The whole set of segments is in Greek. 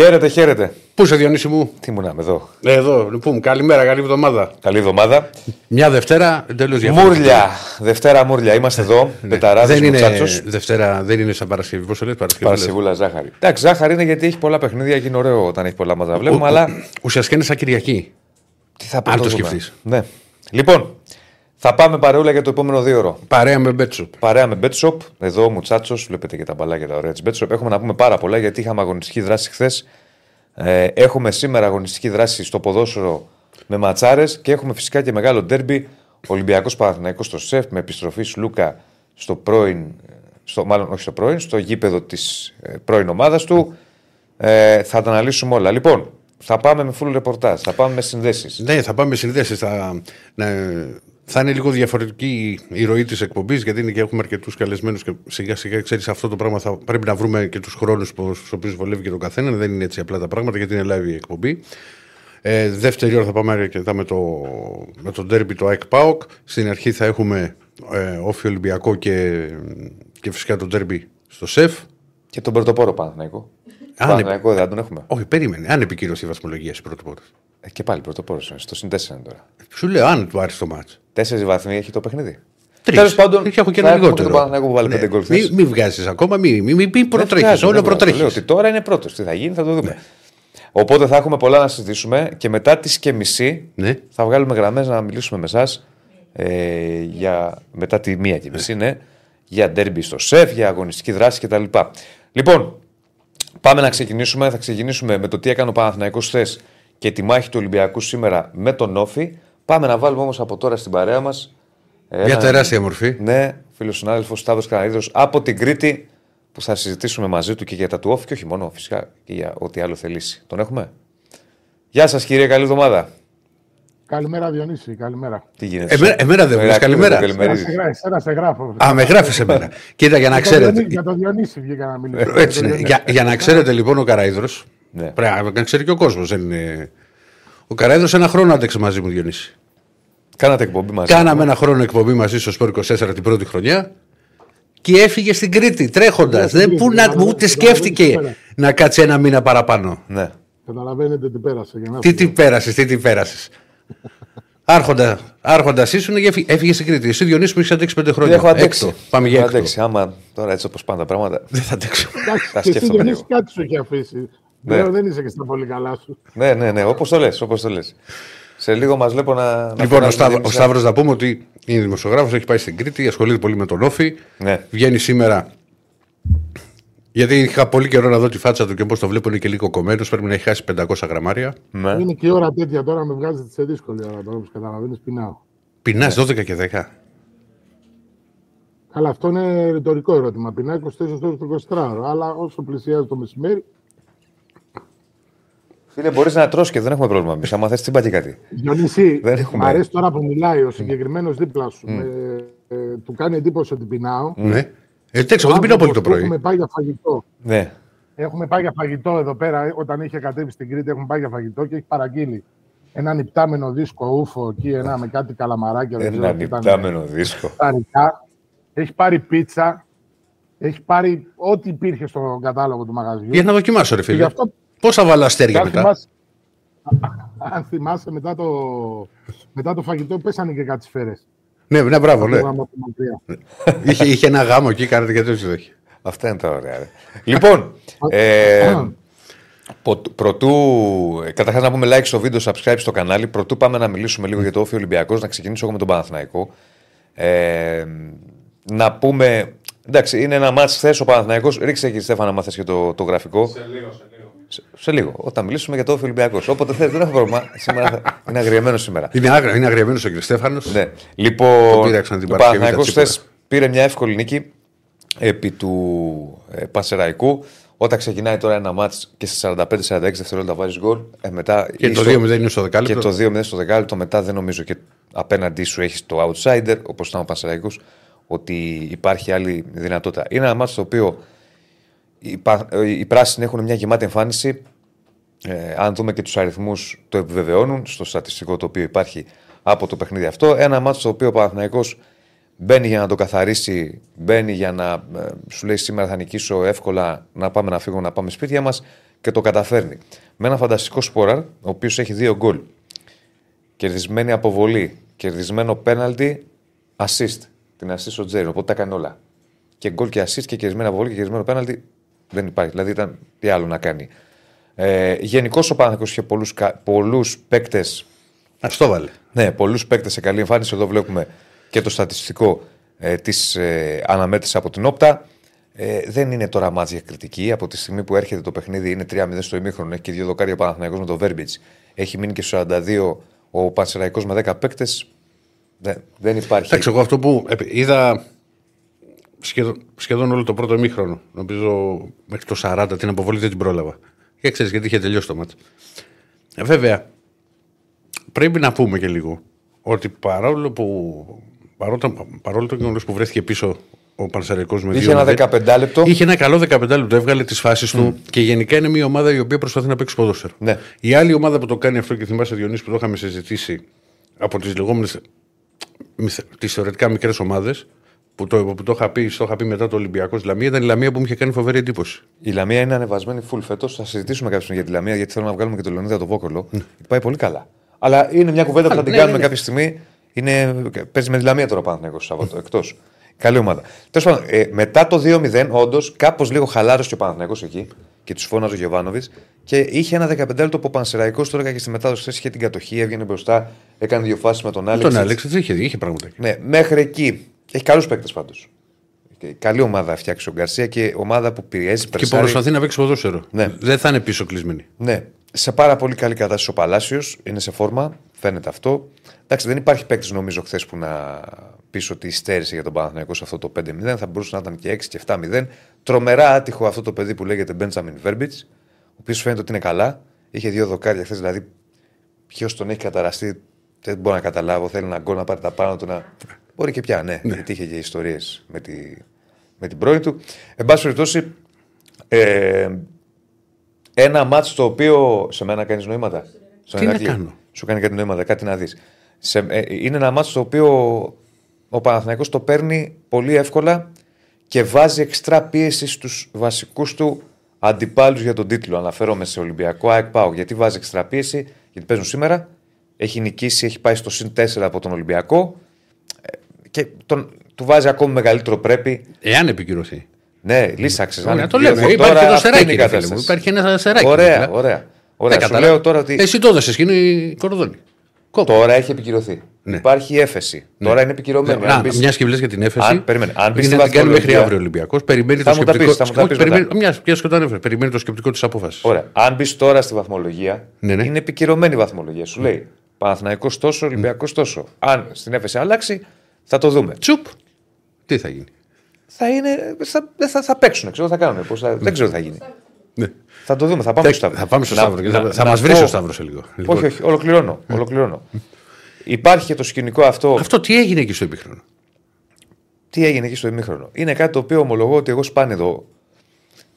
Χαίρετε, χαίρετε. Πού είσαι, Διονύση μου; Τι μου να είμαι εδώ. Ε, εδώ, λοιπόν, καλημέρα, καλή εβδομάδα. Καλή εβδομάδα. Μια Δευτέρα εντελώς διαφορετική. Μούρλια. Δευτέρα Μούρλια. Είμαστε εδώ. Betarades Δεν είναι Muchachos. Δευτέρα, δεν είναι σαν Παρασκευή. Πώς το λες, Παρασκευή. λες; Παρασκευούλα ζάχαρη. Εντάξει, ζάχαρη είναι γιατί έχει πολλά παιχνίδια και είναι ωραίο όταν έχει πολλά ματς να βλέπουμε, Ο- αλλά. Ουσιαστικά είναι σαν Κυριακή. Τι θα αν το δούμε. σκεφτείς. Ναι. Λοιπόν, θα πάμε παρεούλα για το επόμενο δίωρο. Παρέα με BetShop. Παρέα με BetShop, εδώ ο Muchachos, βλέπετε και τα μπαλάκια τα ωραία της BetShop. Έχουμε να πούμε πάρα πολλά γιατί είχαμε αγωνιστική δράση χθες. Ε, έχουμε σήμερα αγωνιστική δράση στο ποδόσφαιρο με ματσάρες και έχουμε φυσικά και μεγάλο ντέρμπι. Ολυμπιακός Παναθηναϊκός στο ΣΕΦ με επιστροφή Σλούκα στο πρώην, στο, μάλλον όχι στο πρώην, στο γήπεδο της ε, πρώην ομάδας του. Ε, θα τα αναλύσουμε όλα. Λοιπόν, θα πάμε με full ρεπορτάζ, θα πάμε με συνδέσεις. Ναι, θα πάμε συνδέσεις. Θα, ναι, θα είναι λίγο διαφορετική η ροή της εκπομπής, γιατί είναι και έχουμε αρκετούς καλεσμένους και σιγά σιγά ξέρεις αυτό το πράγμα. Θα πρέπει να βρούμε και τους χρόνους στους οποίους βολεύει και τον καθένα. Δεν είναι έτσι απλά τα πράγματα, γιατί είναι live η εκπομπή. Ε, δεύτερη ώρα θα πάμε αρκετά με το, με το derby το ΑΕΚ ΠΑΟΚ. Στην αρχή θα έχουμε ε, όφη Ολυμπιακό και, και φυσικά το derby στο ΣΕΦ. Και τον πρωτοπόρο Παναθηναϊκό. Α, Παναθηναϊκό δεν τον έχουμε. Όχι, περίμενε. Αν επικύρωσε η βαθμολογία στην πρώτη πόρτα. Ε, και πάλι πρωτοπόρο είναι. Στο συν 4 είναι τώρα. Σου λέω, αν του άρεσε το μάτσο. Τέσσερις βαθμοί έχει το παιχνίδι. Τρεις. Τέλος πάντων, Και έχω και θα ένα έχουμε λιγότερο. Και τον Παναθηναϊκό που βάλει Ναι. πέντε γκολ Μην χθες. μη βγάζεις ακόμα, μην μη, μη, μη Δεν προτρέχεις. χρειάζεται, Όλο δεν Λέω προτρέχεις. ότι τώρα είναι πρώτος. Τι θα γίνει, θα το δούμε. Οπότε θα έχουμε πολλά να συζητήσουμε και μετά τις και μισή Ναι. θα βγάλουμε γραμμές να μιλήσουμε με εσάς. Ε, για, μετά τη μία και μισή, ναι, για ντέρμπι στο σεφ, για αγωνιστική δράση κτλ. Λοιπόν, πάμε να ξεκινήσουμε. Θα ξεκινήσουμε με το τι έκανε ο Παναθηναϊκός χθες και τη μάχη του Ολυμπιακού σήμερα με τον Όφη. Πάμε να βάλουμε όμως από τώρα στην παρέα μας. Μια τεράστια μορφή. Ναι, φίλος συνάδελφος Σταύρος Καναδίδο από την Κρήτη που θα συζητήσουμε μαζί του και για τα του off και όχι μόνο φυσικά και για ό,τι άλλο θελήσει. Τον έχουμε; Γεια σας κύριε, καλή εβδομάδα. Καλημέρα Διονύση, καλημέρα. Τι γίνεται. Εμένα- εμένα δεν μου λες Ηρακλή, καλημέρα. δεν Εσένα καλημερίζεις. σε, γρά- εσένα σε γράφω. Α, με γράφεις εμένα. Κοίτα, για να Για το ξέρετε. Διονύση- Για το Διονύση βγήκα να μιλήσω. Έτσι είναι. Για, για να ξέρετε λοιπόν ο Καραίδρο. Ναι. Πρέπει να ξέρει και ο κόσμος. Είναι... Ο Καραίδρος ένα χρόνο άντεξε μαζί μου, Διονύση. Κάνατε εκπομπή μαζί. Κάναμε ένα χρόνο εκπομπή μαζί στο Σπορ 24 την πρώτη χρονιά και έφυγε στην Κρήτη τρέχοντας. στην Δεν Κρήτη, που να, καταλαβαίνεις, ούτε καταλαβαίνεις τι σκέφτηκε πέρα. να κάτσει ένα μήνα παραπάνω. Ναι. Καταλαβαίνετε τι πέρασε. Για να Τι τι φύγω. πέρασες, τι τι πέρασες. Άρχοντα, άρχοντας ήσουν και έφυγε- έφυγε στην Κρήτη. Εσύ Διονύση μου έχεις αντέξει πέντε Δεν χρόνια. έχω αντέξει. Έκτο. Πάμε για Έχω έκτο. αντέξει. Άμα τώρα έτσι όπως πάνε τα πράγματα. Δεν θα αντέξω. Εντάξει, Τα και εσύ σκέφτομαι Διονύση λίγο. κάτι σου έχει αφήσει. Ναι. Λέω δεν είσαι και στα πολύ καλά σου. ναι, ναι, ναι. Όπως το λες. Όπως το λες. Σε λίγο μας βλέπω να. να Λοιπόν, ο, φωνάζουμε Σταύρο, εμείς, ο Σταύρος να πούμε ότι είναι δημοσιογράφος, έχει πάει στην Κρήτη, ασχολείται πολύ με τον Όφη. Ναι. Βγαίνει σήμερα. Γιατί είχα πολύ καιρό να δω τη φάτσα του και όπω το βλέπω είναι και λίγο κομμένος. Πρέπει να έχει χάσει 500 γραμμάρια. Ναι. Είναι και η ώρα τέτοια τώρα με βγάζετε σε δύσκολη ώρα τώρα όπως καταλαβαίνεις πεινάω. Πεινάς Ναι. 12 και 10. Καλά, αυτό είναι ρητορικό ερώτημα. Πεινάω 24 ώρες το 24ωρο. Αλλά όσο πλησιάζει το μεσημέρι, Φίλε, μπορείς να τρώσει και δεν έχουμε πρόβλημα εμείς. Άμα θες, τσίμπα και κάτι. Διονύση, Δεν έχουμε. μ' αρέσει τώρα που μιλάει ο συγκεκριμένος δίπλα σου. με- ε, του κάνει εντύπωση ότι πεινάω. Ναι. Ε, εντάξει, εγώ δεν πεινάω πολύ το πρωί. Έχουμε πάει για φαγητό. Ναι. Έχουμε πάει για φαγητό εδώ πέρα. ε, Όταν είχε κατέβει στην Κρήτη, έχουμε πάει για φαγητό και έχει παραγγείλει έναν υπτάμενο δίσκο ούφο εκεί, ένα με κάτι καλαμαράκια. δεν ξέρω Ένα τι ήταν, νυπτάμενο δίσκο. ψαρικά. Έχει πάρει πίτσα. Έχει πάρει ό,τι υπήρχε στο κατάλογο του μαγαζιού. Για να δοκιμάσω, ρε Και γι' φίλε. αυτό, Πόσα βάλα αστέρια αν μετά; θυμάσαι, αν θυμάσαι, μετά το, μετά το φαγητό πέσανε και κάτι σφαίρες. Ναι, ναι, μπράβο, ναι. Πήγαμε από μακριά. είχε, είχε ένα γάμο εκεί, κάνετε και τέτοιο. όχι. Αυτά είναι τα ωραία. Ρε. λοιπόν, ε, πο- πρωτού. Καταρχάς να πούμε like στο βίντεο, subscribe στο κανάλι. Πρωτού πάμε να μιλήσουμε λίγο για το Όφη Ολυμπιακός, να ξεκινήσω εγώ με τον Παναθηναϊκό. Ε, να πούμε. Εντάξει, είναι ένα μάτς χθες ο Παναθηναϊκός. Ρίξε εκεί, Στέφανα, να θες και το, το γραφικό. Σε λίγο, σε λίγο. Σε, λίγο, όταν μιλήσουμε για το Όφη Ολυμπιακός. Όποτε θες, δεν έχω πρόβλημα. Σήμερα θα- είναι αγριεμένος σήμερα. Είναι, άγρα, είναι αγριεμένος ο κ. Στέφανος. Ναι. Το Λοιπόν, πήραξαν την ο Παρασκευή Παναθηναϊκός τα τσίπουρα. χθες πήρε μια εύκολη νίκη επί του ε, Πασεραϊκού. Όταν ξεκινάει τώρα ένα μάτς και σε 45-46 δευτερόλεπτα βάζεις γκολ, ε, μετά Και το ίσο- 2-0 είναι στο και δεκάλεπτο. το 2-0 στο δεκάλεπτο, μετά δεν νομίζω και απέναντί σου έχεις το outsider, όπως ήταν ο Πασεραϊκός, ότι υπάρχει άλλη δυνατότητα. Είναι ένα μάτς το οποίο οι, πα- ε, οι πράσινοι έχουν μια γεμάτη εμφάνιση. Ε, αν δούμε και τους αριθμούς, το επιβεβαιώνουν στο στατιστικό το οποίο υπάρχει από το παιχνίδι αυτό. Ένα μάτσο το οποίο ο Παναθηναϊκός μπαίνει για να το καθαρίσει, μπαίνει για να ε, σου λέει σήμερα θα νικήσω εύκολα να πάμε να φύγουμε, να πάμε σπίτια μας και το καταφέρνει. Με ένα φανταστικό σπόραρ, ο οποίος έχει δύο γκολ. Κερδισμένη αποβολή, κερδισμένο πέναλτι, assist. Την assist ο Τζέρι, οπότε τα κάνει όλα. Και γκολ και assist και κερδισμένη αποβολή και κερδισμένο πέναλτι δεν υπάρχει. Δηλαδή ήταν τι άλλο να κάνει. Ε, Γενικώς ο Παναθηναϊκός είχε πολλούς πολλούς παίκτες. Α το βάλε. Ναι, πολλούς παίκτες σε καλή εμφάνιση. Εδώ βλέπουμε και το στατιστικό ε, της ε, αναμέτρησης από την Όπτα. Ε, δεν είναι τώρα μάτζ για κριτική. Από τη στιγμή που έρχεται το παιχνίδι, είναι 3-0 στο ημίχρονο. Έχει και δύο δοκάρια Παναθηναϊκός με το Βέρμπιτς. Έχει μείνει και στου 42 ο Πανσεραϊκός με 10 παίκτες. Δεν, δεν υπάρχει. Εντάξει, εγώ αυτό που ε, είδα σχεδόν, σχεδόν όλο το πρώτο ημίχρονο. Νομίζω μέχρι το 40 την αποβολή δεν την πρόλαβα. Και ξέρεις γιατί είχε τελειώσει το μάτι. Ε, βέβαια, πρέπει να πούμε και λίγο ότι παρόλο που. Παρόλο, παρόλο το γεγονός που βρέθηκε πίσω ο Πανσεραϊκός με Είχε ένα 15 λεπτό. Είχε ένα καλό 15 λεπτό, έβγαλε τις φάσεις του και γενικά είναι μια ομάδα η οποία προσπαθεί να παίξει ποδόσφαιρο. Ναι. Η άλλη ομάδα που το κάνει αυτό και θυμάσαι Διονύση που το είχαμε συζητήσει από τις λεγόμενες τις θεωρητικά μικρές ομάδες που το, που το, είχα πει, το είχα πει μετά το Ολυμπιακός στη Λαμία ήταν η Λαμία που μου είχε κάνει φοβερή εντύπωση. Η Λαμία είναι ανεβασμένη full φέτος. Θα συζητήσουμε κάποιον για τη Λαμία γιατί θέλουμε να βγάλουμε και το Λεωνίδα το Βόκολο. Πάει πολύ καλά. Αλλά είναι μια κουβέντα που θα την ναι, κάνουμε ναι, ναι. κάποια στιγμή. Είναι, παίζει με τη Λαμία τώρα πάνω το Σάββατο εκτός. Καλή ομάδα. Τέλος πάντων, ε, μετά το 2-0, όντως κάπως λίγο χαλάρωσε και ο Παναθηναϊκός εκεί και τους φώναζε ο Γεβάνοβιτ και είχε ένα 15 λεπτό που ο Πανσεραϊκός τώρα και στη μετάδοση χθες είχε την κατοχή, έβγαινε μπροστά, έκανε δύο φάσεις με τον Άλεξ. Τον Άλεξ δεν είχε, είχε πράγματα. Ναι, μέχρι εκεί. Έχει καλούς παίκτες πάντως. Καλή ομάδα φτιάξει ο Γκαρσία και ομάδα που πιέζει Και που περσάρι. προσπαθεί να παίξει ποδόσφαιρο. Ναι. Δεν θα είναι πίσω κλεισμένη. Ναι, σε πάρα πολύ καλή κατάσταση ο Παλάσιος. Είναι σε φόρμα, φαίνεται αυτό. Εντάξει, δεν υπάρχει παίκτης νομίζω χθες που να πεις ότι υστέρησε για τον Παναθηναϊκό σε αυτό το 5-0. Θα μπορούσε να ήταν και 6 και 7-0. Τρομερά άτυχο αυτό το παιδί που λέγεται Μπέντζαμιν Βέρμπιτς, ο οποίος φαίνεται ότι είναι καλά. Είχε δύο δοκάρια χθες, δηλαδή ποιος τον έχει καταραστεί δεν μπορώ να καταλάβω. Θέλει να γκολ να πάρει τα πάνω του. Να... Μπορεί και πια, ναι, γιατί είχε και ιστορίες με, τη, με την πρώην του. Εν πάση περιπτώσει, ε, ένα μάτσο το οποίο. Σε μένα κάνεις νοήματα. Στον Τι να Ηρακλή. κάνω; Σου κάνει κάτι νοήματα, κάτι να δεις. Ε, είναι ένα μάτσο το οποίο ο Παναθηναϊκός το παίρνει πολύ εύκολα και βάζει εξτρά πίεση στους βασικούς του αντιπάλους για τον τίτλο. Αναφέρομαι σε Ολυμπιακό ΑΕΚ ΠΑΟ. Γιατί βάζει εξτρά πίεση, γιατί παίζουν σήμερα. Έχει νικήσει, έχει πάει στο συν 4 από τον Ολυμπιακό ε, και τον, του βάζει ακόμη μεγαλύτερο πρέπει. Εάν επικυρωθεί. Ναι, λύσαξες. Ωραία, το λέμε. Υπάρχει και το σεράκι. ρε φίλε μου. Υπάρχει ένα σεράκι. Ωραία, δηλαδή. ωραία. ωραία. Δεν Σου καταλάβω. λέω τώρα ότι Εσύ το έδωσες και είναι η κορδόνη. Κόκο. τώρα έχει επικυρωθεί. Ναι. Υπάρχει έφεση. Τώρα είναι επικυρωμένη. Να, Αν μπεις- μιας και μιλάς για την έφεση. Αν- περίμενε, αν μπεις είναι στη να την κάνει μέχρι βαθμολογία- αύριο ο Ολυμπιακός. Περιμένει Θα το μου τα σκεπτικό. πεις, θα μου τα πεις περιμένει, μετά. μια και το ανέφερε. Περιμένει το σκεπτικό της απόφασης. Ωραία. Αν μπει τώρα στη βαθμολογία, Ναι, ναι. είναι επικυρωμένη η βαθμολογία. Σου λέει Παναθηναϊκός τόσο, Ολυμπιακός τόσο. Αν στην έφεση αλλάξει, θα το δούμε. Τσουπ. Τι θα γίνει; Θα, είναι, θα, θα, θα παίξουν, ξέρω, θα κάνουν. Πώς θα, δεν ξέρω τι θα γίνει. Ναι. Θα το δούμε, θα πάμε στο Σταύρο. Θα πάμε στο Να- Σταύρο. και να- Θα, θα να μας βρει πω- ο Σταύρος σε λίγο. Λοιπόν, Όχι, όχι, ολοκληρώνω. ολοκληρώνω. Υπάρχει και το σκηνικό αυτό. Αυτό τι έγινε εκεί στο επίχρονο. Τι έγινε εκεί στο ημίχρονο; Είναι κάτι το οποίο ομολογώ ότι εγώ σπάνε εδώ.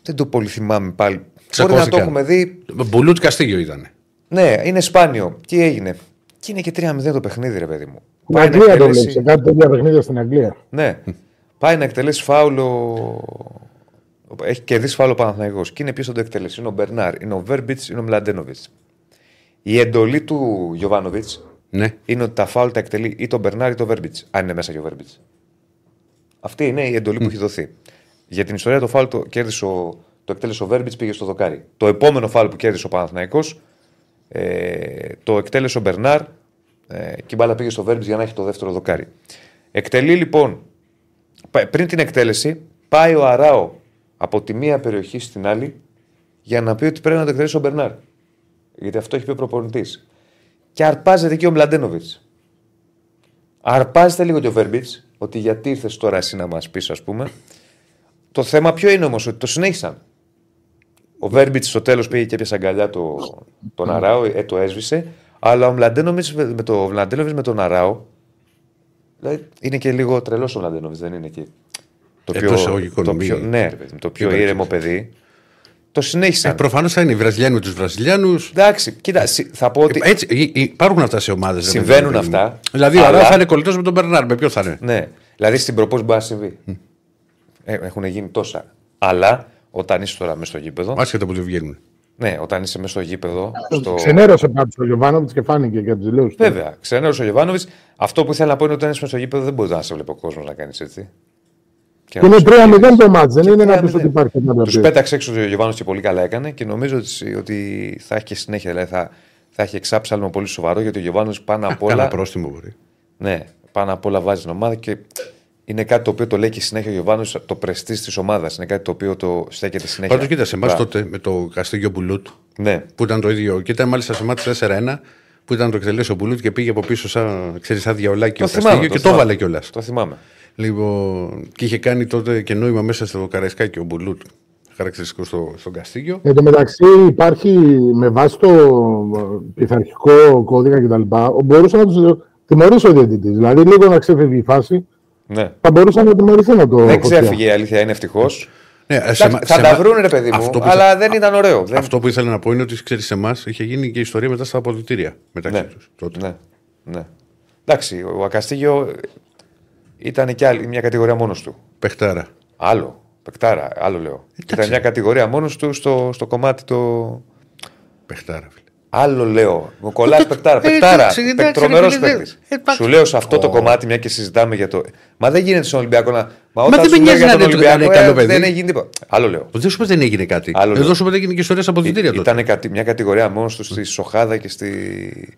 Δεν το πολύ θυμάμαι πάλι. Μπορεί να το Τσακώθηκαν. έχουμε δει. Μπουλούτ Καστίγιο ήταν. Ναι, είναι σπάνιο. Τι έγινε; Και είναι και 3-0 το παιχνίδι, ρε παιδί μου. Στην Πάει να Αγγλία το εκτελέσει- βλέπεις. Σε κάτι τέτοια παιχνίδια στην Αγγλία. Ναι. Πάει να εκτελέσει φάουλο. Έχει κερδίσει φάουλο Παναθηναϊκός και είναι ποιο θα το εκτελέσει. Είναι ο Μπερνάρ, είναι ο Βέρμπιτς, είναι ο Μλαντένοβιτς. Η εντολή του Γιωβάνοβιτς Ναι. είναι ότι τα φάουλ τα εκτελεί ή τον Μπερνάρ ή τον Βέρμπιτς. Αν είναι μέσα και ο Βέρμπιτς. Αυτή είναι η εντολή που έχει δοθεί. Για την ιστορία το φάουλ το, κέρδισε ο, το εκτέλεσε ο Βέρμπιτς, πήγε στο δοκάρι. Το επόμενο φάουλ που κέρδισε ο Παναθηναϊκός ε, το εκτέλεσε ο Μπερνάρ ε, και η μπάλα πήγε στο Βέρμπιτ για να έχει το δεύτερο δοκάρι. Εκτελεί λοιπόν πα- πριν την εκτέλεση, πάει ο Αράο από τη μία περιοχή στην άλλη για να πει ότι πρέπει να το εκτελέσει ο Μπερνάρ. Γιατί αυτό έχει πει ο προπονητής. Και αρπάζεται εκεί ο Μλαντένοβιτς. Αρπάζεται λίγο και ο Βέρμπιτς, ότι γιατί ήρθες τώρα εσύ να μας πεις, ας πούμε. Το θέμα ποιο είναι όμως, ότι το συνέχισαν. Ο Βέρμπιτς στο τέλος πήγε και έπιασε αγκαλιά το, τον Αράο, ε, το έσβησε. Αλλά ο Μλαντένοβιτ με, το, Μλαντένοβιτς με τον Αράο. Δηλαδή είναι και λίγο τρελός ο Μλαντένοβιτ, δεν είναι και. Το Εντός εισαγωγικών, το μη- πιο, ναι, ρε παιδί μου, το πιο Μην ήρεμο παιδί. Το συνέχισαν. Ε, Προφανώς θα είναι οι Βραζιλιάνοι με τους Βραζιλιάνους. Εντάξει, κοίτα, συ- θα πω ότι. Έτσι, υ- υ- υπάρχουν αυτά σε ομάδες. Συμβαίνουν αυτά, Δηλαδή, ο αλλά- Αράο θα είναι κολλητός με τον Μπερνάρ. Με ποιο θα είναι; Ναι. Δηλαδή στην προπόση μπορεί να συμβεί. Ε, έχουν γίνει τόσα. Αλλά όταν είσαι τώρα μέσα στο γήπεδο, Άσχετα που δεν βγαίνουν. Ναι, όταν είσαι μέσα στο γήπεδο. Στο... Ξενέρωσε πάντως ο Γιωβάνοβιτς και φάνηκε για τους ζηλού. Βέβαια, ξενέρωσε ο Γιωβάνοβιτς. Αυτό που ήθελα να πω είναι ότι όταν είσαι μέσα στο γήπεδο δεν μπορεί να σε βλέπει ο κόσμος να κάνεις έτσι. Και είναι 3-0 το μάτζ, δεν είναι να πεις ότι υπάρχει Τους πέταξε έξω ο Γιωβάνο και πολύ καλά έκανε και νομίζω ότι θα έχει και συνέχεια. Δηλαδή θα, θα έχει εξάψαλμο πολύ σοβαρό γιατί ο Γιωβάνο πάνω απ' όλα. πρόστιμο μπορεί. Ναι, πάνω απ' όλα βάζει την ομάδα και είναι κάτι το οποίο το λέει και συνέχεια ο Γιωβάνος, το πρεστής της ομάδας. Είναι κάτι το οποίο το στέκεται συνέχεια. Πάντως, κοίτα, σε εμάς τότε με το Καστίγιο Μπουλούτ. Ναι. Που ήταν το ίδιο. Και ήταν μάλιστα σε μάτι 4-1 που ήταν το εκτελέσει ο Μπουλούτ και πήγε από πίσω σαν, ξέρεις, σαν διαολάκι το ο Καστίγιο και το έβαλε κιόλας. Το θυμάμαι. Λοιπόν, και είχε κάνει τότε και νόημα μέσα στο Καραϊσκάκι ο Μπουλούτ χαρακτηριστικό στο, στον Καστίγιο. Εν τω μεταξύ υπάρχει με βάση το πειθαρχικό κώδικα κτλ. Μπορούσε να τους τιμωρήσει ο διαιτητής. Δηλαδή λίγο να ξεφεύγει η φάση ναι. Θα μπορούσε να τιμωρηθεί να το. Δεν ξέφυγε η αλήθεια, είναι ευτυχώς. Ναι, θα σε, θα σε τα βρουν ρε παιδί μου, αλλά δεν ήταν ωραίο. Αυτό που ήθελα να πω είναι ότι ξέρεις σε εμά είχε γίνει και ιστορία μετά στα αποδητήρια μεταξύ ναι. τους. Ναι. ναι. Εντάξει, ο Ακαστήγιο ήταν και άλλη, μια κατηγορία μόνος του. Πεχτάρα. Άλλο. Πεχτάρα, άλλο λέω. Ήταν μια κατηγορία μόνος του στο, στο κομμάτι το. Πεχτάρα, φίλε. Άλλο λέω. Μου κολλάς πεκτάρα. Πεκτάρα. Τρομερός παίκτης. Σου λέω σε αυτό το κομμάτι, μια και συζητάμε για το. Μα δεν γίνεται στον Ολυμπιακό να. Μα όταν δεν για τον Ολυμπιακό καλό παιδί. Δεν έγινε τίποτα. Άλλο λέω. Δεν σου δεν έγινε κάτι. Εδώ σου έγινε και ιστορία από την Ήταν μια κατηγορία μόνος τους στη Σοχάδα και στη.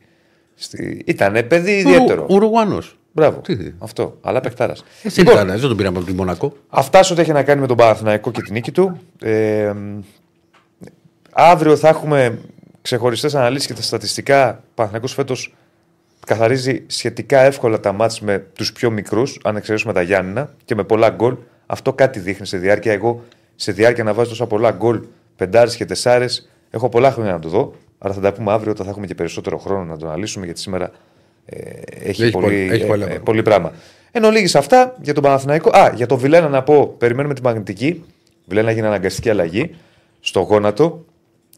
Στη... Ήτανε παιδί ιδιαίτερο. Ουρουγουάνο. Μπράβο. Αυτό. Αλλά παιχτάρας. Εσύ λοιπόν, δεν τον πήραμε από τη Μονακό. Αυτά σου έχει να κάνει με τον Παναθηναϊκό και την νίκη του. Ε, αύριο θα έχουμε ξεχωριστές αναλύσεις και τα στατιστικά, ο Παναθυνακό φέτος καθαρίζει σχετικά εύκολα τα μάτς με τους πιο μικρούς, αν εξαιρέσουμε τα Γιάννηνα και με πολλά γκολ. Αυτό κάτι δείχνει σε διάρκεια. Εγώ σε διάρκεια να βάζω τόσα πολλά γκολ, πεντάρες και τεσσάρες, έχω πολλά χρόνια να το δω. Άρα θα τα πούμε αύριο όταν θα έχουμε και περισσότερο χρόνο να το αναλύσουμε, γιατί σήμερα ε, έχει, έχει, πολύ, έχει ε, ε, πολύ πράγμα. Εν ολίγη αυτά για τον Παναθηναϊκό. Α, για τον Βιλένα να πω, περιμένουμε την μαγνητική. Βιλένα γίνει αναγκαστική αλλαγή στο γόνατο.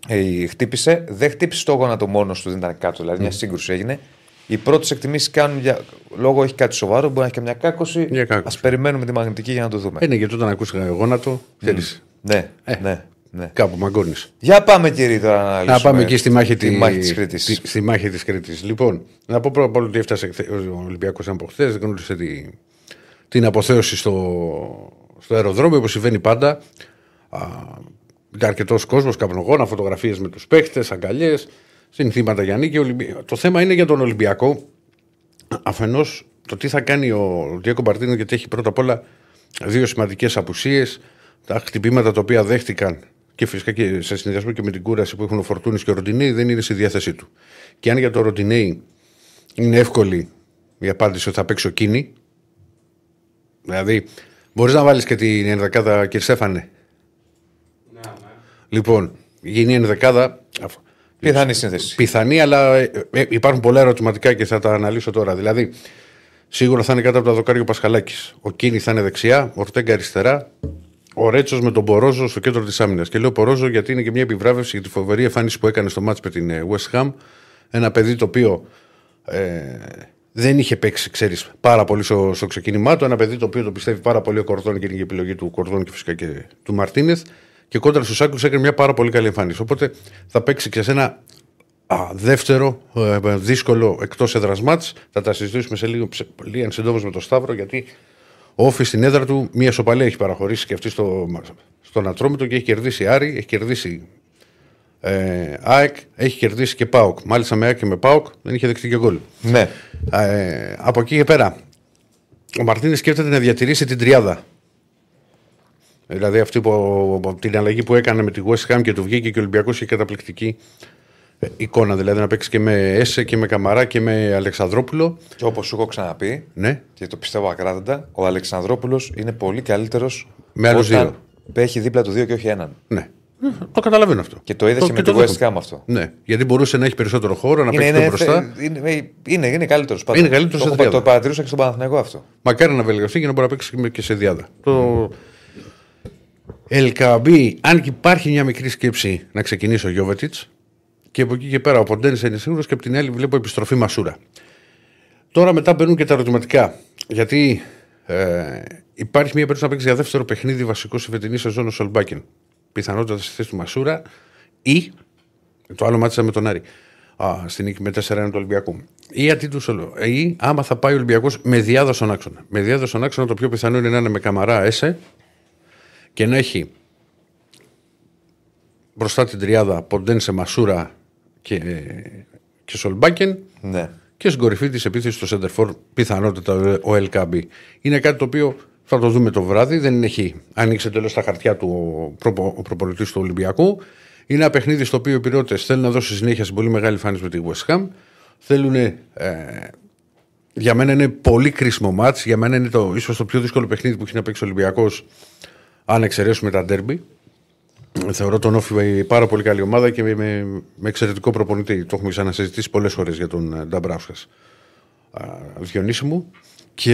Ε, χτύπησε, δεν χτύπησε το γόνατο μόνος του, δεν ήταν κάτω. Δηλαδή, μια σύγκρουση έγινε. Οι πρώτες εκτιμήσεις κάνουν για λόγω έχει κάτι σοβαρό, μπορεί να έχει και μια κάκωση. Α περιμένουμε τη μαγνητική για να το δούμε. Είναι γιατί όταν ακούσει γόνατο, θέλεις. Ναι, ε, ναι. Ναι. Κάπου μαγκώνεις. Για πάμε κύριε τώρα να Να πάμε εκεί στη μάχη τη της Κρήτης. Στη μάχη της Κρήτης. Λοιπόν, να πω πρώτα απ' όλα ότι έφτασε ο Ολυμπιακός από χθες, γνώρισε τη, την αποθέωση στο, στο αεροδρόμιο όπως συμβαίνει πάντα. Α, ήταν αρκετός κόσμος, καπνογόνα, φωτογραφίες με τους παίχτες, αγκαλιές, συνθήματα για νίκη. Το θέμα είναι για τον Ολυμπιακό. Αφενός το τι θα κάνει ο Διέκο Μπαρτίνο, γιατί έχει πρώτα απ' όλα δύο σημαντικές απουσίες. Τα χτυπήματα τα οποία δέχτηκαν και φυσικά και σε συνδυασμό και με την κούραση που έχουν ο Φορτούνης και ο Ροντινέη δεν είναι στη διάθεσή του. Και αν για τον Ροντινέη είναι εύκολη η απάντηση ότι θα παίξει ο Κίνη, δηλαδή μπορείς να βάλεις και την ενδεκάδα Κυρσέφανε Λοιπόν, γίνει ενδεκάδα. Πιθανή σύνθεση. Πιθανή, αλλά ε, ε, υπάρχουν πολλά ερωτηματικά και θα τα αναλύσω τώρα. Δηλαδή, σίγουρα θα είναι κάτω από τα δοκάρια ο Πασχαλάκης. Ο Κίνη θα είναι δεξιά, ο Ορτέγκα αριστερά, ο Ρέτσος με τον Πορόζο στο κέντρο της άμυνας. Και λέω Πορόζο γιατί είναι και μια επιβράβευση για τη φοβερή εμφάνιση που έκανε στο μάτς με την ε, West Ham. Ένα παιδί το οποίο ε, δεν είχε παίξει, ξέρεις, πάρα πολύ στο, στο ξεκίνημά του. Ένα παιδί το οποίο το πιστεύει πάρα πολύ ο Κορδόν και είναι η επιλογή του Κορδόν και φυσικά και του Μαρτίνεθ και κόντρα στους Άγκου έκανε μια πάρα πολύ καλή εμφάνιση. Οπότε θα παίξει και σε ένα α, δεύτερο ε, δύσκολο εκτός έδρας μάτς. Θα τα συζητήσουμε σε λίγο, λίγα συντόμως με τον Σταύρο, γιατί ο Όφης στην έδρα του μια σοπαλία έχει παραχωρήσει και αυτή στο, στον Ατρόμητο και έχει κερδίσει Άρη, έχει κερδίσει ε, ΑΕΚ, έχει κερδίσει και ΠΑΟΚ. Μάλιστα με ΑΕΚ και με ΠΑΟΚ δεν είχε δεχτεί και γκολ. Ναι. Ε, από εκεί και πέρα, ο Μαρτίνη σκέφτεται να διατηρήσει την τριάδα Δηλαδή αυτή που, την αλλαγή που έκανε με τη West Ham και του βγήκε και ο Ολυμπιακός είχε καταπληκτική ε, εικόνα. Δηλαδή να παίξει και με Έσε και με Καμαρά και με Αλεξανδρόπουλο. Και όπως σου έχω ξαναπεί, ναι. και το πιστεύω ακράδαντα, ο Αλεξανδρόπουλος είναι πολύ καλύτερος με άλλους δύο. Έχει δίπλα του δύο και όχι έναν. Ναι. Το καταλαβαίνω αυτό. Και το είδε και με τη West Ham αυτό. Ναι, γιατί μπορούσε να έχει περισσότερο χώρο, να παίξει είναι, μπροστά. Είναι, είναι, είναι καλύτερος Είναι καλύτερος το, το, το παρατηρούσα και στον Παναθηναϊκό αυτό. Μακάρι να βελτιωθεί και να μπορεί να παίξει και σε διάδα. Το, Ελκαμπή, αν και υπάρχει μια μικρή σκέψη να ξεκινήσει ο Γιώβετιτς, και από εκεί και πέρα ο Ποντένι είναι σίγουρο και από την άλλη βλέπω επιστροφή Μασούρα. Τώρα μετά μπαίνουν και τα ερωτηματικά. Γιατί ε, υπάρχει μια περίπτωση να παίξει για δεύτερο παιχνίδι βασικό σε φετινή σεζόν ο Σολμπάκεν. Πιθανότατα στη θέση του Μασούρα ή Το άλλο μάτσα με τον Άρη. Α, στην νίκη με 4-1 του Ολυμπιακού. Ή αντί του Ή άμα θα πάει ο Ολυμπιακός με διάδοση στον άξονα. Με διάδοση στον άξονα το πιο πιθανό είναι να είναι με καμαρά ΕΣΕ και να έχει μπροστά την τριάδα Ποντένσε Μασούρα και, και Σολμπάκεν. Ναι. Και στην κορυφή της επίθεσης στο Σέντερφορ πιθανότατα ο Ελκάμπη. Είναι κάτι το οποίο θα το δούμε το βράδυ. Δεν έχει ανοίξει εντελώς τα χαρτιά του ο προπολιτή του Ολυμπιακού. Είναι ένα παιχνίδι στο οποίο οι πυρότες θέλουν να δώσουν συνέχεια στην πολύ μεγάλη φάνη με τη West Ham. Θέλουν. Ε, για μένα είναι πολύ κρίσιμο μάτς. Για μένα είναι το, ίσως το πιο δύσκολο παιχνίδι που έχει να παίξει ο Ολυμπιακός αν εξαιρέσουμε τα ντέρμπι. Θεωρώ τον Όφη πάρα πολύ καλή ομάδα και με, με, εξαιρετικό προπονητή. Το έχουμε ξανασυζητήσει πολλές φορές για τον ε, Νταμπράουσκα. Διονύση μου. Και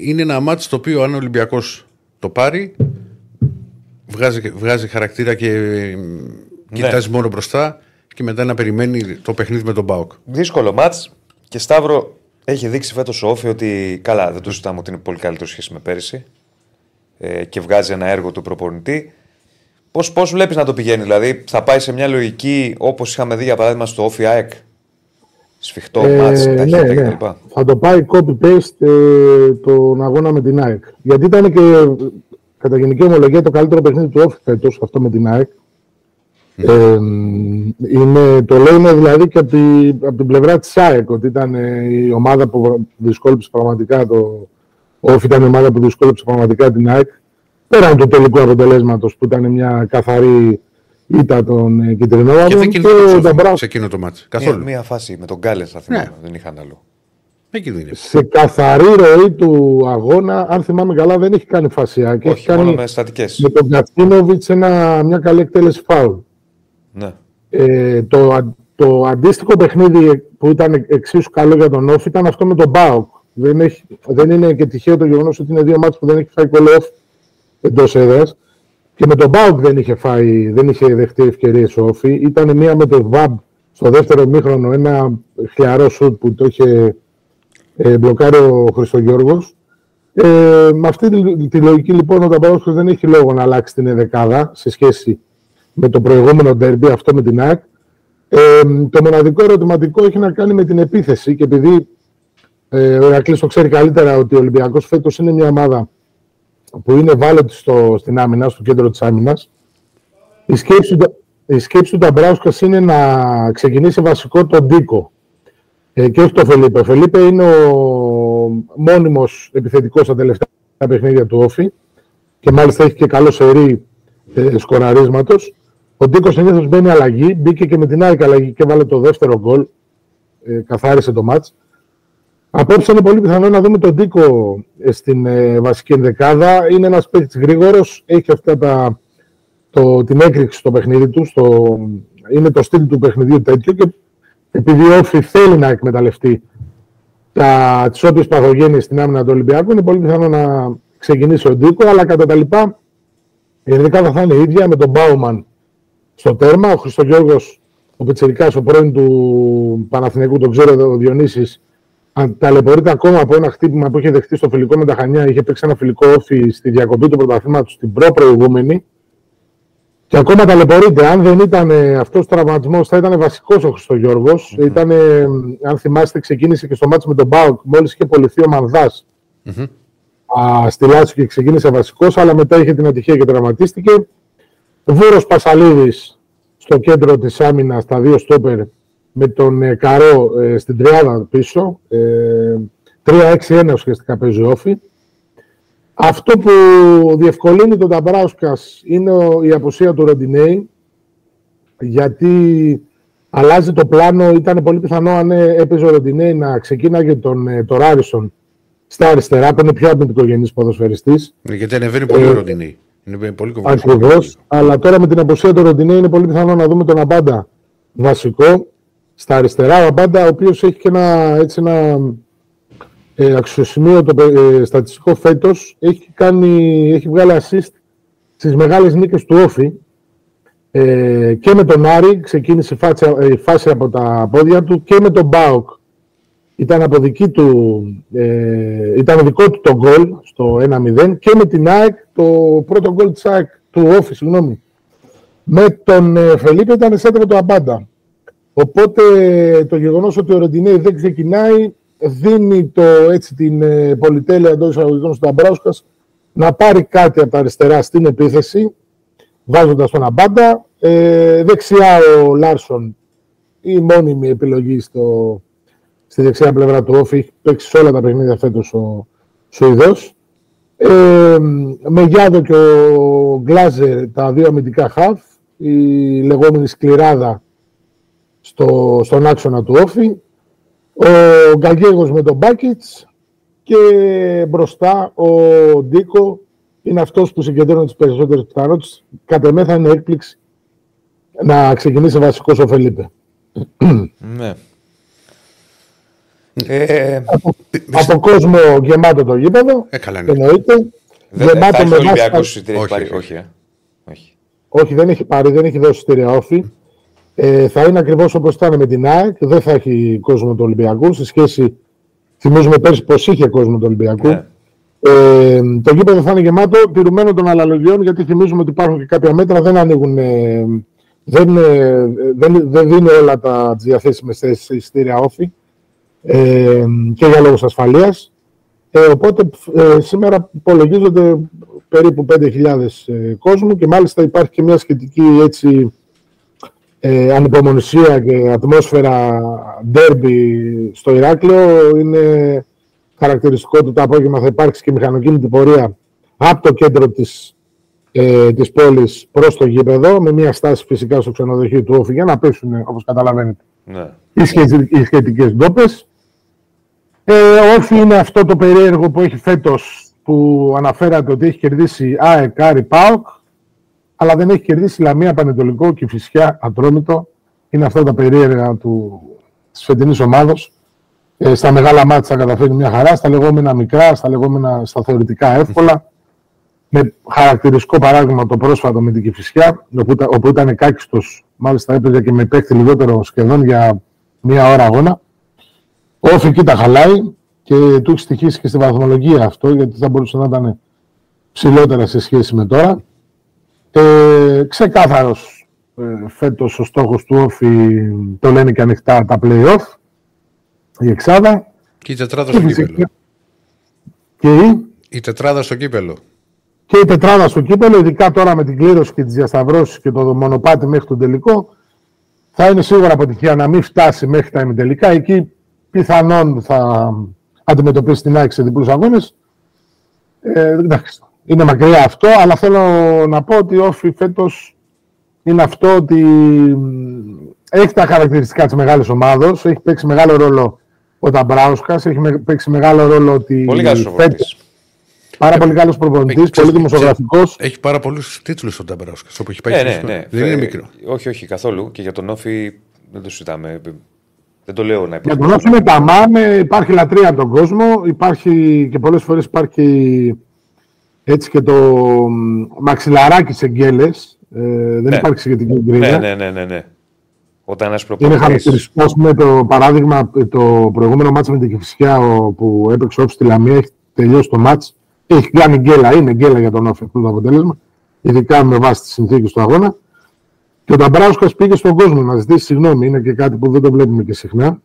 είναι ένα μάτι το οποίο αν ο Ολυμπιακός το πάρει, βγάζει, βγάζει χαρακτήρα και ναι. κοιτάζει μόνο μπροστά και μετά να περιμένει το παιχνίδι με τον Μπάουκ. Δύσκολο μάτς και Σταύρο έχει δείξει φέτος ο Όφη ότι καλά, δεν του ζητάμε ότι είναι πολύ καλύτερο σχέση με πέρυσι ε, και βγάζει ένα έργο του προπονητή. Πώς πώς βλέπεις να το πηγαίνει, δηλαδή θα πάει σε μια λογική όπως είχαμε δει για παράδειγμα στο Όφι ΑΕΚ; Σφιχτό, ε, μάτς, ναι, ναι. Θα το πάει copy-paste ε, τον αγώνα με την ΑΕΚ. Γιατί ήταν και κατά γενική ομολογία το καλύτερο παιχνίδι του Όφι φέτος αυτό με την ΑΕΚ. Ναι. Ε, είναι, το λένε δηλαδή και από, τη, από την πλευρά της ΑΕΚ ότι ήταν ε, η ομάδα που δυσκόλυψε πραγματικά το Όφι ήταν η ομάδα που δυσκόλυψε πραγματικά την ΑΕΚ πέραν του τελικού αποτελέσματος που ήταν μια καθαρή ήττα των ε, κυτρινών. Και δεν κινδυνεύει σε εκείνο το μάτι. Καθόλου. Μια, μια φάση με τον Γκάλες, θα θυμάμαι. Ναι. Δεν είχαν άλλο. Σε καθαρή ροή του αγώνα, αν θυμάμαι καλά, δεν έχει κάνει φασιά. Και έχει κάνει με, στατικές. με τον Κατσίνοβιτ μια καλή εκτέλεση φάουλ. Ναι. Ε, το, το αντίστοιχο παιχνίδι που ήταν εξίσου καλό για τον Όφη ήταν αυτό με τον Μπάουκ. Δεν, έχει, δεν είναι και τυχαίο το γεγονός ότι είναι δύο μάτια που δεν έχει φάει κολό εντός έδρας. Και με τον Μπάουκ δεν είχε, φάει, δεν είχε δεχτεί ευκαιρίες ο Όφη. Ήταν μία με τον Βαμπ στο δεύτερο μήχρονο, ένα χλιαρό σουτ που το είχε ε, μπλοκάρει ο Χριστογιώργος. Ε, με αυτή τη, τη, λογική λοιπόν ο Ταμπαρόσκο δεν έχει λόγο να αλλάξει την εδεκάδα σε σχέση με το προηγούμενο ντερμπι αυτό με την ΑΕΚ. Ε, το μοναδικό ερωτηματικό έχει να κάνει με την επίθεση και επειδή ε, ο Ηρακλής το ξέρει καλύτερα ότι ο Ολυμπιακός φέτος είναι μια ομάδα που είναι βάλετη στο, στην άμυνα, στο κέντρο της άμυνας. Η σκέψη, η σκέψη του Νταμπράουσκας είναι να ξεκινήσει βασικό τον Ντίκο ε, και όχι τον Φελίπε. Ο Φελίπε είναι ο μόνιμος επιθετικός στα τελευταία παιχνίδια του Όφη και μάλιστα έχει και καλό σερί ε, σκοραρίσματος. Ο Ντίκο συνήθως μπαίνει αλλαγή, μπήκε και με την άλλη αλλαγή και βάλε το δεύτερο γκολ. Ε, καθάρισε το μάτς. Απόψε είναι πολύ πιθανό να δούμε τον Τίκο ε, στην ε, βασική ενδεκάδα. Είναι ένας παίκτης γρήγορος, έχει αυτά τα, το, την έκρηξη στο παιχνίδι του. Στο, είναι το στυλ του παιχνιδιού τέτοιο και επειδή ο Όφη θέλει να εκμεταλλευτεί τις όποιες παθογένειε στην άμυνα του Ολυμπιακού, είναι πολύ πιθανό να ξεκινήσει ο Ντίκο, αλλά κατά τα λοιπά η ενδεκάδα θα είναι ίδια με τον Μπάουμαν στο τέρμα. Ο Χριστογιώργος, ο Πιτσερικά, ο πρώην του Παναθηναϊκού, τον ξέρω ο Διονύσης, ταλαιπωρείται ακόμα από ένα χτύπημα που είχε δεχτεί στο φιλικό με τα Χανιά. Είχε παίξει ένα φιλικό όφη στη διακοπή του πρωταθλήματος στην προ-προηγούμενη. Και ακόμα ταλαιπωρείται. Αν δεν ήταν αυτός ο τραυματισμός, θα ήταν βασικός ο Χριστογιώργος. Mm-hmm. Ήταν, αν θυμάστε, ξεκίνησε και στο μάτσο με τον Μπάουκ. Μόλις είχε πολιθεί ο Μανδάς mm-hmm. στη Λάτσο και ξεκίνησε βασικός, αλλά μετά είχε την ατυχία και τραυματίστηκε. Βούρος Πασαλίδης στο κέντρο της άμυνας, στα δύο στόπερ με τον ε, Καρό ε, στην τριάδα πίσω. Ε, 3-6-1 ουσιαστικά παίζει όφη. Αυτό που διευκολύνει τον Ταμπράουσκας είναι η αποσία του Ροντινέη, γιατί αλλάζει το πλάνο. Ήταν πολύ πιθανό αν ε, έπαιζε ο Ροντινέη να ξεκίναγε τον ε, το Ράρισον στα αριστερά, που είναι πιο αρνητικογενής ποδοσφαιριστής. Γιατί ανεβαίνει πολύ ο Ροντινέη. Είναι πολύ Ακριβώς. Αλλά τώρα με την αποσία του Ροντινέη είναι πολύ πιθανό να δούμε τον Αμπάντα βασικό στα αριστερά ο Αμπάντα, ο οποίος έχει και ένα, έτσι ένα ε, αξιοσημείωτο ε, στατιστικό φέτος, έχει, κάνει, έχει βγάλει assist στις μεγάλες νίκες του Όφη. Ε, και με τον Άρη ξεκίνησε η ε, φάση, από τα πόδια του και με τον Μπάουκ ήταν από δική του, ε, ήταν δικό του το γκολ στο 1-0 και με την ΑΕΚ το πρώτο γκολ της ΑΕΚ του Όφη, συγγνώμη, Με τον ε, Φελίπε ήταν σέντρα του Αμπάντα. Οπότε το γεγονός ότι ο Ροντινέη δεν ξεκινάει δίνει το, έτσι, την ε, πολυτέλεια εντός εισαγωγικών στον Αμπράουσκα να πάρει κάτι από τα αριστερά στην επίθεση, βάζοντας τον Αμπάντα. Ε, δεξιά ο Λάρσον, η μόνιμη επιλογή στο, στη δεξιά πλευρά του ΟΦΗ, έχει παίξει σε όλα τα παιχνίδια φέτος ο Σουηδός. Ε, Μεγιάδο και ο Γκλάζερ τα δύο αμυντικά χαφ, η λεγόμενη σκληράδα στο, στον άξονα του ΟΦΗ, ο Γκαγέγος με τον Μπάκιτς και μπροστά ο Ντίκο είναι αυτός που συγκεντρώνει τις περισσότερες πιθανότητες. Κατ' εμέ θα είναι έκπληξη να ξεκινήσει βασικός ο Φελίπε. Ναι. Ε, από, από κόσμο γεμάτο το γήπεδο. Ε, καλά, ναι. Εννοείται. Δεν γεμάτο θα με έχει βάση- Ολυμπιακός εισιτήρια, έχει Όχι, πάρει. όχι. Όχι, ε. όχι. Όχι, δεν έχει πάρει, δεν έχει δώσει εισιτήρια όφη. Ε, θα είναι ακριβώς όπως ήταν με την ΑΕΚ. Δεν θα έχει κόσμο του Ολυμπιακού. Σε σχέση, θυμίζουμε πέρσι πως είχε κόσμο του Ολυμπιακού. Ναι. Ε, το γήπεδο θα είναι γεμάτο, τηρουμένο των αναλογιών, γιατί θυμίζουμε ότι υπάρχουν και κάποια μέτρα, δεν ανοίγουν. ε, δεν, ε, δεν, δεν δίνει όλα τα τις διαθέσιμες θέσεις σε εισιτήρια όφη ε, και για λόγους ασφαλείας. Ε, οπότε ε, σήμερα υπολογίζονται περίπου 5.000 ε, κόσμου και μάλιστα υπάρχει και μια σχετική έτσι, ε, ανυπομονησία και ατμόσφαιρα ντέρμπι στο Ηράκλειο. Είναι χαρακτηριστικό ότι το απόγευμα θα υπάρξει και μηχανοκίνητη πορεία από το κέντρο της, ε, της πόλης προς το γήπεδο με μια στάση φυσικά στο ξενοδοχείο του Όφη για να πέσουν όπως καταλαβαίνετε Ναι. οι, σχετι- οι σχετικές ντόπες. Ε, όφη είναι αυτό το περίεργο που έχει φέτος που αναφέρατε ότι έχει κερδίσει ΑΕΚ, Άρη, ΠΑΟΚ αλλά δεν έχει κερδίσει Λαμία, Πανετολικό και Φυσιά, Ατρόμητο. Είναι αυτά τα περίεργα του, της φετινής ομάδος. Ε, στα μεγάλα μάτια θα καταφέρει μια χαρά, στα λεγόμενα μικρά, στα λεγόμενα στα θεωρητικά εύκολα. Με χαρακτηριστικό παράδειγμα το πρόσφατο με την Κηφισιά, όπου, ήταν- όπου ήταν κάκιστος, μάλιστα έπαιζε και με παίκτη λιγότερο σχεδόν για μία ώρα αγώνα. Ο Όφη εκεί τα χαλάει και του έχει στοιχήσει και στη βαθμολογία αυτό, γιατί θα μπορούσε να ήταν ψηλότερα σε σχέση με τώρα. Ε, ξεκάθαρος ε, φέτος ο στόχος του Όφη, το λένε και ανοιχτά τα play-off, η εξάδα. Και η τετράδα Και, στο φυσικά- κύπελο. και η; Η τετράδα στο κύπελο. και η τετράδα στο κύπελο, ειδικά τώρα με την κλήρωση και τις διασταυρώσεις και το μονοπάτι μέχρι τον τελικό, θα είναι σίγουρα αποτυχία να μην φτάσει μέχρι τα ημιτελικά. Εκεί πιθανόν θα αντιμετωπίσει την ΑΕΚ σε διπλούς αγώνες. Ε, εντάξει, είναι μακριά αυτό, αλλά θέλω να πω ότι ο Όφη φέτος είναι αυτό ότι μ, έχει τα χαρακτηριστικά της μεγάλης ομάδος, έχει παίξει μεγάλο ρόλο ο Ταμπράουσκας, έχει με- παίξει μεγάλο ρόλο ότι Πολύ καλός φέτος- προπονητής. Πάρα πολύ καλός προπονητής, Ε, ξέρεις- πολύ δημοσιογραφικός. Έχει πάρα πολλούς τίτλους ο Ταμπράουσκα. Όπου έχει πάει Ναι, στην ναι, ιστορία. ναι. Δεν είναι Ε, μικρό. Όχι, όχι, καθόλου. Και για τον Όφη δεν το συζητάμε. Δεν το λέω να Για υπάρχει. τον Όφη είναι τα μάμε, υπάρχει λατρεία από τον κόσμο. Υπάρχει και πολλές φορές υπάρχει έτσι και το μ, μαξιλαράκι σε γκέλες. Ε, δεν Ναι. υπάρχει σχετική Ναι, γκρίνια. ναι, ναι, ναι, ναι. Όταν ένας Είναι προπονητή. χαρακτηριστικός, ας πούμε, το παράδειγμα, το προηγούμενο μάτς με την Κηφισιά ο- που έπαιξε ο Όφη στη Λαμία, έχει τελειώσει το μάτς. Έχει κάνει γκέλα, είναι γκέλα για τον Όφη αυτό το αποτέλεσμα, ειδικά με βάση τις συνθήκες του αγώνα. Και ο Ταμπράουσκας πήγε στον κόσμο να ζητήσει συγγνώμη, είναι και κάτι που δεν το βλέπουμε και συχνά.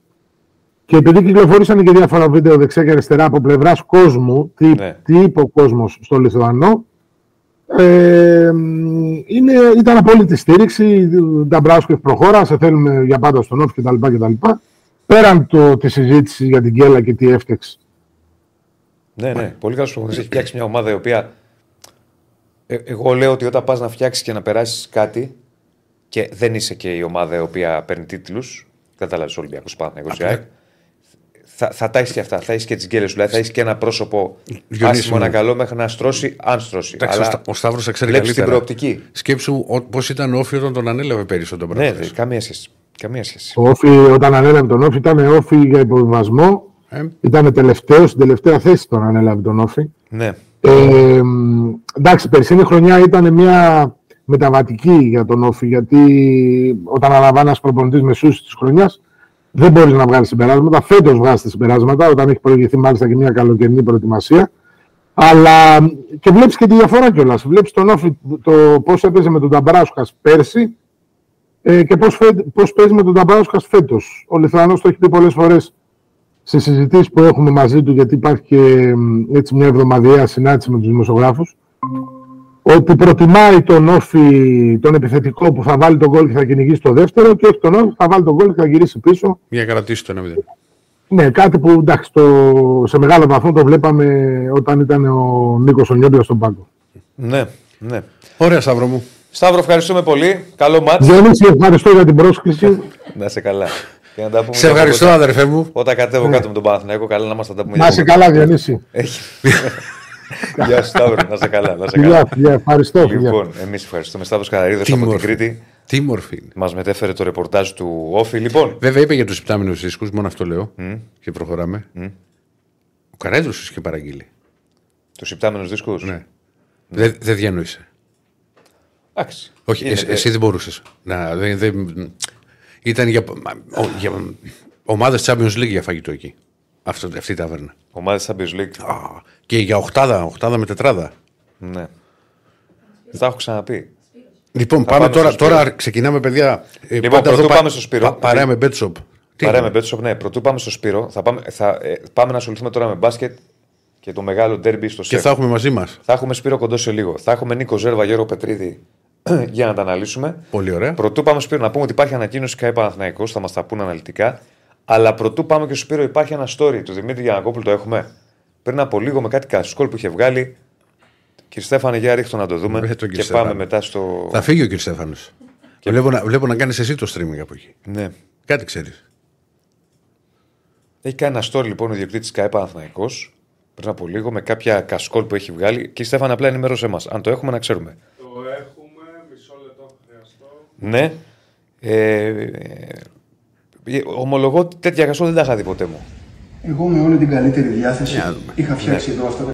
Και επειδή κυκλοφορήσαν και διάφορα βίντεο δεξιά και αριστερά από πλευράς κόσμου, τι, Ναι. τι είπε ο κόσμος στο Λιθουανό, ε, είναι, ήταν απόλυτη στήριξη. Νταμπράουσκεφ προχώρα, σε θέλουμε για πάντα στον Όφη κτλ. κτλ. Πέραν το, τη συζήτηση για την Γκέλα και τι έφτεξε. Ναι, ναι. Πολύ καλός προπονητής. Έχει φτιάξει μια ομάδα η οποία. Ε, εγώ λέω ότι όταν πας να φτιάξεις και να περάσεις κάτι και δεν είσαι και η ομάδα η οποία παίρνει τίτλους. Κατάλαβε Ολυμπιακός Παναγιώ ΑΕΚ. Θα, θα τα έχεις και αυτά. Θα έχεις και τις γκέλες σου. Δηλαδή θα έχεις και ένα πρόσωπο Διονύση άσχημο μου. να καλό μέχρι να στρώσει, αν στρώσει. Εντάξει, ο Αλλά Στα- ο Σταύρος θα ξέρει βλέπεις την καλύτερα. προοπτική. Σκέψου πώς ήταν ο Όφη όταν τον ανέλαβε πέρυσι ο Ναι, Ταμπράουσκα. δε, καμία σχέση. Καμία σχέση. Ο Όφη, όταν ανέλαβε τον Όφη, ήταν Όφη για υποβιβασμό. Ε, Ήταν τελευταίο, στην τελευταία θέση τον ανέλαβε τον Όφη. Ναι. Ε, μ, εντάξει, περσίνη χρονιά ήταν μια μεταβατική για τον Όφη, γιατί όταν αναλαμβάνει ένας προπονητής μεσούση της χρονιάς, δεν μπορεί να βγάλει συμπεράσματα. Φέτος βγάζει συμπεράσματα, όταν έχει προηγηθεί μάλιστα και μια καλοκαιρινή προετοιμασία. Αλλά και βλέπεις και τη διαφορά κιόλας. Βλέπεις τον Όφη το πώς έπαιζε με τον Ταμπράουσκα πέρσι ε, και πώς πώς παίζει με τον Ταμπράουσκα φέτος. Ο Λιθουανός το έχει πει πολλές φορές σε συζητήσεις που έχουμε μαζί του, γιατί υπάρχει και έτσι μια εβδομαδιαία συνάντηση με τους δημοσιογράφους, ότι προτιμάει τον Όφη, τον επιθετικό που θα βάλει τον γκολ και θα κυνηγήσει το δεύτερο, και όχι τον Όφη που θα βάλει τον γκολ και θα γυρίσει πίσω. Για κρατήσει το 1-0. Ναι, κάτι που εντάξει, το, σε μεγάλο βαθμό το βλέπαμε όταν ήταν ο Νίκος Ονιόμπια στον πάγκο. Ναι, ναι. Ωραία, Σταύρο μου. Σταύρο, ευχαριστούμε πολύ. Καλό μάτι. Διονύση, ευχαριστώ για την πρόσκληση. να είσαι καλά. Και να τα πούμε Σε ευχαριστώ, όταν- αδερφέ μου. Όταν κατέβω κάτω με τον Παναθηναϊκό, καλά να μας τα πούμε. Να είσαι καλά, Διονύση. Έχει. Γεια σου, Σταύρο. Να είσαι καλά. Να είσαι Φιλιά, καλά. φιλιά, ευχαριστώ. φιλιά. Λοιπόν, εμείς ευχαριστούμε. Σταύρος Καραρίδος Τι από την μόρφη. Κρήτη. Τι μορφή είναι. Μας μετέφερε το ρεπορτάζ του Όφη. Λοιπόν, Βέβαια είπε για τους υπτάμενου δίσκους, μόνο αυτό λέω. Και προχωράμε. Ο Καρέδο του είχε παραγγείλει. τους υπτάμενου δίσκους; Ναι. Δεν δεν διανόησε. Εντάξει. Όχι, Γίνεται. εσύ, εσύ δεν μπορούσες. Να, δεν, δεν, ήταν για, ο- για ομάδες Champions League για φαγητό εκεί. Αυτό, αυτή η ταβέρνα. Ομάδα Champions League. Α, και για οχτάδα, οχτάδα με τετράδα. Ναι. Τα έχω ξαναπεί. Λοιπόν, Θα πάμε, πάμε τώρα, στο Σπύρο. τώρα ξεκινάμε, παιδιά. Ε, Λοιπόν, πάντα πρωτού εδώ πάμε στο Σπύρο. παρέα με Bet Shop. Τι Παρέα είναι; με Betshop, ναι. Πρωτού πάμε στο Σπύρο. Θα πάμε, θα, ε, πάμε να ασχοληθούμε τώρα με μπάσκετ και το μεγάλο ντέρμπι στο Και ΣΕΦ. θα έχουμε μαζί μας. Θα έχουμε Σπύρο κοντό σε λίγο. Θα έχουμε Νίκο Ζέρβα, Γιώργο Πετρίδη για να τα αναλύσουμε. Πολύ ωραία. Πρωτού πάμε Σπύρο να πούμε ότι υπάρχει ανακοίνωση ΚΑΕ Παναθηναϊκός, θα μας τα πούνε αναλυτικά. Αλλά πρωτού πάμε και στο Σπύρο υπάρχει ένα story του Δημήτρη Γιανακόπουλου, το έχουμε. Πριν από λίγο με κάτι κασκόλ που είχε βγάλει. Κύριε Στέφανε, για ρίχτω να το δούμε. Ε, τον και κύριο πάμε Στέφανο. μετά στο. Θα φύγει ο κ. Στέφανος. Βλέπω, να, βλέπω να κάνεις εσύ το streaming από εκεί. Ναι. Κάτι ξέρεις. Έχει κάνει ένα story λοιπόν ο διοκτήτης ΚΑΕ Παναθηναϊκός πριν από λίγο με κάποια κασκόλ που έχει βγάλει. Κύριε Στέφανε, απλά ενημέρωσέ μας. Αν το έχουμε, να ξέρουμε. Το έχουμε, μισό λεπτό θα χρειαστώ. Ναι. Ε, ε, ομολογώ ότι τέτοια κασκόλ δεν τα είχα δει ποτέ μου. Εγώ με όλη την καλύτερη διάθεση Για να δούμε. είχα φτιάξει εδώ αυτά τα.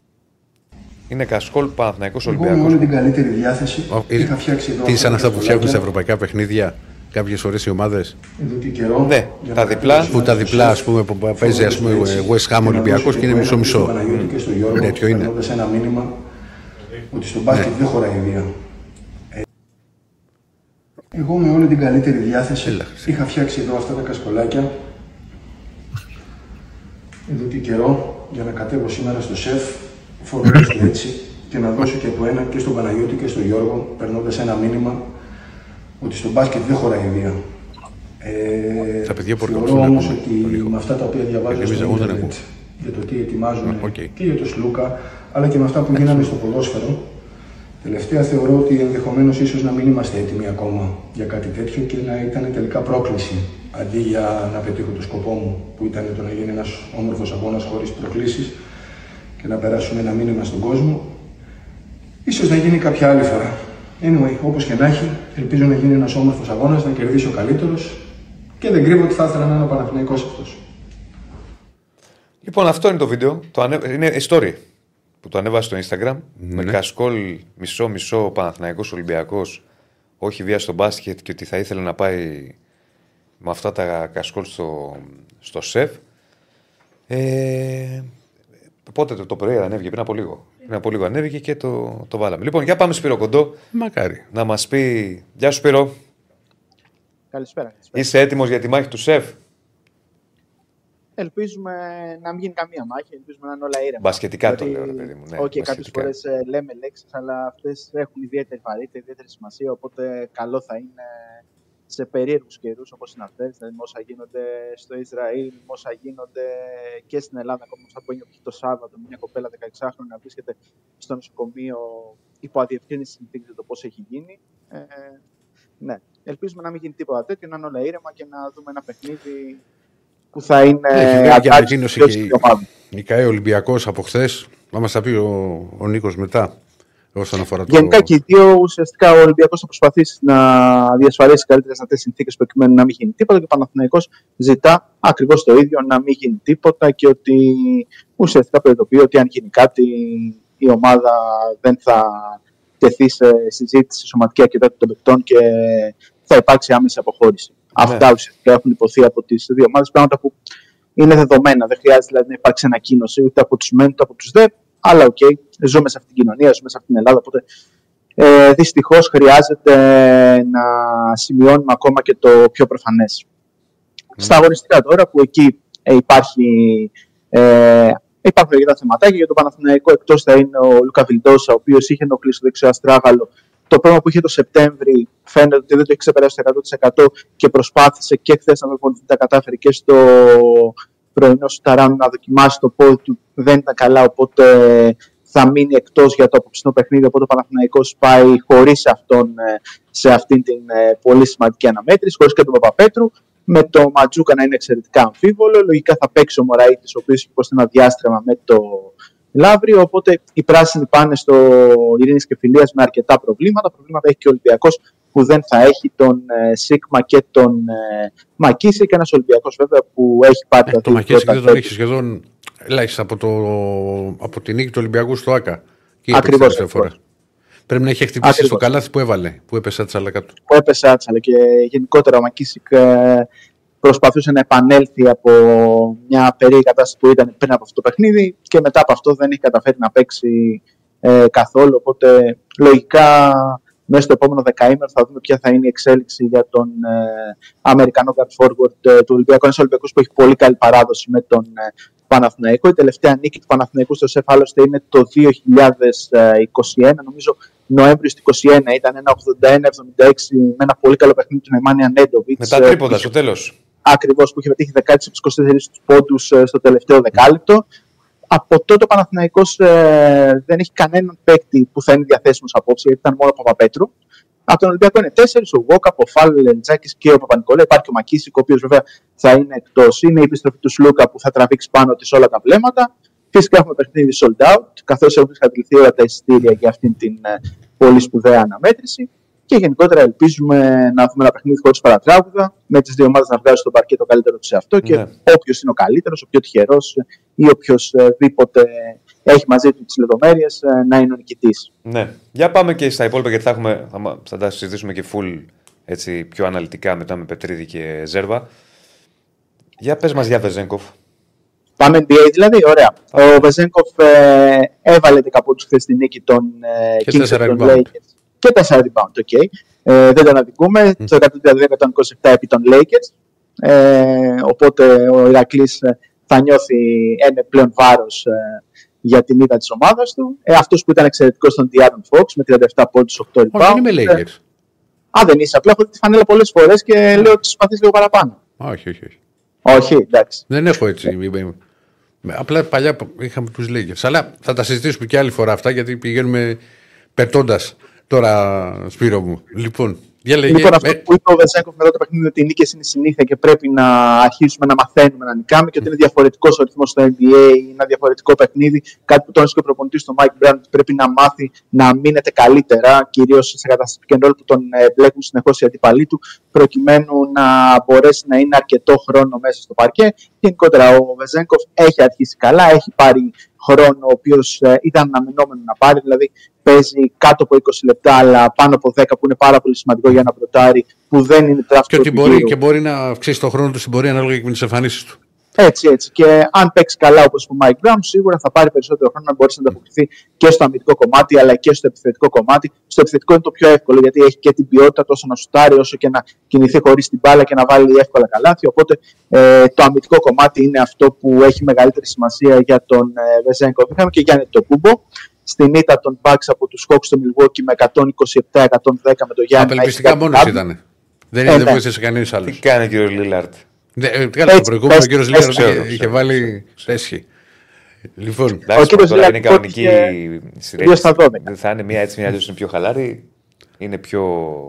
Είναι κασκόλ Παναθηναϊκός Εγώ με Ολυμπιακός. όλη την καλύτερη διάθεση Ο- είχα φτιάξει εδώ Τι είναι σαν αυτά που φτιάχνουν στα σκολάκια ευρωπαϊκά παιχνίδια κάποιες φορές οι ομάδες; Εδώ και καιρό. Ναι, για τα να διπλά. κρατήσω Που τα ένα διπλά, στο ας πούμε, που παίζει ας πούμε, έτσι, West Ham και να Ολυμπιακός δώσω και είναι το ένα μισό-μισό. στον Παναγιώτη και στον Γιώργο, Τέτοιο είναι. περνώντας ένα μήνυμα ότι στο μπάσκετ Ναι. δεν χωράει βία. Ε, Εγώ με όλη την καλύτερη διάθεση Έλα, Χρυσή. είχα φτιάξει εδώ αυτά τα κασκολάκια εδώ και καιρό για να κατέβω σήμερα στο ΣΕΦ φορώντας το έτσι και να δώσω και από ένα και στον Παναγιώτη και στον Γιώργο περνώντας ένα μήνυμα ότι στο μπάσκετ δεν χωράει βία. Ε, Τα παιδιά μπορεί να θεωρώ ακούσουν όμως ακόμα ότι το λίγο. με αυτά τα οποία διαβάζω Εμείς στο εγώ δεν ίντερνετ ακούω. για το τι ετοιμάζουν Α, οκ. και για το Σλούκα αλλά και με αυτά που γίνανε στο ποδόσφαιρο Τελευταία θεωρώ ότι ενδεχομένως ίσως να μην είμαστε έτοιμοι ακόμα για κάτι τέτοιο και να ήταν τελικά πρόκληση αντί για να πετύχω το σκοπό μου που ήταν το να γίνει ένας όμορφος αγώνας χωρίς προκλήσεις και να περάσουμε ένα μήνυμα στον κόσμο. Ίσως να γίνει κάποια άλλη φορά. Anyway, όπως και να έχει, ελπίζω να γίνει ένας όμορφος αγώνας, να κερδίσει ο καλύτερος και δεν κρύβω ότι θα ήθελα να είναι ο Παναθηναϊκός αυτός. Λοιπόν, αυτό είναι το βίντεο. Το ανε... Είναι story που το ανέβασε στο Instagram. Ναι. Με κασκόλ μισό-μισό Παναθηναϊκός Ολυμπιακός όχι βία στο μπάσκετ και ότι θα ήθελε να πάει με αυτά τα κασκόλ στο, στο σεφ. Ε, πότε το, το πρωί ανέβηκε, πριν από λίγο. Πριν από λίγο ανέβηκε και το, το βάλαμε. Λοιπόν, για πάμε Σπύρο Κοντό Μακάρι. να μας πει... Γεια σου Σπύρο, Καλησπέρα. καλησπέρα. είσαι έτοιμος για τη μάχη του σεφ; Ελπίζουμε να μην γίνει καμία μάχη, ελπίζουμε να είναι όλα ήρεμα. Μπασκετικά το Γιατί, λέω, ρε παιδί μου, ναι, Οκ, κάποιες μπασκετικά. φορές λέμε λέξεις, αλλά αυτές έχουν ιδιαίτερη βαρύτητα, ιδιαίτερη σημασία. Οπότε καλό θα είναι σε περίεργους καιρούς όπως είναι αυτές, δηλαδή με όσα γίνονται στο Ισραήλ, με όσα γίνονται και στην Ελλάδα, ακόμα αυτά που έγινε το Σάββατο, μια κοπέλα 16χρονη να βρίσκεται στο νοσοκομείο υπό αδιευκρίνιστες συνθήκες για το πώς έχει γίνει. Ε, ναι, ελπίζουμε να μην γίνει τίποτα τέτοιο, να είναι όλα ήρεμα και να δούμε ένα παιχνίδι που θα είναι Έχει βγει και αντάξιο ανακοίνωση και και η- η ομάδα. η ΚΑΕ Ολυμπιακός από χθες. Θα μας τα πει ο, ο Νίκος μετά. Όσον αφορά το. Γενικά και οι δύο, ουσιαστικά ο Ολυμπιακός θα προσπαθήσει να διασφαλίσει καλύτερες δυνατές συνθήκες προκειμένου να μην γίνει τίποτα και ο Παναθηναϊκός ζητά ακριβώς το ίδιο, να μην γίνει τίποτα και ότι ουσιαστικά προειδοποιεί ότι αν γίνει κάτι η ομάδα δεν θα τεθεί σε συζήτηση σωματική αρκετά των παικτών και θα υπάρξει άμεση αποχώρηση. Αυτά ουσιαστικά έχουν ειπωθεί από τις δύο ομάδες, πράγματα που είναι δεδομένα. Δεν χρειάζεται δηλαδή να υπάρξει ανακοίνωση ούτε από τους μεν ούτε από τους δε. Αλλά οκ, ζούμε σε αυτήν την κοινωνία, ζούμε σε αυτήν την Ελλάδα. Οπότε ε, δυστυχώς χρειάζεται να σημειώνουμε ακόμα και το πιο προφανές. Στα αγωνιστικά τώρα που εκεί ε, υπάρχει, ε, υπάρχουν αρκετά θεματάκια για το Παναθηναϊκό. Εκτός θα είναι ο Λούκα Βιλντόσα, ο οποίος είχε ενοχλήσει το δεξιό αστράγαλο. Το πρόβλημα που είχε το Σεπτέμβρη φαίνεται ότι δεν το έχει ξεπεράσει το 100% και προσπάθησε και χθες να με τα κατάφερε και στο πρωινό σου ταράνου να δοκιμάσει το πόδι του. Δεν ήταν καλά, οπότε θα μείνει εκτός για το απόψινό παιχνίδι. Οπότε ο Παναθηναϊκός πάει χωρίς αυτόν ε, σε αυτήν την ε, πολύ σημαντική αναμέτρηση, χωρίς και τον Παπαπέτρου με το Ματζούκα να είναι εξαιρετικά αμφίβολο. Λογικά θα παίξει ο Μωραήτης, ο οποίος έχει υποστεί ένα διάστρεμα με το Λαύριο. Οπότε οι πράσινοι πάνε στο Ειρήνης και Φιλίας με αρκετά προβλήματα. Προβλήματα έχει και ο Ολυμπιακός που δεν θα έχει τον ε, Σίγμα και τον ε, Μακίση. Και ένας Ολυμπιακός βέβαια που έχει πάρει ε, Το Μακίση δεν τον έχει σχεδόν ελάχιστα από, το, από την νίκη του Ολυμπιακού στο ΑΚΑ. Ακριβώς. Πρέπει να έχει χτυπήσει Ακριβώς. στο καλάθι που έβαλε, που έπεσε άτσαλα κάτω. Που έπεσε άτσαλα και γενικότερα ο Μακίσικ ε, προσπαθούσε να επανέλθει από μια περίεργη κατάσταση που ήταν πριν από αυτό το παιχνίδι και μετά από αυτό δεν έχει καταφέρει να παίξει ε, καθόλου. Οπότε λογικά μέσα στο επόμενο δεκαήμερο θα δούμε ποια θα είναι η εξέλιξη για τον ε, Αμερικανό guard forward ε, του Ολυμπιακού. Ένας Ολυμπιακός που έχει πολύ καλή παράδοση με τον ε, Παναθηναϊκό. Η τελευταία νίκη του Παναθηναϊκού στο ΣΕΦ άλλωστε είναι το 2021, νομίζω Νοέμβριο του 2021. Ήταν ένα 81-76 με ένα πολύ καλό παιχνίδι του Νεμάνια Νέντοβιτ. Μετά τρίποντα στο τέλος. Ακριβώς που είχε πετύχει 16 από 24 πόντους στο τελευταίο δεκάλεπτο. Από τότε ο Παναθηναϊκός ε, δεν έχει κανέναν παίκτη που θα είναι διαθέσιμος απόψε, γιατί ήταν μόνο ο Παπαπέτρου. Από τον Ολυμπιακό είναι τέσσερις, ο Γόκα, ο Φάλ, ο Λεντζάκης και ο Παπα-Νικολέ. Υπάρχει ο Μακίσικ, ο οποίος βέβαια θα είναι εκτός. Είναι η επιστροφή του Σλούκα που θα τραβήξει πάνω της όλα τα βλέμματα. Φυσικά έχουμε παιχνίδι sold out, καθώς έχουν εξαντληθεί όλα τα εισιτήρια για αυτήν την ε, πολύ σπουδαία αναμέτρηση. Και γενικότερα ελπίζουμε να δούμε ένα παιχνίδι χωρίς παρατράγουδα, με τις δύο ομάδες να βγάζουν στον παρκέ το καλύτερο τους σε αυτό και ναι. όποιος είναι ο καλύτερος, ο πιο τυχερός ή οποιοδήποτε έχει μαζί του τις λεπτομέρειες ε, να είναι ο νικητής. Ναι. Για πάμε και στα υπόλοιπα γιατί θα, έχουμε, θα, θα τα συζητήσουμε και full έτσι, πιο αναλυτικά μετά με Πετρίδη και Ζέρβα. Για πες μας για Βεζέγκοφ. Πάμε NBA δηλαδή, ωραία. Ο Βεζέγκοφ ε, έβαλε 10 πόντους χθες στη νίκη των ε, Kings των Lakers. Και 4 rebound, okay. Ε, δεν τον αδικούμε. Mm. Το 132-127 επί των Lakers. Ε, οπότε ο Ηρακλής ε, θα νιώθει ένα πλέον βάρος ε, για την ήττα της ομάδας του. Ε, αυτός που ήταν εξαιρετικός ήταν Diaron Fox με 37 πόντους, 8 rebound. Όχι, δεν είμαι Lakers. Α, δεν είσαι. Απλά έχω δει τη φανέλα πολλές φορές και λέω ότι συμπαθείς λίγο παραπάνω. Όχι, όχι, όχι. Όχι, εντάξει. Δεν έχω έτσι. Απλά παλιά είχαμε τους Lakers. Αλλά θα τα συζητήσουμε και άλλη φορά αυτά γιατί πηγαίνουμε πετώντας τώρα, Σπύρο μου. Λοιπόν, για λέγε, λοιπόν, αυτό που είπε ο Βεζέγκοφ μετά το παιχνίδι ότι οι νίκες είναι συνήθεια και πρέπει να αρχίσουμε να μαθαίνουμε να νικάμε και ότι είναι διαφορετικός ο ρυθμός στο NBA, ένα διαφορετικό παιχνίδι. Κάτι που τόνισε και ο προπονητής του Mike Brown ότι πρέπει να μάθει να μείνεται καλύτερα, κυρίως σε κατάσταση pick που τον ε, μπλέκουν συνεχώς οι αντιπαλοί του, προκειμένου να μπορέσει να είναι αρκετό χρόνο μέσα στο παρκέ. Γενικότερα, ο Βεζένκοφ έχει αρχίσει καλά, έχει πάρει χρόνο ο οποίος ε, ήταν αναμενόμενο να πάρει. Δηλαδή παίζει κάτω από 20 λεπτά, αλλά πάνω από 10 που είναι πάρα πολύ σημαντικό για ένα πρωτάρι που δεν είναι draft pick. Και ότι μπορεί, και μπορεί να αυξήσει το χρόνο του στην πορεία ανάλογα και με τις εμφανίσεις του. Έτσι, έτσι. Και αν παίξει καλά όπως ο Mike Brown, σίγουρα θα πάρει περισσότερο χρόνο να μπορέσει να ανταποκριθεί και στο αμυντικό κομμάτι αλλά και στο επιθετικό κομμάτι. Στο επιθετικό είναι το πιο εύκολο γιατί έχει και την ποιότητα τόσο να σουτάρει όσο και να κινηθεί χωρίς την μπάλα και να βάλει εύκολα καλάθι. Οπότε ε, το αμυντικό κομμάτι είναι αυτό που έχει μεγαλύτερη σημασία για τον ε, Βεζένκοφ. Είχαμε και Γιάννη Αντετοκούνμπο στην ήττα των Bucks από τους Hawks στο Milwaukee με 127-110 με το Γιάννη. Απελπιστικά μόνος ήταν. Δεν, ε, δεν ναι. βοήθησε κανείς άλλος. Τι κάνει ο κύριος Λίλαρντ; Ναι, ε, το προηγούμενο ο κύριος Λίλαρντ είχε βάλει τέσχη. Λοιπόν, ο κύριος Λίλαρντ είναι κανονική σειρά. Δεν θα είναι μια έτσι, μια αλλιώς είναι πιο χαλάρη. Είναι πιο.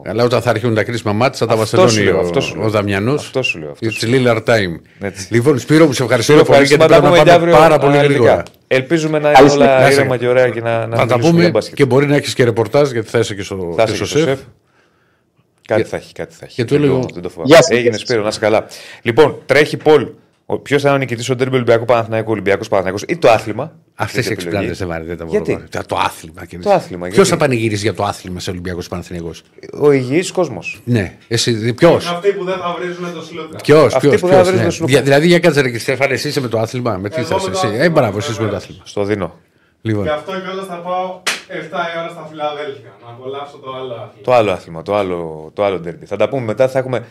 Αλλά όταν θα αρχίσουν τα κρίσιμα μάτια θα τα βασιλώνει ο, ο Δαμιανός. Αυτό σου λέω. It's Lillard time. Λοιπόν, Σπύρο, μου σε ευχαριστώ πολύ γιατί πρέπει να πάμε πάρα πολύ γρήγορα. Ελπίζουμε να είναι όλα ήρεμα και ωραία και να, να, τα πούμε και μπορεί να έχεις και ρεπορτάζ γιατί θα είσαι και στο, θα και στο σεφ. Κάτι θα έχει, κάτι θα έχει. Και του έλεγα. Έγινε Σπύρο, να είσαι καλά. Λοιπόν, τρέχει Πολ. Ποιος θα είναι ο νικητής ο Τέρμπι Ολυμπιακού Παναθηναϊκού, Ολυμπιακός Παναθηναϊκός ή το άθλημα; Αυτές οι εξυπνάδε δεν βάρετε τα Γιατί; Το άθλημα. Το άθλημα. Ποιος θα πανηγυρίσει για το άθλημα σε Ολυμπιακό Παναθηναϊκό. Ο υγιής κόσμος. Ναι, εσύ ποιος; Αυτοί που δεν θα βρίζουν το σλούκα. Ποιος, ποιος. Ναι. Δηλαδή για κάτσε ρε και Στέφανε, εσύ είσαι με το άθλημα. Με τι θα εσύ. Ε, μπράβο, εσύ με το άθλημα. Στο δίνω. Λοιπόν. Γι' αυτό κιόλα θα πάω 7 η ώρα στα Φιλαδέλφια να απολαύσω το άλλο άθλημα. Το άλλο άθλημα, το άλλο, το άλλο derby. Θα τα πούμε μετά. Θα έχουμε,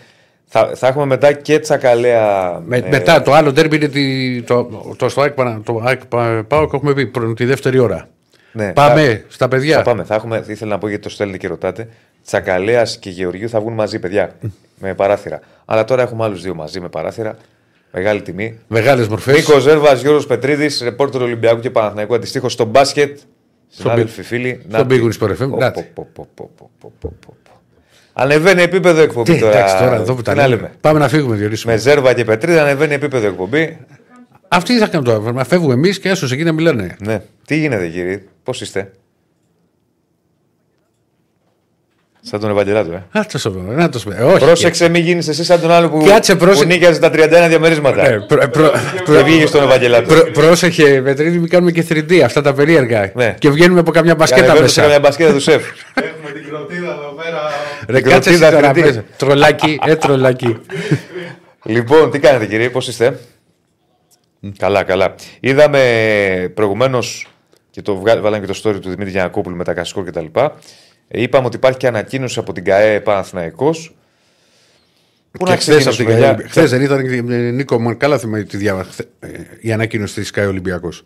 θα, θα έχουμε μετά και τσακαλέα. Με, ε, Μετά το άλλο ντέρμπι είναι τη, το, το, στο ΑΕΚ, Πανα- το ΑΕΚ Πα- ΠΑΟΚ έχουμε πει προ- τη δεύτερη ώρα. ναι, Πάμε θα- στα παιδιά. Θα πάμε. Θα έχουμε, ήθελα να πω γιατί το στέλνετε και ρωτάτε. Τσακαλέας και Γεωργίου θα βγουν μαζί, παιδιά. με παράθυρα. Αλλά τώρα έχουμε άλλους δύο μαζί με παράθυρα. Μεγάλη τιμή. Μεγάλες μορφές. Νίκος Ζέρβας, Γιώργος Πετρίδης, ρεπόρτερ Ολυμπιακού και Παναθηναϊκού αντιστοίχως στο μπάσκετ. Συνάδελφοι φίλοι. στον να- Big Win Ανεβαίνει επίπεδο εκπομπή τώρα. Εντάξει τώρα εδώ που Τι τα να λέμε. λέμε. Πάμε να φύγουμε, Διονύση. Με Ζέρβα και Πετρίδη ανεβαίνει επίπεδο εκπομπή. Αυτοί θα κάνουν τώρα. Να φεύγουμε εμείς και έσως εκεί να μιλάνε. Ναι. Τι γίνεται, κύριε, πώς είστε; Σαν τον Ευαγγελάτο, ε. Α, το σοβαρό. Να το σπέ. Όχι. Πρόσεξε, μην γίνεις εσύ σαν τον άλλο που, Κάτσε, πρόσεξε. που νίκιαζε τα 31 διαμερίσματα. Ε, προ- προ- Και βγήκε στον Ευαγγελάτο. προ- Πρόσεχε, Πετρίδη, μην κάνουμε και 3D αυτά τα περίεργα. Ναι. Και βγαίνουμε από καμιά μπασκέτα Ανεβαίνω σε μέσα. καμιά μπασκέτα του σεφ. Έχουμε την κροτίδα εδώ πέρα. Ρε, Την κάτσε εσύ κροτίδα τώρα 3D. μέσα. Τρολάκι, ε, τρολάκι. Λοιπόν, τι κάνετε κύριε, πώς είστε; Καλά, καλά. Είδαμε προηγουμένως και το βγα- βάλαμε και το story του Δημήτρη Γιανακόπουλου με τα κασικό κτλ. Ε, είπαμε ότι υπάρχει και ανακοίνωση από την ΚαΕ Παναθηναϊκός. Πού να ξεκινήσουμε, παιδιά. Χθες δεν ήταν και, ε, Νίκο, μου καλά θυμάμαι τη διάβα, χθε- ε, η ανακοίνωση της ΣΚΑΙ Ολυμπιακός.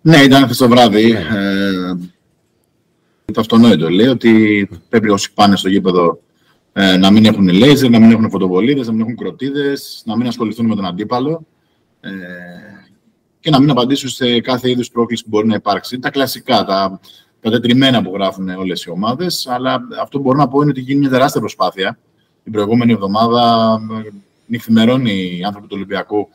Ναι, ήταν χθες το βράδυ. Ε, το αυτονόητο λέει ότι πρέπει όσοι πάνε στο γήπεδο ε, να μην έχουν λέιζερ, να μην έχουν φωτοβολίδες, να μην έχουν κροτίδες, να μην ασχοληθούν με τον αντίπαλο ε, και να μην απαντήσουν σε κάθε είδους πρόκληση που μπορεί να υπάρξει. Τα κλασικά, τα, τα τετριμένα που γράφουν όλες οι ομάδες. Αλλά αυτό που μπορώ να πω είναι ότι γίνει μια τεράστια προσπάθεια. Την προηγούμενη εβδομάδα ε, νυχθημερώνει οι άνθρωποι του Ολυμπιακού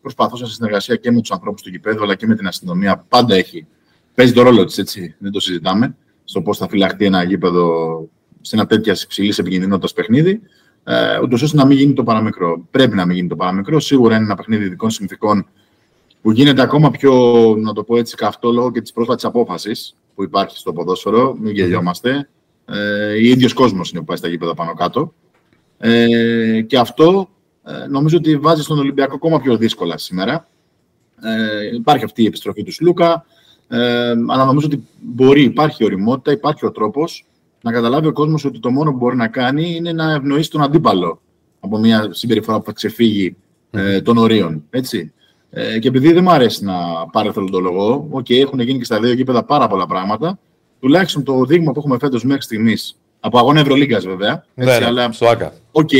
προσπαθούσαν σε συνεργασία και με τους ανθρώπους του γηπέδου αλλά και με την αστυνομία. Πάντα έχει. Παίζει το ρόλο της, έτσι. Δεν το συζητάμε. Στο πώς θα φυλαχτεί ένα γήπεδο σε ένα τέτοια υψηλής επικινδυνότητας παιχνίδι. Ε, Ούτως ώστε να μην γίνει το παραμικρό. Πρέπει να μην γίνει το παραμικρό. Σίγουρα είναι ένα παιχνίδι ειδικών συνθήκων που γίνεται ακόμα πιο, να το πω έτσι, καυτό λόγω και της πρόσφατης απόφασης που υπάρχει στο ποδόσφαιρο. Μην γελιόμαστε. Ε, ο ίδιος κόσμος είναι που πάει στα γήπεδα πάνω κάτω. Ε, και αυτό ε, νομίζω ότι βάζει στον Ολυμπιακό ακόμα πιο δύσκολα σήμερα. Ε, υπάρχει αυτή η επιστροφή του Σλούκα, ε, αλλά νομίζω ότι μπορεί, υπάρχει ωριμότητα, υπάρχει ο τρόπος να καταλάβει ο κόσμος ότι το μόνο που μπορεί να κάνει είναι να ευνοήσει τον αντίπαλο από μια συμπεριφορά που θα ξεφύγει ε, των ορίων. Έτσι. Ε, και επειδή δεν μου αρέσει να πάρει λόγο, okay, έχουν γίνει και στα δύο γήπεδα πάρα πολλά πράγματα. Τουλάχιστον το δείγμα που έχουμε φέτος μέχρι στιγμής, από αγώνα Ευρωλίγκας βέβαια. Ναι, έτσι, ναι, αλλά στο ΟΑΚΑ. Οκ,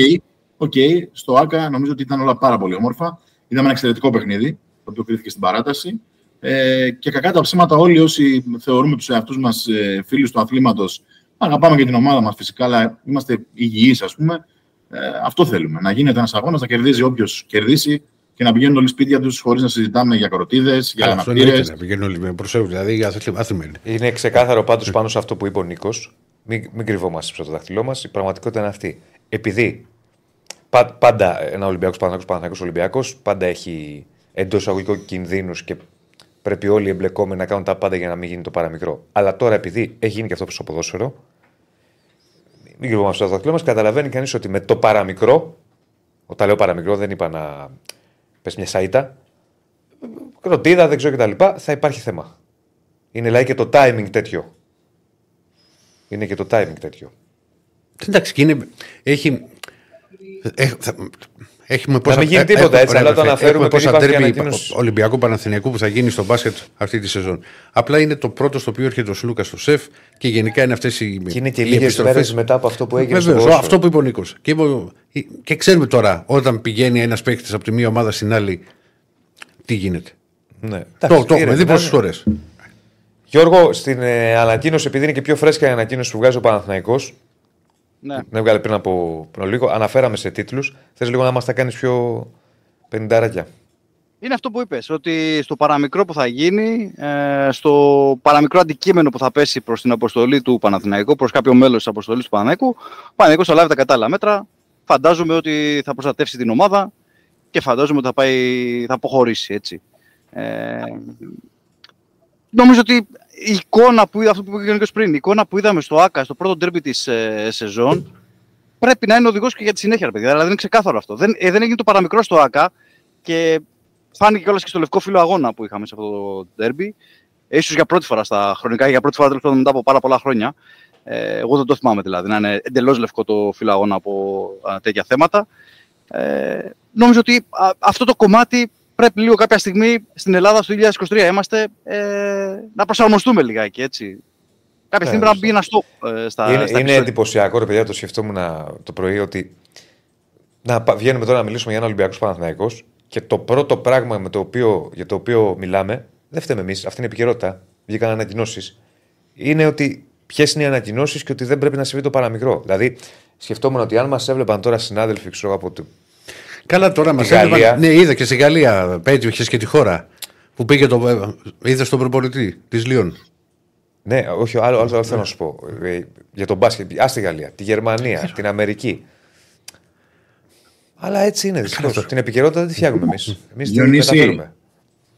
οκ. στο ΟΑΚΑ νομίζω ότι ήταν όλα πάρα πολύ όμορφα. Είδαμε ένα εξαιρετικό παιχνίδι, το οποίο κρίθηκε στην παράταση. Ε, και κακά τα ψέματα, όλοι όσοι θεωρούμε τους εαυτούς μας ε, φίλους του αθλήματος, αγαπάμε και την ομάδα μας φυσικά, αλλά είμαστε υγιείς, ας πούμε. Ε, αυτό θέλουμε. Να γίνεται ένας αγώνας, να κερδίζει όποιος κερδίσει και να πηγαίνουν όλοι σπίτια τους χωρίς να συζητάμε για κροτίδες, για Καλά, αυτό αναπτήρες. είναι να πηγαίνουν όλοι με προσέχουν. Δηλαδή για άθλημα άθλημα είναι. Είναι ξεκάθαρο πάντως πάνω σε αυτό που είπε ο Νίκος. Μην, μην κρυβόμαστε πίσω το δάχτυλό μας. Η πραγματικότητα είναι αυτή. Επειδή πα, πάντα ένα Ολυμπιακός Παναγιώ Παναγιώ Ολυμπιακός πάντα έχει εντός αγωγικών κινδύνους και πρέπει όλοι οι εμπλεκόμενοι να κάνουν τα πάντα για να μην γίνει το παραμικρό. Αλλά τώρα επειδή έχει γίνει και αυτό στο ποδόσφαιρο, μην κρυβόμαστε στο δάχτυλό μας, καταλαβαίνει κανείς ότι με το παραμικρό, όταν λέω παραμικρό δεν είπα να πες μια σαΐτα, κροτίδα, δεν ξέρω κτλ. θα υπάρχει θέμα. Είναι δηλαδή και το timing τέτοιο. Είναι και το timing τέτοιο. Εντάξει, και είναι, έχει. Έχ, θα, έχουμε πόσα, μην γίνει ε, τίποτα έχουμε- έτσι, αλλά το έχουμε αναφέρουμε επειδή πόσα υπάρχει και ντέρμπι ανακοίνωση. Ολυμπιακού Παναθηναϊκού που θα γίνει στο μπάσκετ αυτή τη σεζόν. Απλά είναι το πρώτο στο οποίο έρχεται ο Σλούκα στο σεφ και γενικά είναι αυτές οι. Και είναι και οι λίγες επιστροφές. μέρες μετά από αυτό που έγινε στο Βεβαίως, ποδόσφαιρο. αυτό που είπε ο Νίκος. Και, είπε- και ξέρουμε τώρα, όταν πηγαίνει ένας παίκτης από τη μία ομάδα στην άλλη, τι γίνεται. Ναι. Το, Εντάξει, το έχουμε κύριε, δει να πόσες είναι. φορές. Γιώργο, στην ε, ανακοίνωση, επειδή είναι και πιο φρέσκα η ανακοίνωση που βγάζει ο Παναθηναϊκός, Ναι. την έβγαλε πριν από, πριν από λίγο, αναφέραμε σε τίτλους. Θες λίγο να μας τα κάνεις πιο πενηντάρακια. Είναι αυτό που είπες, ότι στο παραμικρό που θα γίνει, ε, στο παραμικρό αντικείμενο που θα πέσει προς την αποστολή του Παναθηναϊκού, προς κάποιο μέλος της αποστολής του Παναθηναϊκού, ο Παναθηναϊκός θα λάβει τα κατάλληλα μέτρα, φαντάζομαι ότι θα προστατεύσει την ομάδα και φαντάζομαι ότι θα, πάει, θα αποχωρήσει, έτσι. Ε, νομίζω ότι η εικόνα που είδα, αυτό που είπε και ο Νίκος πριν, η εικόνα που είδαμε στο ΆΚΑ, στο πρώτο ντέρμπι της ε, σεζόν, πρέπει να είναι οδηγός και για τη συνέχεια, ρε παιδιά. Δηλαδή είναι ξεκάθαρο αυτό. Δεν, ε, δεν έγινε το παραμικρό στο ΆΚΑ και φάνηκε κιόλας και στο λευκό φύλλο αγώνα που είχαμε σε αυτό το ντέρμπι. ίσως για πρώτη φορά στα χρονικά, για πρώτη φορά τέλος πάντων μετά από πάρα πολλά χρόνια. Ε, εγώ δεν το θυμάμαι δηλαδή, να είναι εντελώς λευκό το φύλλο από α, τέτοια θέματα. Ε, νομίζω ότι α, αυτό το κομμάτι πρέπει λίγο κάποια στιγμή στην Ελλάδα, στο 2023 είμαστε, ε, να προσαρμοστούμε λιγάκι, έτσι. Κάποια στιγμή πρέπει να μπει ένα stop ε, στα, είναι, στα είναι εντυπωσιακό, ρε παιδιά, το σκεφτόμουν το πρωί ότι να πα- βγαίνουμε τώρα να μιλήσουμε για ένα Ολυμπιακό Παναθυναϊκό και το πρώτο πράγμα με το οποίο, για το οποίο μιλάμε, δεν φταίμε εμείς, αυτή είναι η επικαιρότητα. Βγήκαν ανακοινώσεις. Είναι ότι ποιες είναι οι ανακοινώσεις και ότι δεν πρέπει να συμβεί το παραμικρό. Δηλαδή, σκεφτόμουν ότι αν μας έβλεπαν τώρα συνάδελφοι, ξέρω από το. Καλά τώρα μας Γαλλία. Ναι, είδα και στη Γαλλία. Πέτυχε και τη χώρα. Που πήγε το. Είδες τον προπονητή της Λιόν. Ναι, όχι, άλλο, άλλο, άλλο θέλω να σου πω. Ε, για τον μπάσκετ. Α τη Γαλλία, τη Γερμανία, την Αμερική. Αλλά έτσι είναι δυστυχώς. Την επικαιρότητα δεν τη φτιάχνουμε εμείς. Εμείς την Διονύση, μεταφέρουμε.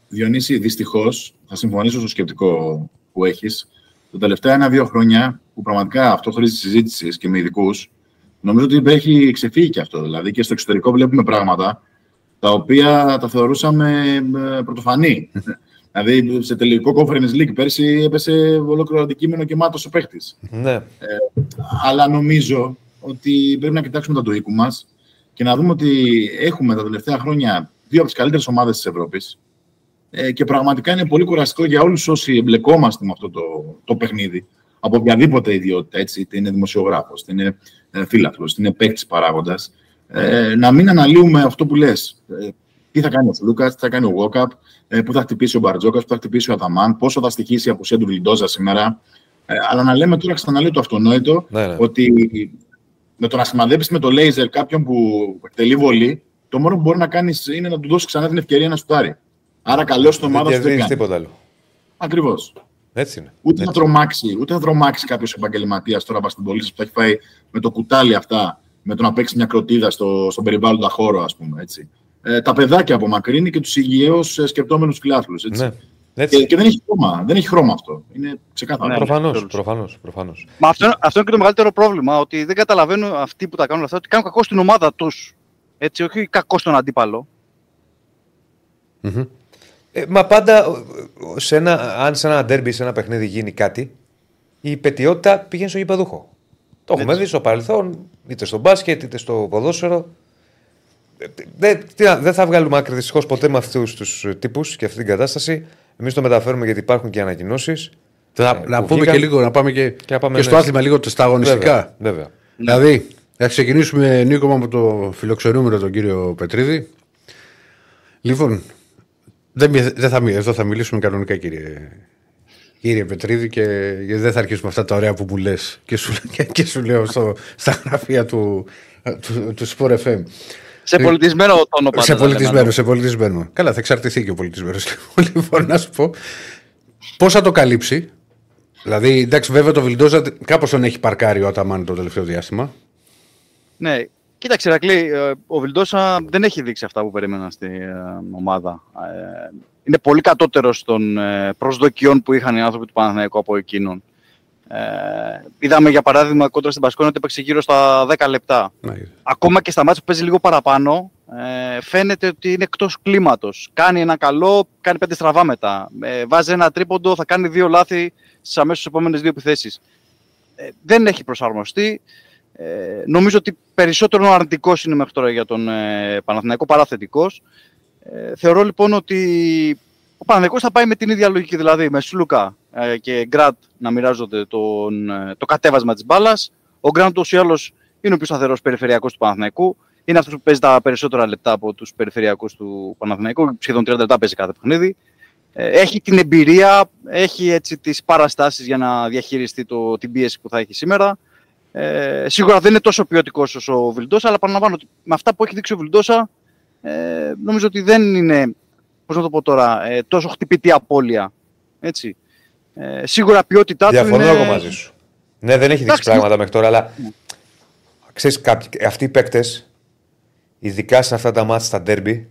Διονύση, δυστυχώς, θα συμφωνήσω στο σκεπτικό που έχεις. Τα τελευταία ένα-δύο χρόνια που πραγματικά αυτό χρήζει συζήτησης και με ειδικούς, νομίζω ότι έχει ξεφύγει και αυτό. Δηλαδή και στο εξωτερικό βλέπουμε πράγματα τα οποία τα θεωρούσαμε ε, πρωτοφανή. δηλαδή σε τελικό conference league πέρσι έπεσε ολόκληρο αντικείμενο και μάτω ο παίχτης. Ναι. αλλά νομίζω ότι πρέπει να κοιτάξουμε τα του οίκου μας και να δούμε ότι έχουμε τα τελευταία χρόνια δύο από τις καλύτερες ομάδες της Ευρώπης. Ε, και πραγματικά είναι πολύ κουραστικό για όλους όσοι εμπλεκόμαστε με αυτό το, το παιχνίδι. Από οποιαδήποτε ιδιότητα, έτσι, είτε είναι δημοσιογράφος, είτε είναι ε, φίλαθλο, είτε είναι παίκτης παράγοντας, ε, να μην αναλύουμε αυτό που λες. Ε, τι θα κάνει ο Φλούκας, τι θα κάνει ο Βόκαπ, ε, πού θα χτυπήσει ο Μπαρτζόκας, πού θα χτυπήσει ο Αταμάν, πόσο θα στοιχήσει η απουσία του Λιντόζα σήμερα. Ε, αλλά να λέμε τώρα, ξαναλέω το αυτονόητο, Ναι, ναι. ότι με το να σημαδέψεις με το λέιζερ κάποιον που εκτελεί βολή, το μόνο που μπορεί να κάνεις είναι να του δώσεις ξανά την ευκαιρία να σουτάρει. Άρα καλώ στην Δεν ομάδα σου δεν κερδίζεις κάνει. τίποτα άλλο. Ακριβώς. Έτσι είναι. Ούτε θα Έτσι. τρομάξει, ούτε θα τρομάξει κάποιος επαγγελματίας τώρα παστιμπολίστα που θα έχει φάει με το κουτάλι αυτά, με το να παίξεις μια κροτίδα στο, στον περιβάλλοντα χώρο, ας πούμε. Έτσι. Ε, τα παιδάκια απομακρύνει και τους υγιέω σκεπτόμενους φιλάθλους. Ναι. Έτσι. Και, και δεν έχει χρώμα. Δεν έχει χρώμα αυτό. Είναι ξεκάθαρο. Ναι. Προφανώς, τέλος. προφανώς. Προφανώς. Μα αυτό, είναι- αυτό είναι και το μεγαλύτερο πρόβλημα, ότι δεν καταλαβαίνουν αυτοί που τα κάνουν αυτά, ότι κάνουν κακό στην ομάδα τους. Έτσι, όχι κακό στον αντίπαλο. Ε, μα πάντα, ο- ο- σε ένα, αν σε ένα ντέρμπι, σε ένα παιχνίδι γίνει κάτι, η πετιότητα πηγαίνει στο γηπεδούχο. Το έχουμε δει στο παρελθόν, είτε στο μπάσκετ, είτε στο ποδόσφαιρο. Ε, Δεν, τι να- δεν θα βγάλουμε άκρη δυστυχώς ποτέ με αυτούς τους τύπους και αυτή την κατάσταση. Εμείς το μεταφέρουμε γιατί υπάρχουν και ανακοινώσεις. Να, Ε, να που πούμε βγήκαν. και λίγο, να πάμε και, να πάμε, και ναι. στο άθλημα λίγο στα αγωνιστικά. Βέβαια. βέβαια. Δηλαδή, θα ξεκινήσουμε Νίκο μου, από το φιλοξενούμενο τον κύριο Πετρίδη. Λοιπόν, δεν, μι- δεν θα, μι- εδώ θα μιλήσουμε κανονικά κύριε, κύριε Πετρίδη και γιατί δεν θα αρχίσουμε αυτά τα ωραία που μου λες και σου, και, και σου λέω στο, στα γραφεία του, του, του Sport FM. Σε πολιτισμένο τόνο πάντα. σε τα λέμε πολιτισμένο, εδώ. σε πολιτισμένο. Καλά, θα εξαρτηθεί και ο πολιτισμένο. λοιπόν, να σου πω πώς θα το καλύψει; Δηλαδή, εντάξει, βέβαια το Βιλντόζα κάπως τον έχει παρκάρει ο Αταμάν το τελευταίο διάστημα. Ναι, κοίταξε Ρακλή, ε, ο Βιλντόσα δεν έχει δείξει αυτά που περίμενα στην ε, ομάδα. Ε, Είναι πολύ κατώτερος των ε, προσδοκιών που είχαν οι άνθρωποι του Παναθηναϊκού από εκείνον. Ε, είδαμε για παράδειγμα κόντρα στην Πασκόνια ότι έπαιξε γύρω στα 10 λεπτά. Ναι. Ακόμα και στα μάτια που παίζει λίγο παραπάνω, ε, φαίνεται ότι είναι εκτός κλίματος. Κάνει ένα καλό, κάνει πέντε στραβά μετά. Ε, βάζει ένα τρίποντο, θα κάνει δύο λάθη στις αμέσως επόμενες δύο επιθέσεις. Ε, δεν έχει προσαρμοστεί. Ε, νομίζω ότι περισσότερο αρνητικός είναι μέχρι τώρα για τον ε, Παναθηναϊκό παρά θετικός. Ε, θεωρώ λοιπόν ότι ο Παναθηναϊκός θα πάει με την ίδια λογική, δηλαδή με Σλούκα ε, και Γκραντ να μοιράζονται τον, ε, το κατέβασμα της μπάλας. Ο Γκραντ ούτως ή άλλως είναι ο πιο σταθερός περιφερειακός του Παναθηναϊκού. Είναι αυτός που παίζει τα περισσότερα λεπτά από τους περιφερειακούς του Παναθηναϊκού. Σχεδόν 30 λεπτά παίζει κάθε παιχνίδι. Ε, έχει την εμπειρία, έχει έτσι τις παραστάσεις για να διαχειριστεί το, την πίεση που θα έχει σήμερα. Ε, σίγουρα δεν είναι τόσο ποιοτικός όσο ο Βιλντόσα, αλλά παραλαμβάνω ότι με αυτά που έχει δείξει ο Βιλντόσα, ε, νομίζω ότι δεν είναι, πώς να το πω τώρα, ε, τόσο χτυπητή απώλεια. Έτσι. Ε, σίγουρα η ποιότητά του Διαφωνώ είναι... εγώ μαζί σου. Ναι, δεν έχει δείξει Εντάξει, πράγματα μέχρι τώρα, αλλά ξέρεις, κάποιοι, αυτοί οι παίκτες, ειδικά σε αυτά τα μάτια στα ντέρμπι,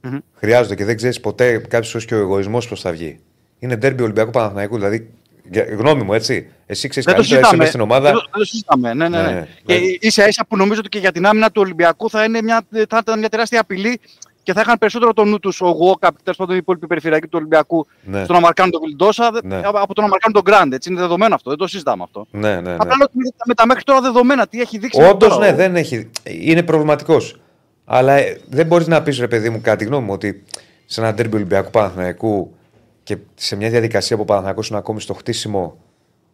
Μμμ. χρειάζονται και δεν ξέρεις ποτέ κάποιος και ο εγωισμός πώς θα βγει. Είναι ντέρμπι Ολυμπιακού Παναθηναϊκού, δηλαδή. Για- Γνώμη μου, έτσι. Εσύ ξέρεις Δεν το καλύτερα, είσαι συζητάμε. μες στην ομάδα. Δεν το, δεν το συζητάμε. Ναι, ναι, ναι. Ναι, και ναι. ίσα ίσα που νομίζω ότι και για την άμυνα του Ολυμπιακού θα, είναι μια, θα ήταν μια τεράστια απειλή και θα είχαν περισσότερο το νου τους ο Γουόκα, τέλος πάντων οι υπόλοιποι περιφερειακοί του Ολυμπιακού, Ναι. στο να μαρκάνουν τον Βιλντόσα Ναι. από το να μαρκάνουν τον Γκραντ. Έτσι είναι δεδομένο αυτό, δεν το συζητάμε αυτό. Ναι, ναι, ναι. Απλά λέω ότι με- με τα μέχρι τώρα δεδομένα, τι έχει δείξει. μέχρι Όντως, τώρα, ναι, ο- δεν έχει. Είναι προβληματικός. Αλλά ε, δεν μπορείς να πεις, ρε παιδί μου, κατά τη γνώμη μου, ότι σε ένα τέρμπι Ολυμπιακού Παναθηναϊκού και σε μια διαδικασία που ο Παναθηναϊκός είναι ακόμη στο χτίσιμο,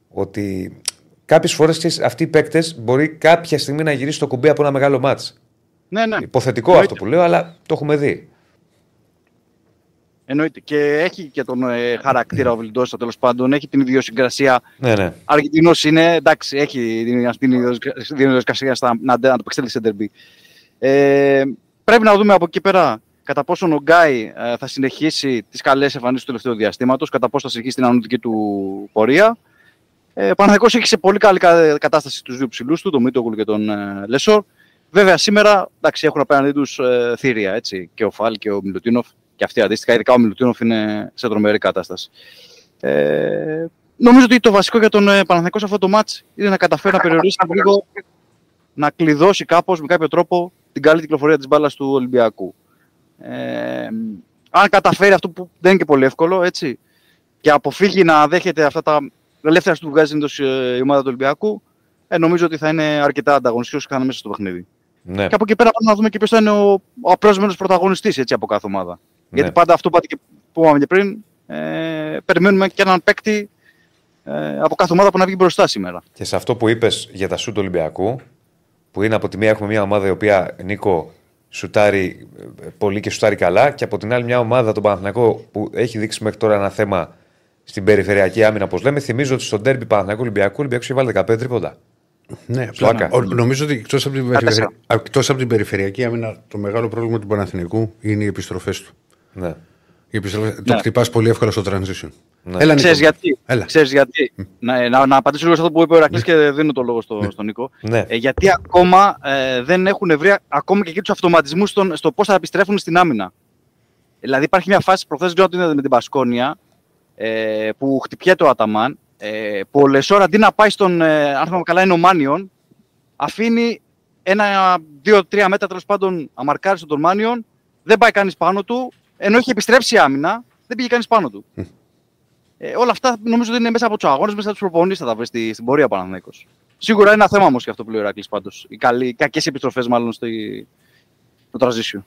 ότι κάποιες φορές αυτοί οι παίκτες μπορεί κάποια στιγμή να γυρίσει το κουμπί από ένα μεγάλο μάτς. Ναι, ναι. Υποθετικό Εννοείται. αυτό που λέω, αλλά το έχουμε δει. Εννοείται. Και έχει και τον ε, χαρακτήρα ο Βιλντόσα τέλος πάντων, έχει την ιδιοσυγκρασία. Ναι, ναι. Αργεντινός είναι, εντάξει, έχει την, την ιδιοσυγκρα- την ιδιοσυγκρασία στα, να, να το επεξέλθει σε ντερμπι. Ε, πρέπει να δούμε από εκεί πέρα κατά πόσον ο Γκάι ε, θα συνεχίσει τις καλές εμφανίσεις του τελευταίου διαστήματος, κατά πόσο θα συνεχίσει την ανωτική του πορεία. Ε, ο Παναθηναϊκός έχει σε πολύ καλή κα- κατάσταση τους δύο ψηλούς του, τον Μίτογλου και τον ε, Λέσορ. Βέβαια σήμερα εντάξει, έχουν απέναντί τους ε, θήρια έτσι, και ο Φάλ και ο Μιλουτίνοφ και αυτοί αντίστοιχα. Ειδικά ο Μιλουτίνοφ είναι σε τρομερή κατάσταση. Ε, νομίζω ότι το βασικό για τον ε, Παναθηναϊκό σε αυτό το μάτς είναι να καταφέρει να περιορίσει λίγο, να κλειδώσει κάπως με κάποιο τρόπο την καλή κυκλοφορία της μπάλας του Ολυμπιακού. Ε, αν καταφέρει αυτό που δεν είναι και πολύ εύκολο, έτσι, και αποφύγει να δέχεται αυτά τα ελεύθερα που βγάζει εντός, ε, η ομάδα του Ολυμπιακού, ε, νομίζω ότι θα είναι αρκετά ανταγωνιστικός και θα είναι μέσα στο παιχνίδι. ναι. Και από εκεί πέρα πάμε να δούμε και ποιος θα είναι ο, ο απρόσμενο πρωταγωνιστής από κάθε ομάδα. Γιατί πάντα αυτό που είπατε και- που είπαμε και πριν, ε, περιμένουμε και έναν παίκτη ε, από κάθε ομάδα που να βγει μπροστά σήμερα. Και σε αυτό που είπες για τα σουτ του Ολυμπιακού, που είναι από τη μία έχουμε μια ομάδα η οποία Νίκο σουτάρει ε, πολύ και σουτάρει καλά, και από την άλλη μια ομάδα, τον Παναθηναϊκό, που έχει δείξει μέχρι τώρα ένα θέμα στην περιφερειακή άμυνα, όπως λέμε. Θυμίζω ότι στο ντέρμπι Παναθηναϊκού Ολυμπιακού, ο Ολυμπιακός είχε βάλει 15 τρίποτα. Ναι, Στο απλά, Άκα. ο- νομίζω ότι εκτός από, την Τα περιφερεια- εκτός από την περιφερειακή άμυνα, το μεγάλο πρόβλημα του Παναθηνικού είναι οι επιστροφές του. Ναι. Οι επιστροφές, Το Ναι. χτυπάς πολύ εύκολα στο transition. Ναι. Έλα, Νίκο. Ξέρεις γιατί. Έλα. Ξέρεις γιατί. να, να, να απαντήσω λίγο σε αυτό που είπε ο Ηρακλής και δίνω το λόγο στο, στον Νίκο. Ναι. Ε, γιατί ακόμα ε, δεν έχουν βρει ακόμα και εκεί τους αυτοματισμούς στο πώς θα επιστρέφουν στην άμυνα. Δηλαδή υπάρχει μια φάση προχθές δεν ξέρω με την Μπασκόνια ε, που χτυπιέται ο Αταμάν ε, που ο Λεσόρ αντί να πάει στον, ε, αν θυμάμαι καλά είναι ο Μάνιον αφήνει ένα, δύο-τρία μέτρα τέλος πάντων αμαρκάρει στον Μάνιον δεν πάει κανείς πάνω του ενώ έχει επιστρέψει η άμυνα δεν πήγε κανείς πάνω του. Ε, όλα αυτά νομίζω ότι είναι μέσα από τους αγώνες, μέσα από τους προπονητές θα τα βρεις στη, στην πορεία Παναθυνέκο. Σίγουρα είναι ένα θέμα όμως και αυτό που λέει ο Ηρακλή πάντως. Οι, καλοί- οι κακές επιστροφές μάλλον στο, στο transition.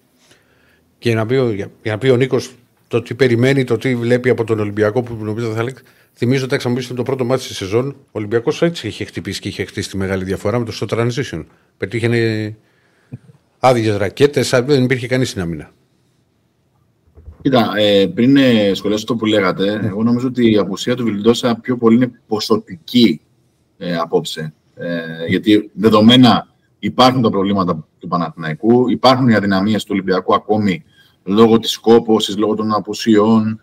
Και να πει, ο- για, για να πει ο Νίκος το τι περιμένει, το τι βλέπει από τον Ολυμπιακό που νομίζω θα λέει. Θυμίζω ότι ξαναπεί το πρώτο μάτι της σεζόν. Ο Ολυμπιακός έτσι είχε χτυπήσει και είχε χτίσει τη μεγάλη διαφορά με το στο transition. Πετύχαινε άδειες ρακέτες, δεν υπήρχε κανείς στην άμυνα. Κοίτα, ε, πριν ε, σχολιάσω το που λέγατε, εγώ νομίζω ότι η απουσία του Βιλντόσα πιο πολύ είναι ποσοτική ε, απόψε. Ε, γιατί δεδομένα υπάρχουν τα προβλήματα του Παναθηναϊκού, υπάρχουν οι αδυναμίες του Ολυμπιακού ακόμη λόγω της κόπωσης, λόγω των απουσιών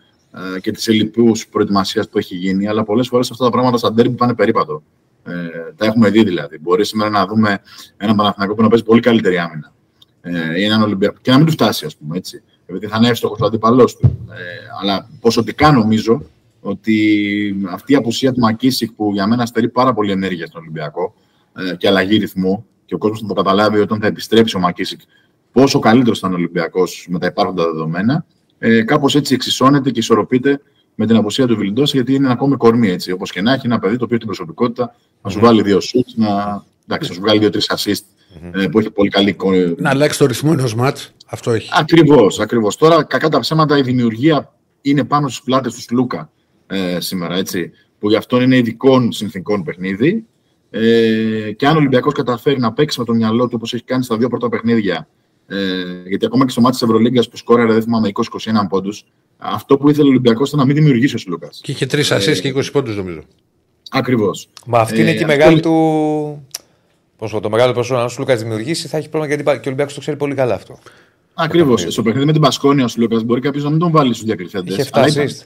ε, και της ελλειπούς προετοιμασίας που έχει γίνει, αλλά πολλές φορές αυτά τα πράγματα στα ντέρμπι πάνε περίπατο. Ε, τα έχουμε δει δηλαδή. Μπορεί σήμερα να δούμε έναν Παναθηναϊκό που να παίζει πολύ καλύτερη άμυνα. Ε, ή έναν Ολυμπιακό. Και να μην του φτάσει, ας πούμε έτσι. Επειδή θα είναι εύστοχο ο αντίπαλό του. Ε, αλλά ποσοτικά νομίζω ότι αυτή η απουσία του Μακίσικ που για μένα στερεί πάρα πολύ ενέργεια στον Ολυμπιακό ε, και αλλαγή ρυθμού και ο κόσμος θα το καταλάβει όταν θα επιστρέψει ο Μακίσικ πόσο καλύτερος ήταν ο Ολυμπιακός με τα υπάρχοντα δεδομένα. Ε, Κάπως έτσι εξισώνεται και ισορροπείται με την απουσία του Βιλντόσα, γιατί είναι ακόμη κορμί έτσι. Όπως και να έχει, ένα παιδί το οποίο έχει την προσωπικότητα να σου βάλει δύο σουτ, να, εντάξει, να σου βγάλει δύο-τρεις assist ε, που έχει πολύ καλή εικόνα. Να αλλάξει το ρυθμό ενός ματ. Αυτό έχει. Ακριβώς, ακριβώς. Τώρα, κακά τα ψέματα, η δημιουργία είναι πάνω στις πλάτες του Λούκα ε, σήμερα, έτσι. Που γι' αυτό είναι ειδικών συνθήκων παιχνίδι. Ε, και αν ο Ολυμπιακός καταφέρει να παίξει με το μυαλό του όπως έχει κάνει στα δύο πρώτα παιχνίδια, ε, γιατί ακόμα και στο μάτι της Ευρωλίγκας που σκόραρε, δεν θυμάμαι, 20-21 πόντους, αυτό που ήθελε ο Ολυμπιακός ήταν να μην δημιουργήσει ο Λούκα. Και είχε τρεις ασέ και 20 πόντους νομίζω. Ακριβώς. Μα αυτή Ε, είναι και η αυτό μεγάλη είναι- του. Πώς το, το μεγάλο ποσό, αν ο Λούκα δημιουργήσει, θα έχει πρόβλημα γιατί και ο Ολυμπιακός το ξέρει πολύ καλά αυτό. Ακριβώς. παιχνίδι. Στο παιχνίδι με την Πασκόνια, ο Λούκα μπορεί κάποιος να μην τον βάλει στους διακριθέντε. Είχε 7 assist.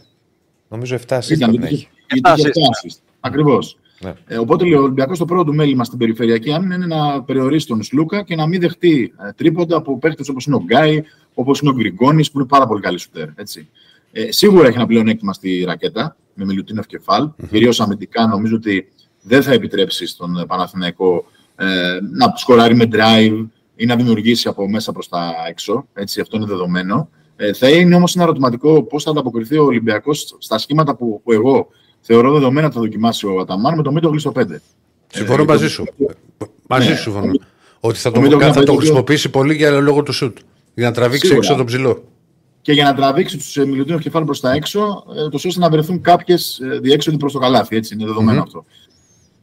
Νομίζω 7 assist Ήταν, πρέπει να είχε, έχει. είχε assist. 7 assist. Ακριβώς. Ναι. Ε, οπότε λέει, ο Ολυμπιακός το πρώτο του μέλημα στην περιφερειακή άμυνα είναι να περιορίσει τον Σλούκα και να μην δεχτεί ε, τρίποντα από παίχτε όπως είναι ο Γκάι, όπως είναι ο Γκριγκόνης, που είναι πάρα πολύ καλή σουτέρ. Έτσι. Ε, σίγουρα έχει ένα πλεονέκτημα στη ρακέτα με Μιλουτίνοφ κεφάλ. Mm-hmm. Κυρίως αμυντικά νομίζω ότι δεν θα επιτρέψει στον ε, Παναθηναϊκό ε, να σκοράρει με drive, ή να δημιουργήσει από μέσα προς τα έξω. Έτσι, αυτό είναι δεδομένο. Ε, θα είναι όμως ένα ερωτηματικό πώς θα ανταποκριθεί ο Ολυμπιακός στα σχήματα που, που εγώ θεωρώ δεδομένα θα δοκιμάσει ο Αταμάν με το Μίτογλου στο 5. Συμφωνώ Ε, μαζί το- σου. Μαζί Ναι. σου συμφωνώ. Ότι θα Ο το, Μίτογλου θα θα το παίζει χρησιμοποιήσει πολύ για λόγω του σουτ. Για να τραβήξει Σίγουρα. έξω τον ψηλό. Και για να τραβήξει τους ε, Μιλουτίνοφ κεφάλι προ τα έξω, ε, τόσο ώστε να βρεθούν κάποιες διέξοδοι προς το καλάθι. Έτσι, είναι δεδομένο Μμμ. αυτό.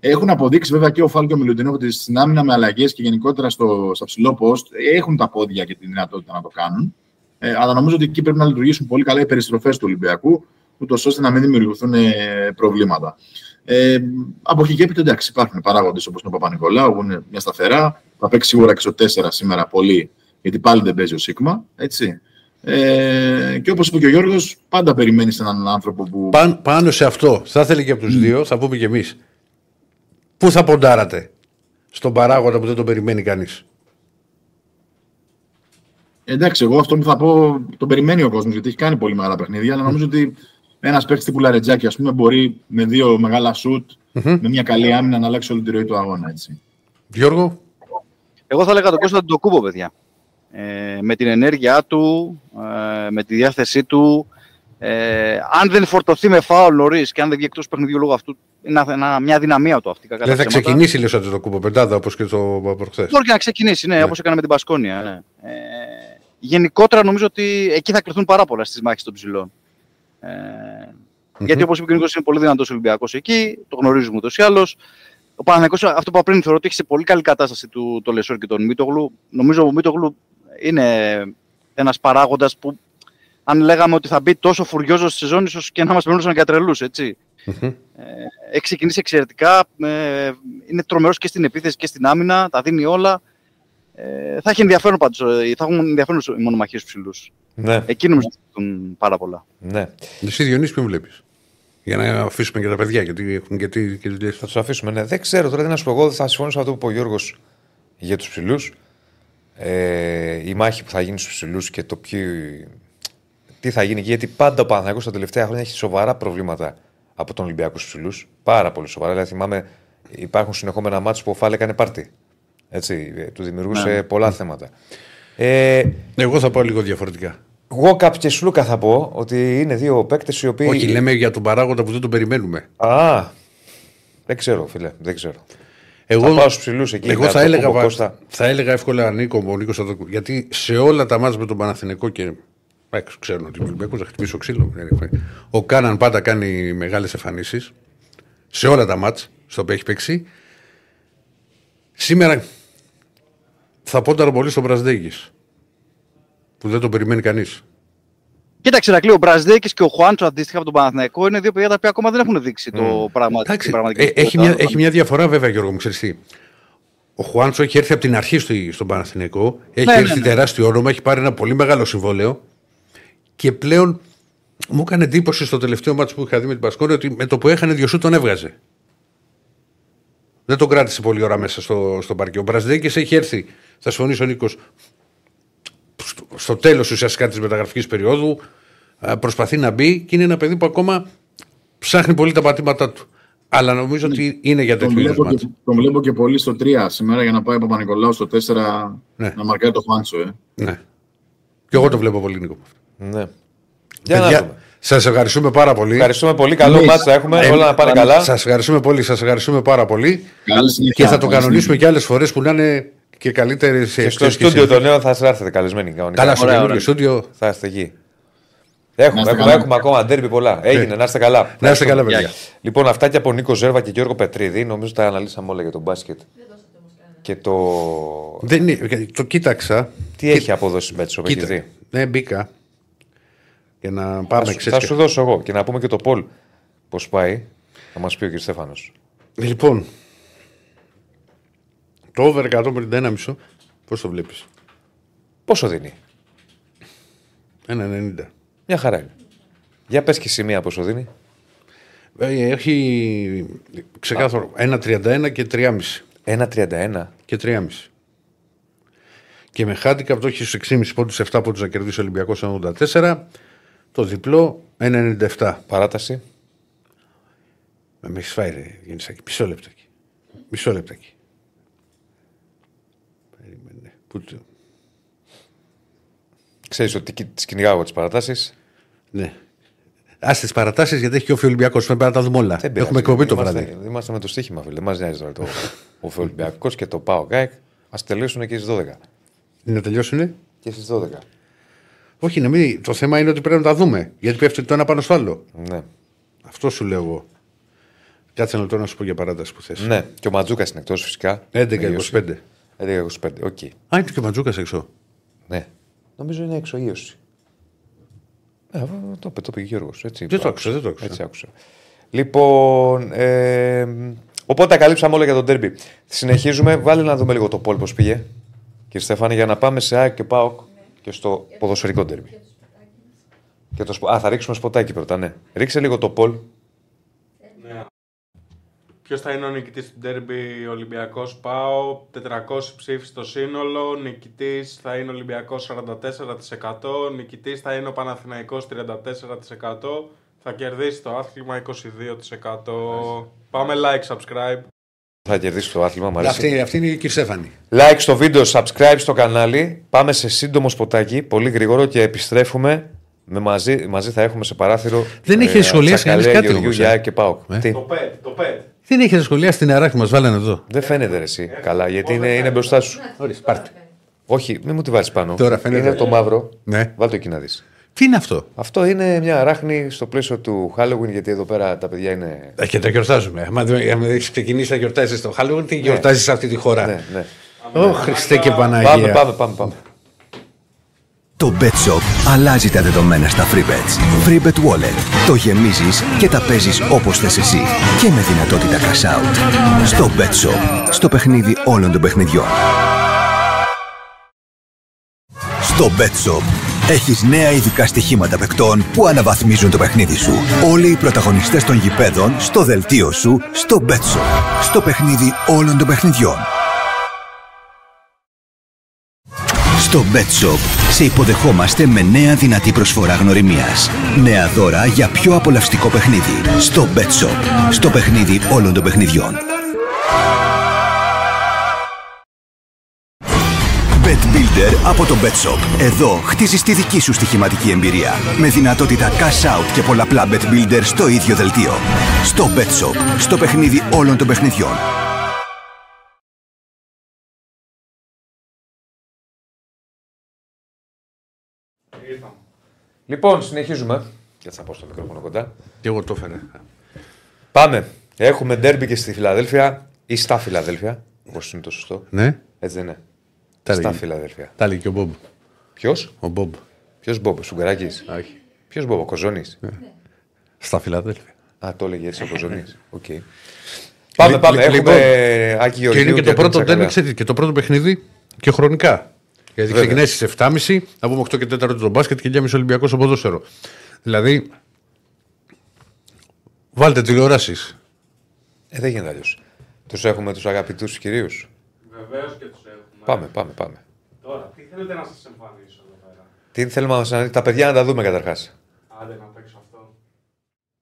Έχουν αποδείξει βέβαια και ο Φάλ και ο Μιλουτίνοφ ότι στην άμυνα με αλλαγές και γενικότερα στο, στο ψηλό post έχουν τα πόδια και τη δυνατότητα να το κάνουν. Ε, αλλά νομίζω ότι εκεί πρέπει να λειτουργήσουν πολύ καλά οι περιστροφές του Ολυμπιακού, ούτως ώστε να μην δημιουργηθούν ε, προβλήματα. Ε, από εκεί και έπειτα εντάξει, υπάρχουν παράγοντες όπως είναι ο Παπα-Νικολάου, που είναι μια σταθερά. Θα παίξει σίγουρα και στο 4 σήμερα πολύ, γιατί πάλι δεν παίζει ο Σίγμα. Έτσι. Ε, και όπως είπε και ο Γιώργος, πάντα περιμένεις έναν άνθρωπο που. Πάν- πάνω σε αυτό, θα ήθελε και από τους δύο, θα πούμε κι εμείς. Πού θα ποντάρατε; Στον παράγοντα που δεν τον περιμένει κανείς. Εντάξει, εγώ αυτό που θα πω τον περιμένει ο κόσμος γιατί έχει κάνει πολύ μεγάλα παιχνίδια. Αλλά νομίζω ότι ένας παίκτης τύπου Λαρετζάκη ας πούμε, μπορεί με δύο μεγάλα σουτ, με μια καλή άμυνα να αλλάξει όλη τη ροή του αγώνα. Έτσι. Γιώργο, Εγώ θα έλεγα τον Κώστα τον κούμπο, παιδιά. Ε, με την ενέργειά του, ε, με τη διάθεσή του. Ε, αν δεν φορτωθεί με φάουλ νωρίς και αν δεν βγει εκτός παιχνιδιού λόγω αυτού, είναι ένα- μια δυναμία του αυτή. κακά δεν τα θα ψέματα. ξεκινήσει λε το κούπο πεντάδα όπως και το προχθέ. Μπορεί και να ξεκινήσει, ναι, Ναι. όπως έκανε με την Πασκόνια. Ναι. Ε, γενικότερα νομίζω ότι εκεί θα κρυθούν πάρα πολλά στις μάχες των ψηλών. Ε, Γιατί όπως είπε και ο Νίκος, είναι πολύ δυνατός Ολυμπιακός εκεί, το γνωρίζουμε ούτως ή άλλως. Ο Παναθηναϊκός, αυτό που είπα πριν, θεωρώ ότι έχει σε πολύ καλή κατάσταση του το Λεσόρ και τον Μίτογλου. Νομίζω ο Μίτογλου είναι ένας παράγοντας που αν λέγαμε ότι θα μπει τόσο φουριόζο στη σεζόν, ίσως και να μας μιλούσαν για τρελούς, έτσι. Ε, έχει ξεκινήσει εξαιρετικά. Ε, είναι τρομερός και στην επίθεση και στην άμυνα. Τα δίνει όλα. Ε, θα έχει ενδιαφέρον πάντως. ε, Θα έχουν ενδιαφέρον οι μονομαχίες ψηλούς. Ναι, Εκεί νομίζω ότι θα έχουν πάρα πολλά. ναι. Εσύ Διονύση, ποιον βλέπεις; Για να αφήσουμε και τα παιδιά, γιατί έχουν και, τι, και δουλειές Θα τους αφήσουμε. Ναι. Δεν ξέρω τώρα τι να σου πω. Εγώ θα συμφωνήσω με αυτό που είπε ο Γιώργος για τους ψηλούς. Ε, η μάχη που θα γίνει στους ψηλούς και το ποιο. Τι θα γίνει εκεί, γιατί πάντα ο Παναθηναϊκός τα τελευταία χρόνια έχει σοβαρά προβλήματα από τον Ολυμπιακό στους ψηλούς. Πάρα πολύ σοβαρά. Δηλαδή, θυμάμαι, υπάρχουν συνεχόμενα μάτια που ο Φάλε έκανε πάρτι. Έτσι, ε, του δημιουργούσε πολλά θέματα. Ε, Εγώ θα πάω λίγο διαφορετικά. εγώ και Σλούκα θα πω ότι είναι δύο παίκτες οι οποίοι. Όχι, λέμε για τον παράγοντα που δεν τον περιμένουμε. Α, δεν ξέρω, φίλε, δεν ξέρω. Εγώ, Θα πάω στους ψηλούς εκεί, Εγώ με θα το έλεγα, Κόμπο βα- Κώστα. θα έλεγα εύκολα Νίκο, ο Νίκος θα το- γιατί σε όλα τα μάτια με τον Παναθηναϊκό και εντάξει, ξέρουν ότι ο Ολυμπιακός θα χτυπήσει ο ξύλο. Ο Κάναν πάντα κάνει μεγάλες εμφανίσεις σε όλα τα μάτς στο οποίο έχει παίξει. Σήμερα θα πόνταρο πολύ στον Μπρασδέγης που δεν τον περιμένει κανείς. Κοίταξε, Ρακλή, ο Μπραζδέκης και ο Χουάντσο αντίστοιχα από τον Παναθηναϊκό είναι δύο παιδιά τα οποία ακόμα δεν έχουν δείξει το πράγμα. Εντάξει, την πραγματική ε, έχει, ποιότητα. μια, έχει μια διαφορά βέβαια Γιώργο μου, ξέρεις τι. Ο Χουάντσο έχει έρθει από την αρχή στο, στον Παναθηναϊκό, έχει Ναι, ναι, έρθει ναι. τεράστιο όνομα, έχει πάρει ένα πολύ μεγάλο συμβόλαιο και πλέον μου έκανε εντύπωση στο τελευταίο μάτσο που είχα δει με την Πασκόνη ότι με το που έχανε δυο σου τον έβγαζε. Δεν τον κράτησε πολλή ώρα μέσα στο, στο παρκέ. Ο Μπραζδέκης έχει έρθει, θα συμφωνήσει ο Νίκος, στο, στο τέλος ουσιαστικά της μεταγραφικής περίοδου. α, Προσπαθεί να μπει και είναι ένα παιδί που ακόμα ψάχνει πολύ τα πατήματά του. Αλλά νομίζω ότι είναι για Τον τέτοιο είδους βλέπω, μάτς. και, τον βλέπω και πολύ στο 3 σήμερα για να πάει ο Παπα-Νικολάου στο 4 Ναι. να μαρκάρει το Χουάντσο. Ε. Ναι. Και εγώ το βλέπω πολύ, Νίκο. Ναι. Για να δούμε. Σας ευχαριστούμε πάρα πολύ. Ευχαριστούμε πολύ. Καλό Εμείς. μάτς θα έχουμε. Ε, όλα να πάνε καλά. Σας ευχαριστούμε πολύ, σας ευχαριστούμε πάρα πολύ. Καλή συνέχεια. Και θα το Καλή κανονίσουμε και άλλες φορές που να είναι και καλύτερες Και στο στούντιο το νέο θα σας έρθετε καλεσμένοι κανονικά. Καλά, στο Ωραία, καινούργιο ωραία. στούντιο. Θα είστε εκεί. Έχουμε, είστε έχουμε, καλά. έχουμε ακόμα ντέρμπι πολλά. Έγινε, να είστε καλά. Να είστε καλά, παιδιά. Λοιπόν, αυτά και από Νίκο Ζέρβα και Γιώργο Πετρίδη. Νομίζω τα αναλύσαμε όλα για τον μπάσκετ. Και το. Δεν είναι, το κοίταξα. Τι έχει αποδώσει Μπέτσο, έχει Κοίτα. δει. Ναι, μπήκα. Για να Θα, πάμε σου- ξέρεις, θα σου δώσω εγώ και να πούμε και το Πολ πώς πάει. Θα μας πει ο κ. Στέφανος. Λοιπόν, το over 151 μισό, πώς το βλέπεις; Πόσο δίνει; 1,90. Μια χαρά είναι. Για πες και σημεία πόσο δίνει. Ε, Έχει ξεκάθαρο 1,31 και 3,5. 1,31. Και 3,5. Και με handicap το έχει στους 6,5 πόντους, 7 πόντους να κερδίσει ο Ολυμπιακός 1,84. Το διπλό 1,97. Παράταση. Με με έχεις φάει ρε Γενισάκη. Μισό λεπτάκι. Μισό λεπτάκι. Περίμενε. Που... Ξέρεις ότι τις κυνηγάω εγώ τις παρατάσεις. Ναι. Α τις παρατάσεις γιατί έχει και ο Ολυμπιακός. Πρέπει να τα δούμε όλα. Έχουμε εκπομπή το είμαστε, βράδυ. Είμαστε με το στοίχημα, φίλε. Μας νοιάζει τώρα το ο Ολυμπιακός και το ΠΑΟΚ-ΑΕΚ. Α τελειώσουν και στις 12. Να τελειώσουνε; Και στις 12. Όχι, να μην... το θέμα είναι ότι πρέπει να τα δούμε. Γιατί πέφτει το ένα πάνω στο άλλο. Ναι. Αυτό σου λέω εγώ. Κάτσε να το να σου πω για παράταση που θες. ναι. Και ο Ματζούκας είναι εκτός φυσικά. 11-25. 11-25. Οκ. Α, είναι και ο Ματζούκας έξω. Ναι. Νομίζω είναι εξοίωση. Ε, το, είπε- το πήγε ο Γιώργος, Έτσι, Δεν το άκουσα, δεν το άκουσα. Έτσι άκουσα. Λοιπόν, ε, οπότε τα καλύψαμε όλα για τον τέρμπι. Συνεχίζουμε. Βάλε να δούμε λίγο το πόλ πώς πήγε. Κύριε Στέφανη, για να πάμε σε ΑΕΚ και ΠΑΟΚ και στο ποδοσφαιρικό τέρμπι. Και το, σπο- Α, θα ρίξουμε σποτάκι πρώτα, ναι. Ρίξε λίγο το πόλ. Ναι. Ποιος θα είναι ο νικητής του Derby Ολυμπιακός ΠΑΟ, 400 ψήφοι στο σύνολο. Νικητής θα είναι Ολυμπιακός 44%. Νικητής θα είναι ο Παναθηναϊκός 34%. Θα κερδίσει το άθλημα 22%. Πάμε like, subscribe. Θα κερδίσει το άθλημα, μου αρέσει. Αυτή, αυτή είναι η κυρία Στέφανη. Like στο βίντεο, subscribe στο κανάλι. Πάμε σε σύντομο σποτάκι, πολύ γρήγορο και επιστρέφουμε. Με μαζί, μαζί θα έχουμε σε παράθυρο. Δεν έχει σχολιάσει κανείς Τσακαλέα, κάτι Γεωργιού, όμως, ε. Γιάκ και Πάοκ. Ε. Τι, Το pet, το pet. Δεν έχει σχολεία στην αράχη μας, βάλανε εδώ. δεν φαίνεται ρε, εσύ καλά, γιατί είναι, είναι μπροστά σου. Ορίστε, πάρτε. Όχι, μην μου τη βάλεις πάνω. Τώρα φαίνεται. Είναι το μαύρο. Ναι. Βάλτε το εκεί να δεις. Τι είναι αυτό; Αυτό είναι μια αράχνη στο πλαίσιο του Halloween, γιατί εδώ πέρα τα παιδιά είναι. Ε, Και τα γιορτάζουμε. Αν δεν έχεις ξεκινήσει να γιορτάζεις στο Halloween, τι γιορτάζεις σε αυτή τη χώρα; Ναι, ναι. Ω Χριστέ και Παναγία. Πάμε, πάμε, πάμε. πάμε. Το Bet Shop αλλάζει τα δεδομένα στα free bets. Free bet wallet. Το γεμίζεις και τα παίζεις όπως θες εσύ. Και με δυνατότητα cash out. Στο Bet Shop. Στο παιχνίδι όλων των παιχνιδιών. Στο Bet Shop έχεις νέα ειδικά στοιχήματα παικτών που αναβαθμίζουν το παιχνίδι σου. Όλοι οι πρωταγωνιστές των γηπέδων στο δελτίο σου στο Bet Shop. Στο παιχνίδι όλων των παιχνιδιών. Στο Bet Shop σε υποδεχόμαστε με νέα δυνατή προσφορά γνωριμίας. Νέα δώρα για πιο απολαυστικό παιχνίδι. Στο Bet Shop. Στο παιχνίδι όλων των παιχνιδιών. Builder από το Bet Shop. Εδώ χτίζεις τη δική σου στοιχηματική εμπειρία. Με δυνατότητα cash out και πολλαπλά Bet Builder στο ίδιο δελτίο. Στο Bet Shop. Στο παιχνίδι όλων των παιχνιδιών. Λοιπόν, συνεχίζουμε. Και θα πω στο μικρόφωνο κοντά. Και εγώ το έφερα. Πάμε. Έχουμε ντέρμπι και στη Φιλαδέλφια ή στα Φιλαδέλφια. Όπως είναι το σωστό. Ναι, Έτσι δεν είναι. Τα στα λέγει. Φιλαδέλφια. τα έλεγε και ο Μπομπ. Ποιος; Ο Μπομπ. Ποιος Μπόμπο, Σουγκαράκης; Όχι. Ποιος Μπόμπο, Κοζόνης; Στα Φιλαδέλφια. Α, το έλεγε έτσι ο Κοζόνης. Οκ. Πάμε, πάμε. λοιπόν, Έχουμε Άκη Και Γεωργίου. είναι και το Αντώνη πρώτο Τσακαλέα. τέρμι, ξέρετε, και το πρώτο παιχνίδι και χρονικά. Γιατί Βέβαια. ξεκινάει στις 7.30, να πούμε 8 και 4 το μπάσκετ και 9.30 Ολυμπιακός στο ποδόσφαιρο. Δηλαδή, βάλτε τηλεοράσεις. Ε, δεν γίνεται αλλιώς. Τους έχουμε τους αγαπητούς κυρίους. Βεβαίως και τους έχουμε. Πάμε, πάμε, πάμε. Τώρα, τι θέλετε να σας εμφανίσω εδώ πέρα; Τι θέλουμε να μας- τα παιδιά να τα δούμε καταρχάς. Άντε να παίξω αυτό.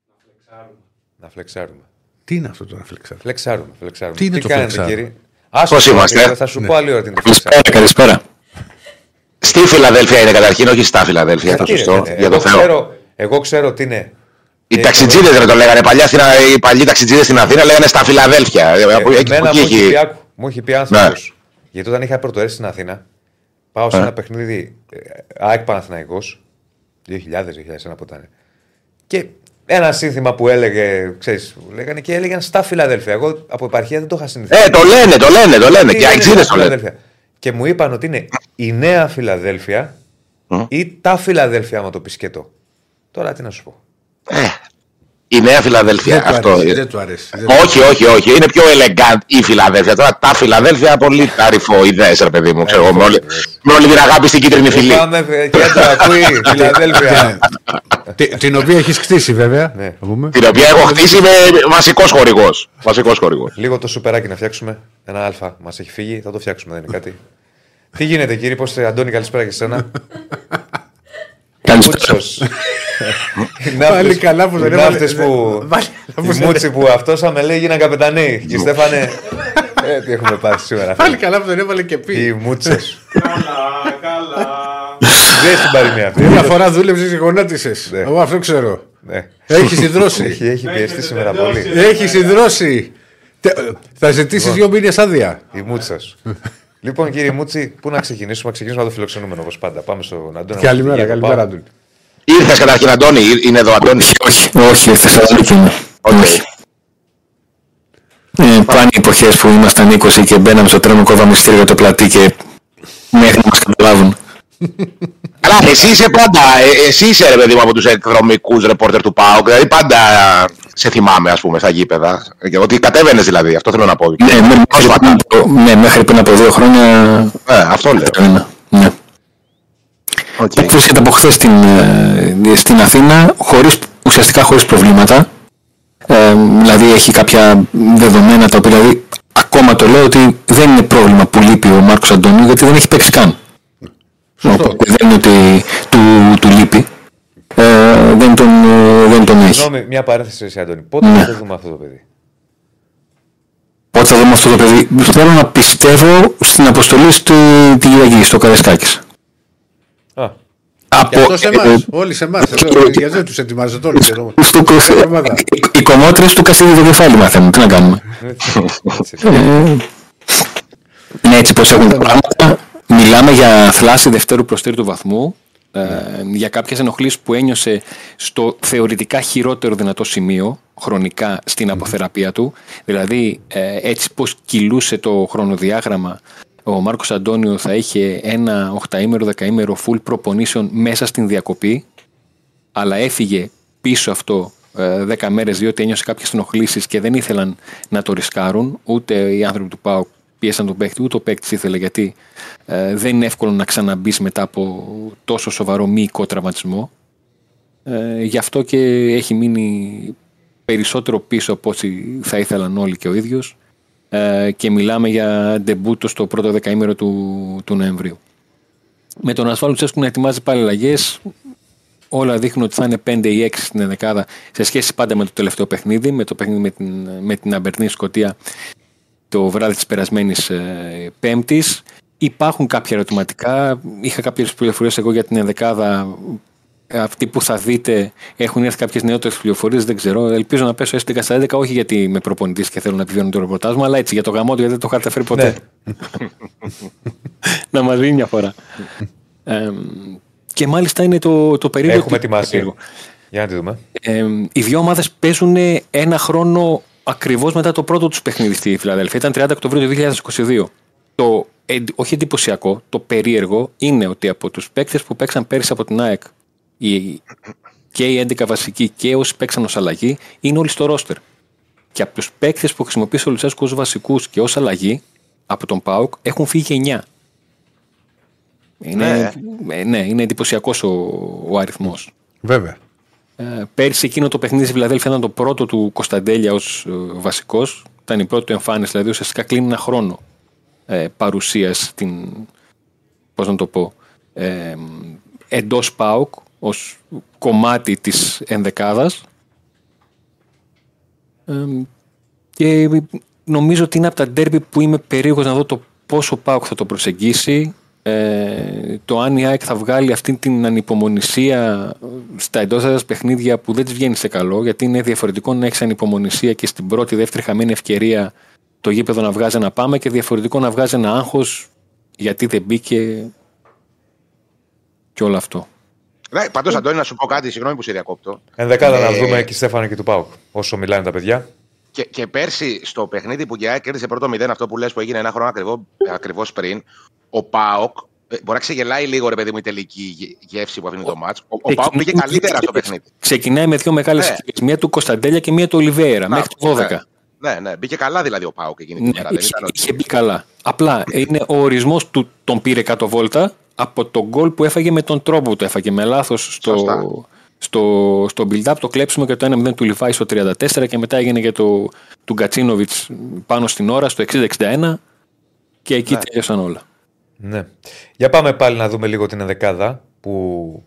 Να φλεξάρουμε. Να φλεξάρουμε. Τι είναι αυτό τώρα, Φλεξάρ. Φλεξάρουμε, φλεξάρουμε. Τι είναι το κάνετε, φλεξάρουμε; κύριε; Άσο, Πώς είμαστε; Θα σου Ναι. πω άλλη ώρα τι είναι το Καλησπέρα, φλεξάρουμε. καλησπέρα. Στη Φιλαδέλφια είναι καταρχήν, όχι στα Φιλαδέλφια, το Γιατί, ρε, σωστό. παιδί, Για το εγώ, Θεό. ξέρω, εγώ ξέρω τι είναι. Οι Ε, ταξιτζίδες δεν το λέγανε παλιά, στην, οι παλιοί ταξιτζίδες στην Αθήνα λέγανε στα Φιλαδέλφια. Ε, από εκεί Εμένα που μου εκεί έχει πει, έχει. άκου, μου έχει πει άνθρωπος. Ναι. Γιατί όταν είχα πρωτοέρθει στην Αθήνα, πάω σε Ε. ένα παιχνίδι ε, ΑΕΚ Παναθηναϊκός 2000-2001 που ήταν. Και ένα σύνθημα που έλεγε, ξέρεις, που λέγανε και έλεγαν στα Φιλαδέλφια. Εγώ από επαρχία δεν το είχα συνηθίσει. Ε, το λένε, το λένε, το λένε. Τι Και είναι αεξίδε στα το λένε. Φιλαδέλφια. Και μου είπαν ότι είναι η νέα Φιλαδέλφια Μμ. ή τα Φιλαδέλφια, άμα το πεις σκέτο. Τώρα τι να σου πω. Ε, η νέα Φιλαδέλφια. Δεν του Αυτό. αρέσει. ε. Δεν του αρέσει. Δεν- Όχι, όχι, όχι. Είναι πιο elegant η Φιλαδέλφια. Τώρα τα Φιλαδέλφια πολύ ταρυφό ιδέες, ρε παιδί μου. Ξέρω, εγώ, με, όλη, με όλη την αγάπη στην κίτρινη φυλή. Πάμε ε, κέντρο, ακούει, Φιλαδέλφια. Τι- Την οποία έχεις χτίσει βέβαια. Ναι. να πούμε. Την οποία έχω χτίσει με βασικός χορηγός. Βασικός χορηγός. Λίγο το σουπεράκι να φτιάξουμε. Ένα Α μας έχει φύγει, θα το φτιάξουμε, δεν είναι κάτι. Τι γίνεται, κύριε, πώς Αντώνη, καλησπέρα και σένα. Καλησπέρα. Μούτσο. Πάλι καλά που δεν έβαλε- που. Πάλι καλά που Η δεν- Μούτσι που αυτός με λέει γίναν καπετανοί. Και Στέφανε. Ε, τι έχουμε πάθει σήμερα. Πάλι καλά που τον έβαλε και πει. Οι μούτσες. Καλά, καλά. Δεν στην παροιμία αυτή. Μια φορά δούλεψες και γονάτισες. Ναι. Εγώ αυτό ξέρω. Ναι. Έχεις ιδρώσει. Έχει, έχει πιεστεί Έχετε σήμερα τελειώσει. πολύ. Έχεις ιδρώσει. Τε- Θα ζητήσεις δύο μήνες άδεια. Η μούτσα σου. λοιπόν, κύριε Μούτσι, πού να ξεκινήσουμε; Να ξεκινήσουμε από το φιλοξενούμενο όπως πάντα. Πάμε στον Αντώνη. Καλημέρα, Για το καλημέρα, Πάο. Αντώνη. Ήρθες καταρχήν, Αντώνη. Ή- Είναι εδώ, Αντώνη; Όχι, όχι, Θεσσαλονίκη είναι. Όχι. Ε, πάνε οι εποχές που ήμασταν 20 και μπαίναμε στο τρένο κόβαμε μυστήριο το πλατή και μέχρι να μας καταλάβουν. Καλά, εσύ είσαι πάντα. ε, εσύ είσαι ρε παιδί μου από τους εκδρομικούς ρεπόρτερ του ΠΑΟΚ. Δηλαδή πάντα σε θυμάμαι, ας πούμε, στα γήπεδα. Και Ότι κατέβαινες δηλαδή, αυτό θέλω να πω. Ναι, με- μέχρι, Πρόσφατα. πριν από, ναι, μέχρι πριν από δύο χρόνια Ε, αυτό λέω. κατέβαινα. Ναι. OK. Okay. Βρίσκεται από χθες στην, ε, στην Αθήνα, χωρίς, ουσιαστικά χωρίς προβλήματα. Ε, δηλαδή έχει κάποια δεδομένα τα οποία δηλαδή, ακόμα το λέω ότι δεν είναι πρόβλημα που λείπει ο Μάρκος Αντώνιο γιατί δεν έχει παίξει καν. Οπότε δεν είναι ότι του, του λείπει. Ε, δεν, τον, ε, δεν τον έχει. Συγγνώμη, μια παρένθεση, εσύ, Αντώνη. Πότε Ναι. θα το δούμε αυτό το παιδί. Πότε θα δούμε αυτό το παιδί. Θέλω να πιστεύω στην αποστολή στη τη Κυριακή, στο Καρεσκάκης. Α, Από, Και αυτό σε ε, εμά. Όλοι σε εμά. Γιατί δεν του ετοιμάζετε όλοι εδώ. στο, στο, εβδομάδα. οι, οι κομμότρες του Κασίδη το κεφάλι μαθαίνουν. Τι να κάνουμε. έτσι. Ε, ναι, έτσι πως έχουν τα πράγματα. Μιλάμε για θλάση δευτέρου προς τρίτου βαθμού. Ε, για κάποιες ενοχλήσεις που ένιωσε στο θεωρητικά χειρότερο δυνατό σημείο χρονικά στην αποθεραπεία του. Δηλαδή, ε, έτσι πως κυλούσε το χρονοδιάγραμμα, ο Μάρκος Αντώνιο θα είχε ένα 8ήμερο, 10ήμερο full προπονήσεων μέσα στην διακοπή αλλά έφυγε πίσω αυτό ε, 10 μέρες διότι ένιωσε κάποιες ενοχλήσεις και δεν ήθελαν να το ρισκάρουν ούτε οι άνθρωποι του ΠΑΟ πίεσαν τον παίκτη ούτε ο παίκτης ήθελε γιατί ε, δεν είναι εύκολο να ξαναμπείς μετά από τόσο σοβαρό μυϊκό τραυματισμό ε, γι' αυτό και έχει μείνει περισσότερο πίσω από όσοι θα ήθελαν όλοι και ο ίδιος ε, και μιλάμε για ντεμπούτο στο πρώτο δεκαήμερο του, του Νοεμβρίου. Με τον Ασφάλου Τσέσκου να ετοιμάζει πάλι αλλαγές, όλα δείχνουν ότι θα είναι 5 ή 6 στην ενδεκάδα σε σχέση πάντα με το τελευταίο παιχνίδι, με το παιχνίδι με την, με την Αμπερνή Σκοτία το βράδυ της περασμένης ε, Πέμπτης. Υπάρχουν κάποια ερωτηματικά. Είχα κάποιες πληροφορίες εγώ για την ενδεκάδα. Αυτοί που θα δείτε έχουν έρθει κάποιες νεότερες πληροφορίες, δεν ξέρω. Ελπίζω να πέσω έστω στα 11, όχι γιατί είμαι προπονητής και θέλω να επιβιώνω το ρεπορτάζ μου, αλλά έτσι για το γαμό του, γιατί δεν το είχατε φέρει ποτέ. να μας δίνει μια φορά. Ε, και μάλιστα είναι το, το περίεργο. Έχουμε τι- ετοιμάσει. περίεργο. Για να τη δούμε. Ε, οι δύο ομάδες παίζουν ένα χρόνο ακριβώς μετά το πρώτο τους παιχνίδι στη Φιλαδέλφια. Ήταν 30 Οκτωβρίου του 2022. Το εντι- όχι εντυπωσιακό, το περίεργο είναι ότι από τους παίκτες που παίξαν πέρυσι από την ΑΕΚ, οι, και οι 11 βασικοί και όσοι παίξαν ως αλλαγή, είναι όλοι στο ρόστερ. Και από τους παίκτες που χρησιμοποίησε ο Λουτσέσκο ως βασικούς και ως αλλαγή από τον ΠΑΟΚ έχουν φύγει 9. Είναι, ε, ναι, είναι εντυπωσιακός ο, ο αριθμός. Βέβαια. Ε, πέρσι εκείνο το παιχνίδι στη Φιλαδέλφια ήταν το πρώτο του Κωνσταντέλια ως ε, βασικός. Ήταν η πρώτη του εμφάνιση, δηλαδή ουσιαστικά κλείνει ένα χρόνο ε, παρουσίας στην, πώς να το πω, ε, εντός ΠΑΟΚ ως κομμάτι της ενδεκάδας. Ε, και νομίζω ότι είναι από τα ντέρμπι που είμαι περίεργος να δω το πόσο ΠΑΟΚ θα το προσεγγίσει ε, το αν η ΑΕΚ θα βγάλει αυτή την ανυπομονησία στα εντός έδρας παιχνίδια που δεν της βγαίνει σε καλό, γιατί είναι διαφορετικό να έχεις ανυπομονησία και στην πρώτη, δεύτερη χαμένη ευκαιρία το γήπεδο να βγάζει ένα πάμε και διαφορετικό να βγάζει ένα άγχος γιατί δεν μπήκε και όλο αυτό. Ναι, Πάντως, Αντώνη, να σου πω κάτι, συγγνώμη που σε διακόπτω. Ενδεκάδα να Ε, δούμε και Στέφανο και του Πάουκ. Όσο μιλάνε τα παιδιά. Και, και πέρσι στο παιχνίδι που η ΑΕΚ κέρδισε πρώτο 0, αυτό που λες που έγινε ένα χρόνο ακριβώ, ακριβώς πριν, ο ΠΑΟΚ ε, μπορεί να ξεγελάει λίγο ρε παιδί μου η τελική γε- γεύση που αφήνει το μάτς. Ο, ο ΠΑΟΚ πήγε καλύτερα στο παιχνίδι. Ξεκινάει με δύο μεγάλες Ναι. ευκαιρίε. Μία του Κωνσταντέλια και μία του Ολιβέρα μέχρι το 12. Ναι, ναι, μπήκε καλά δηλαδή ο ΠΑΟΚ εκείνη την Ναι, μέρα. Δεν είχε, ήταν ότι- είχε μπει καλά. Απλά είναι ο ορισμός του τον πήρε κάτω βόλτα από τον γκολ που έφαγε με τον τρόπο που το έφαγε. Με λάθος στο, Σωστά. στο, στο build-up το κλέψουμε και το 1-0 του Λιβάη στο 34 και μετά έγινε και το του Γκατσίνοβιτς πάνω στην ώρα στο 60-61 και εκεί Ναι. τέλειωσαν όλα. Ναι. Για πάμε πάλι να δούμε λίγο την ενδεκάδα που.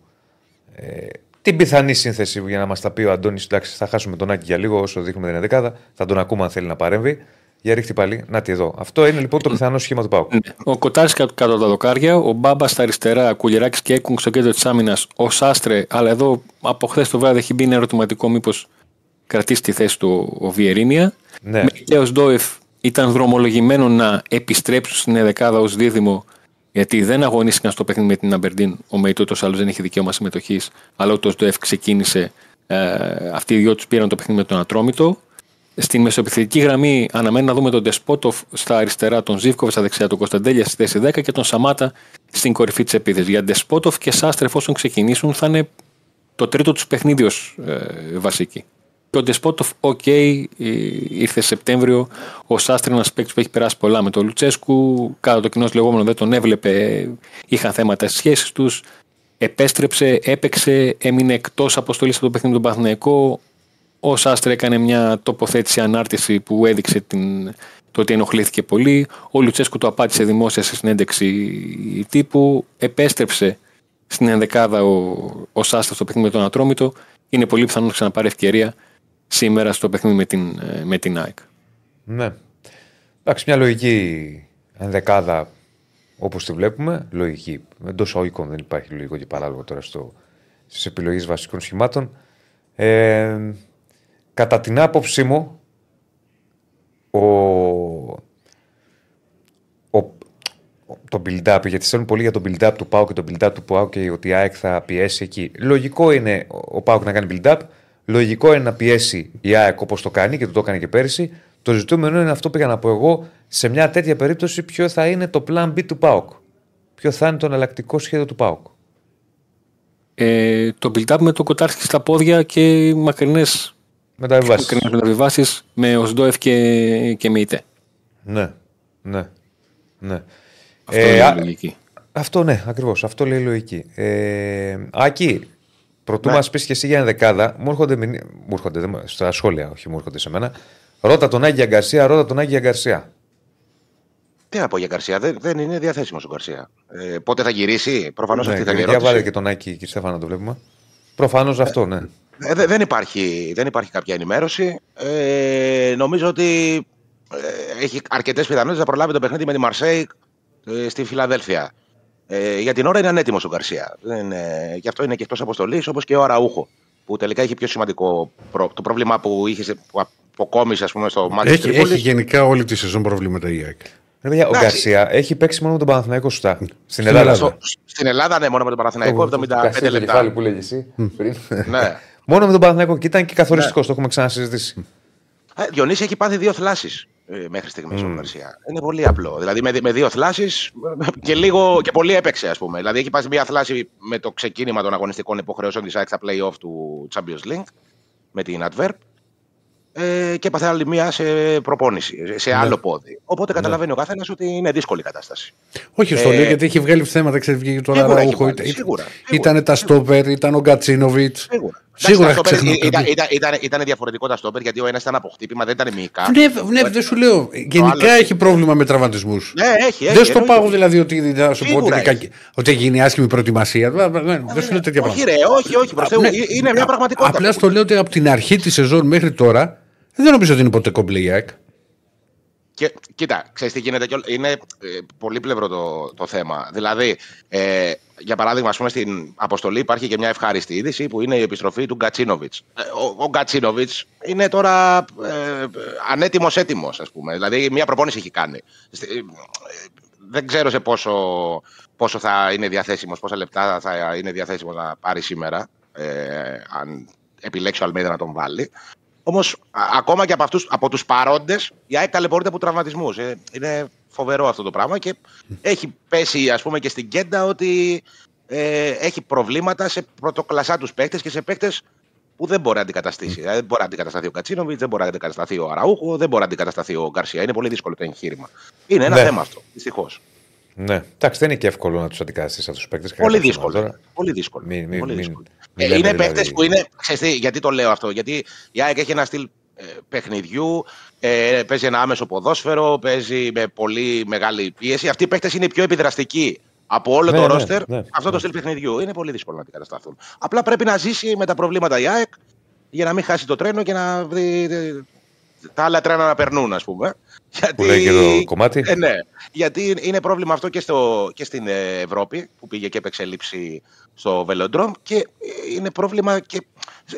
Ε, την πιθανή σύνθεση για να μας τα πει ο Αντώνης. Εντάξει, θα χάσουμε τον Άκη για λίγο όσο δείχνουμε την ενδεκάδα. Θα τον ακούμε αν θέλει να παρέμβει. Για ρίχτη πάλι. Να τη εδώ. Αυτό είναι λοιπόν το πιθανό σχήμα του Πάουκ. Ναι. Ο Κοτάρης κάτω, κάτω από τα δοκάρια, ο Μπάμπα στα αριστερά, Κουλιεράκης και Έκουγκ στο κέντρο της άμυνας, ο Σάστρε, αλλά εδώ από χθες το βράδυ έχει μπει ένα ερωτηματικό μήπως κρατήσει τη θέση του ο Βιερίνια. Ναι. Μιχαήλ Ντόεφ ήταν δρομολογημένο να επιστρέψουν στην δεκάδα ως δίδυμο γιατί δεν αγωνίστηκαν στο παιχνίδι με την Αμπερντίν. Ο Μέιτο ούτω άλλω δεν έχει δικαίωμα συμμετοχής, αλλά ούτω Ντόεφ ξεκίνησε. Ε, αυτοί οι δυο τους πήραν το παιχνίδι με τον Ατρόμητο. Στην μεσοεπιθετική γραμμή αναμένει να δούμε τον Ντεσπότοφ στα αριστερά, τον Ζήβκοβ στα δεξιά, τον Κωνσταντέλια στη θέση 10 και τον Σαμάτα στην κορυφή της επίθεσης. Για Ντεσπότοφ και Σάστρε, εφόσον ξεκινήσουν, θα είναι το τρίτο τους παιχνίδι ως ε, βασική. Και ο Ντεσπότοφ, οκ, ε, ήρθε Σεπτέμβριο. Ο Σάστρε, ένα παίκτης που έχει περάσει πολλά με τον Λουτσέσκου. Κάτω το κοινό λεγόμενο δεν τον έβλεπε. Είχαν θέματα στις σχέσεις τους. Επέστρεψε, έπαιξε, έμεινε εκτός αποστολής από το παιχνίδι του Παναθηναϊκό. Ο Σάστρε έκανε μια τοποθέτηση ανάρτηση που έδειξε την, το ότι ενοχλήθηκε πολύ. Ο Λουτσέσκου το απάντησε δημόσια σε συνέντευξη τύπου. Επέστρεψε στην ενδεκάδα ο, ο Σάστρε στο παιχνίδι με τον Ατρόμητο. Είναι πολύ πιθανό να ξαναπάρει ευκαιρία σήμερα στο παιχνίδι με την, ε, με την ΑΕΚ. Ναι. Εντάξει, μια λογική ενδεκάδα όπως τη βλέπουμε. Λογική. Εντός οικών δεν υπάρχει λογικό και παράλογο τώρα στις επιλογές βασικών σχημάτων. Ε, κατά την άποψή μου, ο, ο, το build-up, γιατί θέλουν πολύ για το build-up του Πάου και το build-up του Πάου και ότι η ΑΕΚ θα πιέσει εκεί. Λογικό είναι ο Πάου να κάνει build-up, λογικό είναι να πιέσει η ΑΕΚ όπως το κάνει και το, το έκανε και πέρυσι. Το ζητούμενο είναι αυτό που πήγα να πω εγώ, σε μια τέτοια περίπτωση ποιο θα είναι το plan B του ΠΑΟΚ; Ποιο θα είναι το εναλλακτικό σχέδιο του ΠΑΟΚ; Ε, το build-up με το κοτάρχη στα πόδια και μακρινέ μεταβιβάσει με Οσντόεφ και, και Μίτε. Ναι, ναι, ναι. Αυτό ε, είναι λογική. Αυτό ναι, ακριβώς. Αυτό λέει η λογική. Ε, Άκη, πρωτού ναι. μας πεις και εσύ για δεκάδα, μου έρχονται, μου έρχονται στα σχόλια, όχι μου έρχονται σε μένα. Ρώτα τον Άγια Γκαρσία, ρώτα τον Άγια Γκαρσία. Τι να πω για Γκαρσία, δεν, δεν είναι διαθέσιμος ο Γκαρσία. Ε, πότε θα γυρίσει, προφανώς ναι, αυτή θα γυρίσει. Για βάλε και τον Άκη, κύριε Στέφανα, να το βλέπουμε. Προφανώς ε, αυτό, ναι. Ε, δεν, υπάρχει, δεν υπάρχει κάποια ενημέρωση. Ε, νομίζω ότι ε, έχει αρκετές πιθανότητες να προλάβει το παιχνίδι με τη Μαρσέη ε, στη Φιλαδέλφια. Ε, για την ώρα είναι ανέτοιμος ο Γκαρσία. Δεν, ε, γι' αυτό είναι και εκτός αποστολής, όπως και ο Αραούχο. Που τελικά έχει πιο σημαντικό προ, το πρόβλημα που, είχε, που αποκόμισε ας πούμε, στο μάτι έχει, έχει γενικά όλη τη σεζόν προβλήματα η ΑΕΚ. Ρε, ο Γκαρσία έχει παίξει μόνο με τον Παναθηναϊκό σωστά. Στην Ελλάδα. Στο, στην Ελλάδα, ναι, μόνο με τον Παναθηναϊκό. 75 λεπτά. που λέγεις εσύ πριν. ναι. Μόνο με τον Παναθηναϊκό και ήταν και καθοριστικός, ναι. το έχουμε ξανασυζητήσει. Ε, Διονύση έχει πάθει δύο θλάσεις ε, μέχρι στιγμής mm. ο Γκαρσία. Είναι πολύ απλό. Δηλαδή με, με δύο θλάσεις και, λίγο, και πολύ έπαιξε, ας πούμε. Δηλαδή έχει πάθει μια θλάση με το ξεκίνημα των αγωνιστικών υποχρεώσεων της ΑΕΚ στα playoff του Champions League με την Adverb ε, και έπαθε άλλη μία σε προπόνηση, σε ναι. άλλο πόδι. Οπότε καταλαβαίνει ναι. ο καθένας ότι είναι δύσκολη η κατάσταση. Όχι, στο ε, λέω γιατί έχει βγάλει θέματα, ξέρεις, βγήκε τώρα Ραούχο. Ήταν, σίγουρα, ήταν τα Στόπερ, ήταν ο Γκατσίνοβιτ. Σίγουρα. Σίγουρα ήταν, ήταν, ήταν, ήταν, διαφορετικό τα στόπερ γιατί ο ένας ήταν από χτύπημα, δεν ήταν μυϊκά. Ναι, ναι δεν σου λέω. Γενικά έχει πρόβλημα με τραυματισμούς. Ναι, έχει. Δεν στο πάγω δηλαδή ότι θα σου πω ότι, ότι έχει γίνει άσχημη προετοιμασία. Δεν σου λέω τέτοια πράγματα. Όχι, ρε, όχι, όχι. Είναι μια πραγματικότητα. Απλά στο λέω ότι από την αρχή της σεζόν μέχρι τώρα δεν νομίζω ότι είναι ποτέ κομπλέ Και, κοίτα, ξέρεις τι γίνεται, είναι ε, πολύ πλευρό το, το θέμα. Δηλαδή, ε, για παράδειγμα, ας πούμε, στην αποστολή υπάρχει και μια ευχάριστη είδηση που είναι η επιστροφή του Γκατσίνοβιτς. Ε, ο, ο Γκατσίνοβιτς είναι τώρα ε, ανέτοιμος έτοιμος, ας πούμε. Δηλαδή, μια προπόνηση έχει κάνει. Ε, δεν ξέρω σε πόσο, πόσο θα είναι διαθέσιμος, πόσα λεπτά θα είναι διαθέσιμος να πάρει σήμερα. Ε, αν επιλέξει ο Αλμέδα να τον βάλει. Όμως, ακόμα και από, αυτούς, από τους παρόντες, η ΑΕΚ ταλαιπωρείται από τραυματισμούς. Ε, είναι φοβερό αυτό το πράγμα και έχει πέσει, ας πούμε, και στην κέντα ότι ε, έχει προβλήματα σε πρωτοκλασσά τους παίκτες και σε παίκτες που δεν μπορεί να αντικαταστήσει. Δηλαδή, δεν μπορεί να αντικατασταθεί ο Κατσίνοβιτς, δεν μπορεί να αντικατασταθεί ο Αραούχο, δεν μπορεί να αντικατασταθεί ο Γκαρσία. Είναι πολύ δύσκολο το εγχείρημα. Είναι ένα ναι. θέμα αυτό, δυστυχώς. Ναι, εντάξει, δεν είναι και εύκολο να τους αντικαταστήσεις αυτούς τους παίκτες. Πολύ δύσκολο. Πολύ δύσκολο. Μην, μην, πολύ δύσκολο. Μην, ε, είναι δηλαδή... παίκτες που είναι. Ξέρετε, γιατί το λέω αυτό, Γιατί η ΑΕΚ έχει ένα στυλ ε, παιχνιδιού, ε, παίζει ένα άμεσο ποδόσφαιρο, παίζει με πολύ μεγάλη πίεση. Αυτοί οι παίκτες είναι οι πιο επιδραστικοί από όλο ναι, το ναι, ρόστερ ναι, αυτό το στυλ παιχνιδιού. Είναι πολύ δύσκολο να αντικατασταθούν. Απλά πρέπει να ζήσει με τα προβλήματα η ΑΕΚ για να μην χάσει το τρένο και να δει τα άλλα τρένα να περνούν, ας πούμε. Γιατί... Που λέει και το κομμάτι. Ε, ναι. Γιατί είναι πρόβλημα αυτό και, στο, και στην ε, Ευρώπη, που πήγε και έπαιξε λήψη στο Velodrome και είναι πρόβλημα και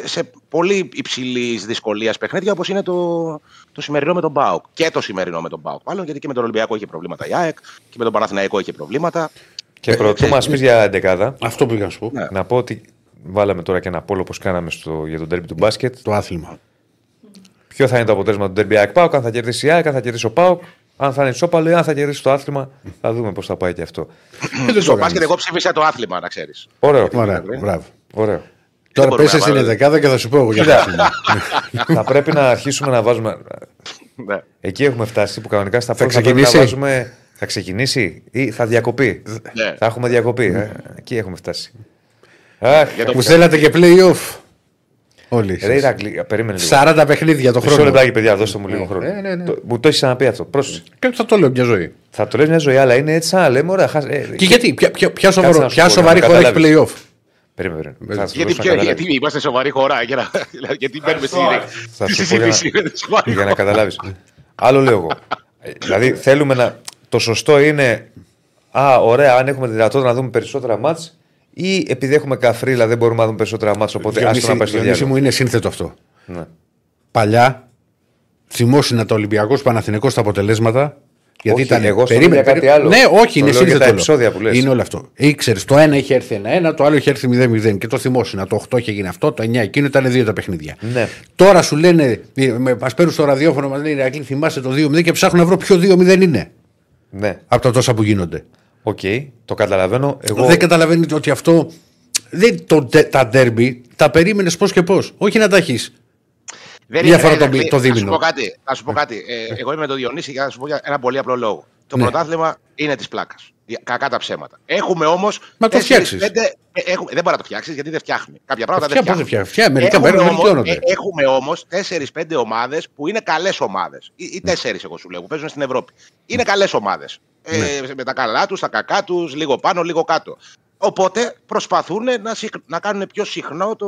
σε πολύ υψηλής δυσκολίας παιχνίδια όπως είναι το, το σημερινό με τον Μπάουκ. Και το σημερινό με τον Μπάουκ. Μάλλον γιατί και με τον Ολυμπιακό είχε προβλήματα η ΑΕΚ και με τον Παναθηναϊκό είχε προβλήματα. Και πρωτού μα πεις για εντεκάδα. Αυτό πήγα να σου πω. Ναι. Να πω ότι βάλαμε τώρα και ένα πόλο όπως κάναμε στο, για τον τέρμι του μπάσκετ. Το άθλημα. Ποιο θα είναι το αποτέλεσμα του τέρμι ΑΕΚ Πάουκ, αν θα κερδίσει η ΑΕΚ, αν θα κερδίσει ο Πάουκ, αν θα είναι ισόπαλο ή αν θα κερδίσει το άθλημα. Θα δούμε πώς θα πάει και αυτό. Δεν το Στο κάνεις. μπάσκετ, εγώ ψήφισα το άθλημα, να ξέρεις. Ωραίο. Ωραία, μπράβο. Ωραίο. Τώρα μπορούμε πέσει να στην βάλουμε. δεκάδα και θα σου πω εγώ για Κοίτα. άθλημα. θα πρέπει να αρχίσουμε να βάζουμε. Ναι. Εκεί έχουμε φτάσει που κανονικά στα Θα πρώτα πρέπει να ξεκινήσει. βάζουμε. Θα ξεκινήσει ή θα διακοπεί; Ναι. Θα έχουμε διακοπή. ε. Εκεί έχουμε φτάσει. Αχ, Για το Μου θέλατε και play-off. Όλοι. ρε Ηρακλή, περίμενε λίγο. 40 παιχνίδια το Μισό χρόνο. λεπτάκι, παιδιά, δώστε μου λίγο χρόνο. ναι, ναι, ναι. Το- Μου το έχεις ξαναπεί αυτό. Πρόσεχε. Και θα το λέω μια ζωή. Θα το λες μια ζωή, αλλά είναι έτσι σαν να λέμε, ωραία. χάσε- ε, Και γιατί, ποια, ποια, ποια, Κάτσε σοβαρο, να σου ποια πω, σοβαρή για να χώρα έχει καταλάβεις. play-off; Περίμενε. περίμενε. Θα σου Γιατί, δώσω να ποιο- καταλάβεις. γιατί είμαστε σοβαρή χώρα, για να, δηλαδή, γιατί μπαίνουμε στη, Θα στη σου πω για να- συζήτηση με τη σοβαρή Για να χώρα. καταλάβεις. Άλλο λέω εγώ. Ε, Δηλαδή θέλουμε να. Το σωστό είναι. Α, ωραία, αν έχουμε τη δυνατότητα να δούμε περισσότερα μάτς. Ή επειδή έχουμε καφρίλα δεν μπορούμε να δούμε περισσότερα μάτς. Οπότε άστο Διονύση, να πάει στο Διονύση διάλογο. μου είναι σύνθετο αυτό. Ναι. Παλιά θυμόσυνα το Ολυμπιακός Παναθηνικό στα αποτελέσματα. Γιατί Όχι, ήταν. εγώ στο λέω για κάτι άλλο. Ναι, όχι, Το είναι λέω για σύνθετο. τα όλο. επεισόδια που λες. Είναι όλο αυτό. Ήξερες, το ένα είχε έρθει ένα-ένα, το άλλο είχε έρθει 0-0. Και το θυμόσυνα. Το 8 είχε γίνει αυτό, το 9 εκείνο ήταν δύο τα παιχνίδια. Ναι. Τώρα σου λένε, μας παίρνουν στο ραδιόφωνο, μας λένε Ηρακλή, θυμάσαι το 2-0 και ψάχνω να βρω ποιο 2-0 είναι. Ναι. Από τα τόσα που γίνονται. Οκ, το καταλαβαίνω. Εγώ Δεν καταλαβαίνετε ότι αυτό. Δεν, το, τα ντέρμπι τα περίμενες πώς και πώς. Όχι να τα έχεις. Δεν Διάφορα είναι, το- ρε, το Θα σου δίμηνο. πω κάτι. Θα σου πω κάτι. Ε, εγώ είμαι με τον Διονύση για να σου πω για ένα πολύ απλό λόγο. Το Ναι. πρωτάθλημα είναι της πλάκας. Κακά τα ψέματα. Έχουμε όμως. Μα το φτιάξεις. Δεν μπορεί να το φτιάξεις γιατί δεν φτιάχνει. Κάποια πράγματα Φτιά- δεν πώς δεν φτιάχνουν. φτιά- φτιά- μερικά Έχουμε μέρη όμως- βελτιώνονται. ε, Έχουμε όμως 4-5 ομάδες που είναι καλές ομάδες. Ή, ή 4, εγώ σου λέω, που παίζουν στην Ευρώπη. Είναι καλές ομάδες. Ε, Ναι. με τα καλά τους, τα κακά τους, λίγο πάνω, λίγο κάτω. Οπότε προσπαθούν να, συκ- να κάνουν πιο συχνό το,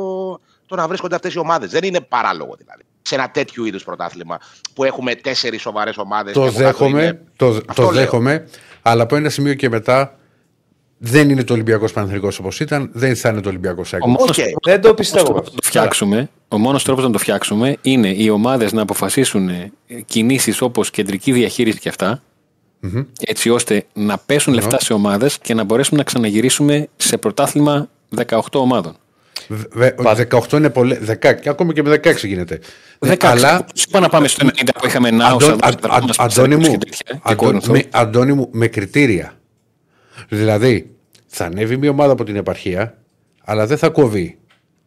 το να βρίσκονται αυτές οι ομάδες. Δεν είναι παράλογο δηλαδή. Σε ένα τέτοιου είδους πρωτάθλημα που έχουμε τέσσερις σοβαρές ομάδες. Το δέχομαι, το, το λέω. δέχομαι, αλλά από ένα σημείο και μετά δεν είναι το Ολυμπιακός Παναθηνικό όπως ήταν, δεν θα είναι το Ολυμπιακός Ο Σάκη. μόνος Οκ. τρόπος δεν το πιστεύω. να το φτιάξουμε, ο μόνος τρόπος να το φτιάξουμε είναι οι ομάδες να αποφασίσουν ε, κινήσεις όπως κεντρική διαχείριση και αυτά, έτσι ώστε να πέσουν λεφτά σε ομάδες και να μπορέσουμε να ξαναγυρίσουμε σε πρωτάθλημα 18 ομάδων. Βε- 18 είναι πολύ. 16, και ακόμα και με 16 γίνεται. 16. Αλλά Πώς είπα να πάμε στο 90 που είχαμε Νάουσα, Αντών- Βάζα, Αν- Αν- Δραγώνας, Αντώνη Πασαρικούς μου, και τέτοια, και Αντώ- Κόρινθο. με, Αντώνη μου, με κριτήρια. Δηλαδή, θα ανέβει μια ομάδα από την επαρχία, αλλά δεν θα κόβει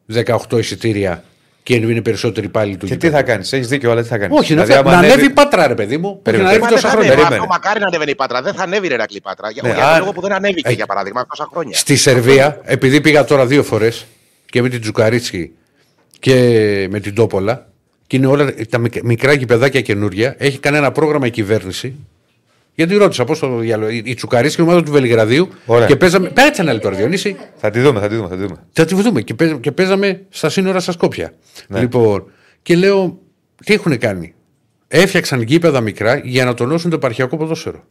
18 εισιτήρια και είναι περισσότεροι πάλι του Και τι γηπέδου. θα κάνεις, έχεις δίκιο, αλλά τι θα κάνεις. Όχι, να, δηλαδή, να ανέβει η πάτρα, ρε παιδί μου. Όχι, να ανέβει Μα τόσα δεν θα χρόνια. ανέβει. Περίμενε. Μα- Μακάρι να ανέβαινε η Πάτρα. Δεν θα ανέβει η Ρερακλή Πάτρα. Για, Ναι, για αν- τον λόγο που δεν ανέβηκε, Ε, για παράδειγμα, τόσα χρόνια. Στη Σερβία, επειδή πήγα τώρα δύο φορές και με την Τζουκαρίτσκι και με την Τόπολα, και είναι όλα τα μικ- μικρά γηπεδάκια καινούρια, έχει κάνει ένα πρόγραμμα η κυβέρνηση. Γιατί ρώτησα πώς το διάλογο. Η Τσουκαρίτσκι ομάδα του Βελιγραδίου Ωραία. και παίζαμε. Πέτσε ένα λεπτό, ρε Διονύση. Θα τη δούμε, θα τη δούμε. Θα τη δούμε. Θα τη δούμε. Και, παίζα- και παίζαμε στα σύνορα στα Σκόπια. Ναι. Λοιπόν, και λέω, τι έχουν κάνει; Έφτιαξαν γήπεδα μικρά για να τονώσουν το επαρχιακό ποδόσφαιρο.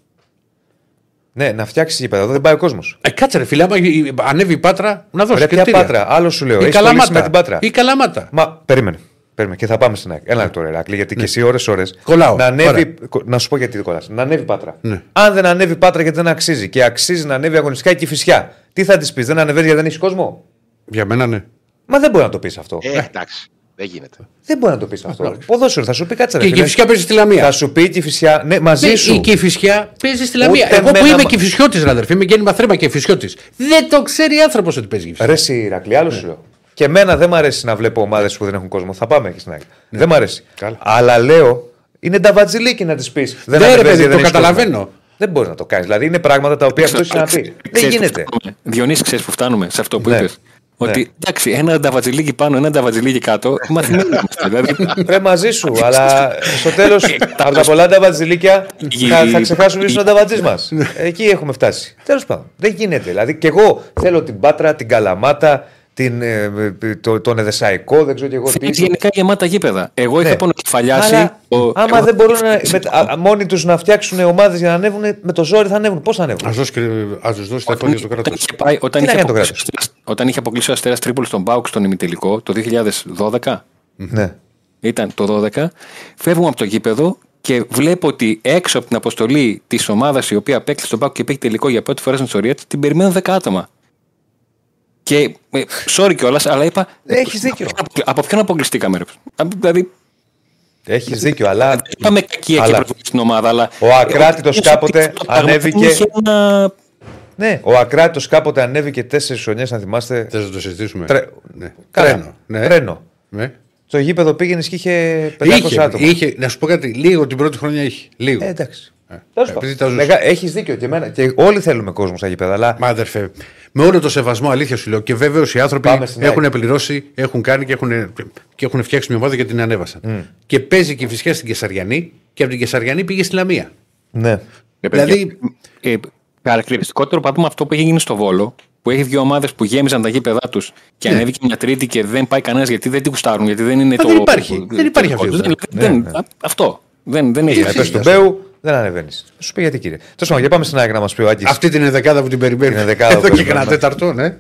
Ναι, να φτιάξει γήπεδα εδώ δεν πάει ο κόσμος. Ε, κάτσε ρε φίλε, άμα η- ανέβει η Πάτρα, να δώσει Ρε, ποια κριτήρια. Πάτρα, άλλο σου λέω. Η Έχεις Καλαμάτα. κολλήσει με την Πάτρα. Η Καλαμάτα. Μα περίμενε. Περίμενε. Και θα πάμε στην ΑΕΚ. Ένα λεπτό, ρε Ρακλή, γιατί και εσύ ώρε-ώρε. Ναι. Κολλάω. Να, ανέβει, Ωραία. κο- να σου πω γιατί δεν κολλάς. Να ανέβει πάτρα. Ναι. Αν δεν ανέβει πάτρα γιατί δεν αξίζει και αξίζει να ανέβει αγωνιστικά και η φυσιά, τι θα της πεις, Δεν ανεβαίνεις γιατί δεν έχεις κόσμο; Για μένα ναι. Μα δεν μπορεί να το πεις αυτό. Ε, εντάξει. Δεν γίνεται. Δεν μπορεί να το πεις αυτό. Ποδόσφαιρο θα σου πει κάτσε. ρε Και η φίλε. Κηφισιά παίζει στη Λαμία. Θα σου πει η Κηφισιά, ναι, μαζί Ναι, σου. Η Κηφισιά παίζει στη Λαμία. Ούτε Εγώ που εμένα είμαι μα- Κηφισιώτη, αδερφή, είμαι γέννημα θρέμα Κηφισιώτη. Δεν το ξέρει άνθρωπος ότι παίζει Κηφισιά. Ρε εσύ, Ρακλή, άλλο σου λέω. Και εμένα δεν μ' αρέσει να βλέπω ομάδες που δεν έχουν κόσμο. Θα πάμε εκεί στην ΑΕΚ. Δεν μ' αρέσει. Καλά. Αλλά λέω, είναι τα βατζιλίκι να τη πεις. Ναι, ρε παιδί, το καταλαβαίνω. Δεν μπορείς να το κάνεις. Δηλαδή είναι πράγματα τα οποία αυτό έχεις να πει. Δεν Ξέρεις που γίνεται. φτάνουμε. Διονύση, ξέρεις που φτάνουμε σε αυτό που Ναι. Είπες. Ότι εντάξει, ένα νταβατζιλίκι πάνω, ένα νταβατζιλίκι κάτω, μαθημένοι είμαστε. δηλαδή, Ρε μαζί σου, αλλά στο τέλος από τα πολλά τα βατζιλίκια θα, θα ξεχάσουμε ίσως τα βατζί μας. Εκεί έχουμε φτάσει. Τέλος πάντων, δεν γίνεται. Δηλαδή και εγώ θέλω την Πάτρα, την Καλαμάτα, την, ε, το, τον Εδεσαϊκό, δεν ξέρω και εγώ τι. Θέλει γενικά γεμάτα γήπεδα. Εγώ είχα Ναι. πονοκεφαλιάσει. Αλλά ο- άμα εγώ- δεν μπορούν να, με, α, μόνοι τους να φτιάξουν ομάδες για να ανέβουν, με το ζόρι θα ανέβουν. Πώς θα ανέβουν; Α δώσει, και- ας τους δώσει τα Όταν, εφόδια στο κράτος. όταν είχε, πάει, όταν, Τι να είχε κάνει το αποκλείσει ο Αστέρας- όταν είχε αποκλείσει ο Αστέρας Τρίπολη στον Μπάουκ στον ημιτελικό το 2012, Ναι. ήταν το 12, φεύγουμε από το γήπεδο και βλέπω ότι έξω από την αποστολή της ομάδας η οποία απέκλεισε τον Μπάουκ και πήγε τελικό για πρώτη φορά στην ιστορία της, την περιμένουν 10 άτομα. Και ε, sorry κιόλας, αλλά είπα. Έχεις δίκιο. Από, ποιον- από ποιον αποκλειστήκαμε, ρε. Α, Δηλαδή, Έχεις δίκιο, αλλά. δεν είπαμε κακία και Αλλά- προβολή στην ομάδα, αλλά. Ο Ακράτητος Ε, κάποτε αυτό το πράγμα ανέβηκε- είχε ένα- Ναι, ο Ακράτο κάποτε ανέβηκε τέσσερις χρονιές, αν θυμάστε. Θες να το συζητήσουμε. Τρε- Ναι. Καλά. Τρένο. Ναι. Τρένο. Ναι. Στο γήπεδο πήγαινε και είχε 500 Είχε, άτομα. είχε, να σου πω κάτι, λίγο την πρώτη χρονιά είχε. Λίγο. Ε, εντάξει. Ε, Τέλος επειδή πάντων. τα ζούσε. Μεγα- Έχεις δίκιο και, εμένα, και όλοι θέλουμε κόσμο στα γήπεδα. Αλλά Μα αδερφέ, με όλο το σεβασμό, αλήθεια σου λέω. Και βέβαιω οι άνθρωποι Πάμε στην έχουν ΑΕΚ. πληρώσει, έχουν κάνει και έχουν, και έχουν φτιάξει μια ομάδα και την ανέβασαν. Και παίζει και φυσικά στην Κεσαριανή και από την Κεσαριανή πήγε στη Λαμία. ναι. Ρε παιδιά, Δηλαδή- ε, χαρακτηριστικότερο παράδειγμα αυτό που έχει γίνει στο Βόλο, που έχει δύο ομάδες που γέμιζαν τα γήπεδά τους και Ναι. ανέβηκε μια τρίτη και δεν πάει κανένας γιατί δεν την κουστάρουν, γιατί δεν είναι Μα το. δεν υπάρχει. το- Δεν υπάρχει το- αυτό. δεν- Ναι, δεν- ναι. α- Αυτό. Δεν, δεν έχει. Να πες του Μπέου, δεν ανεβαίνεις. Θα σου πει γιατί κύριε. Τέλος πάντων, για πάμε στην ΑΕΚ να μας πει ο Άκη. Αυτή την δεκάδα που την περιμένει. Είναι δεκάδα Εδώ που και περιμένουμε. κανένα τέταρτο, ναι.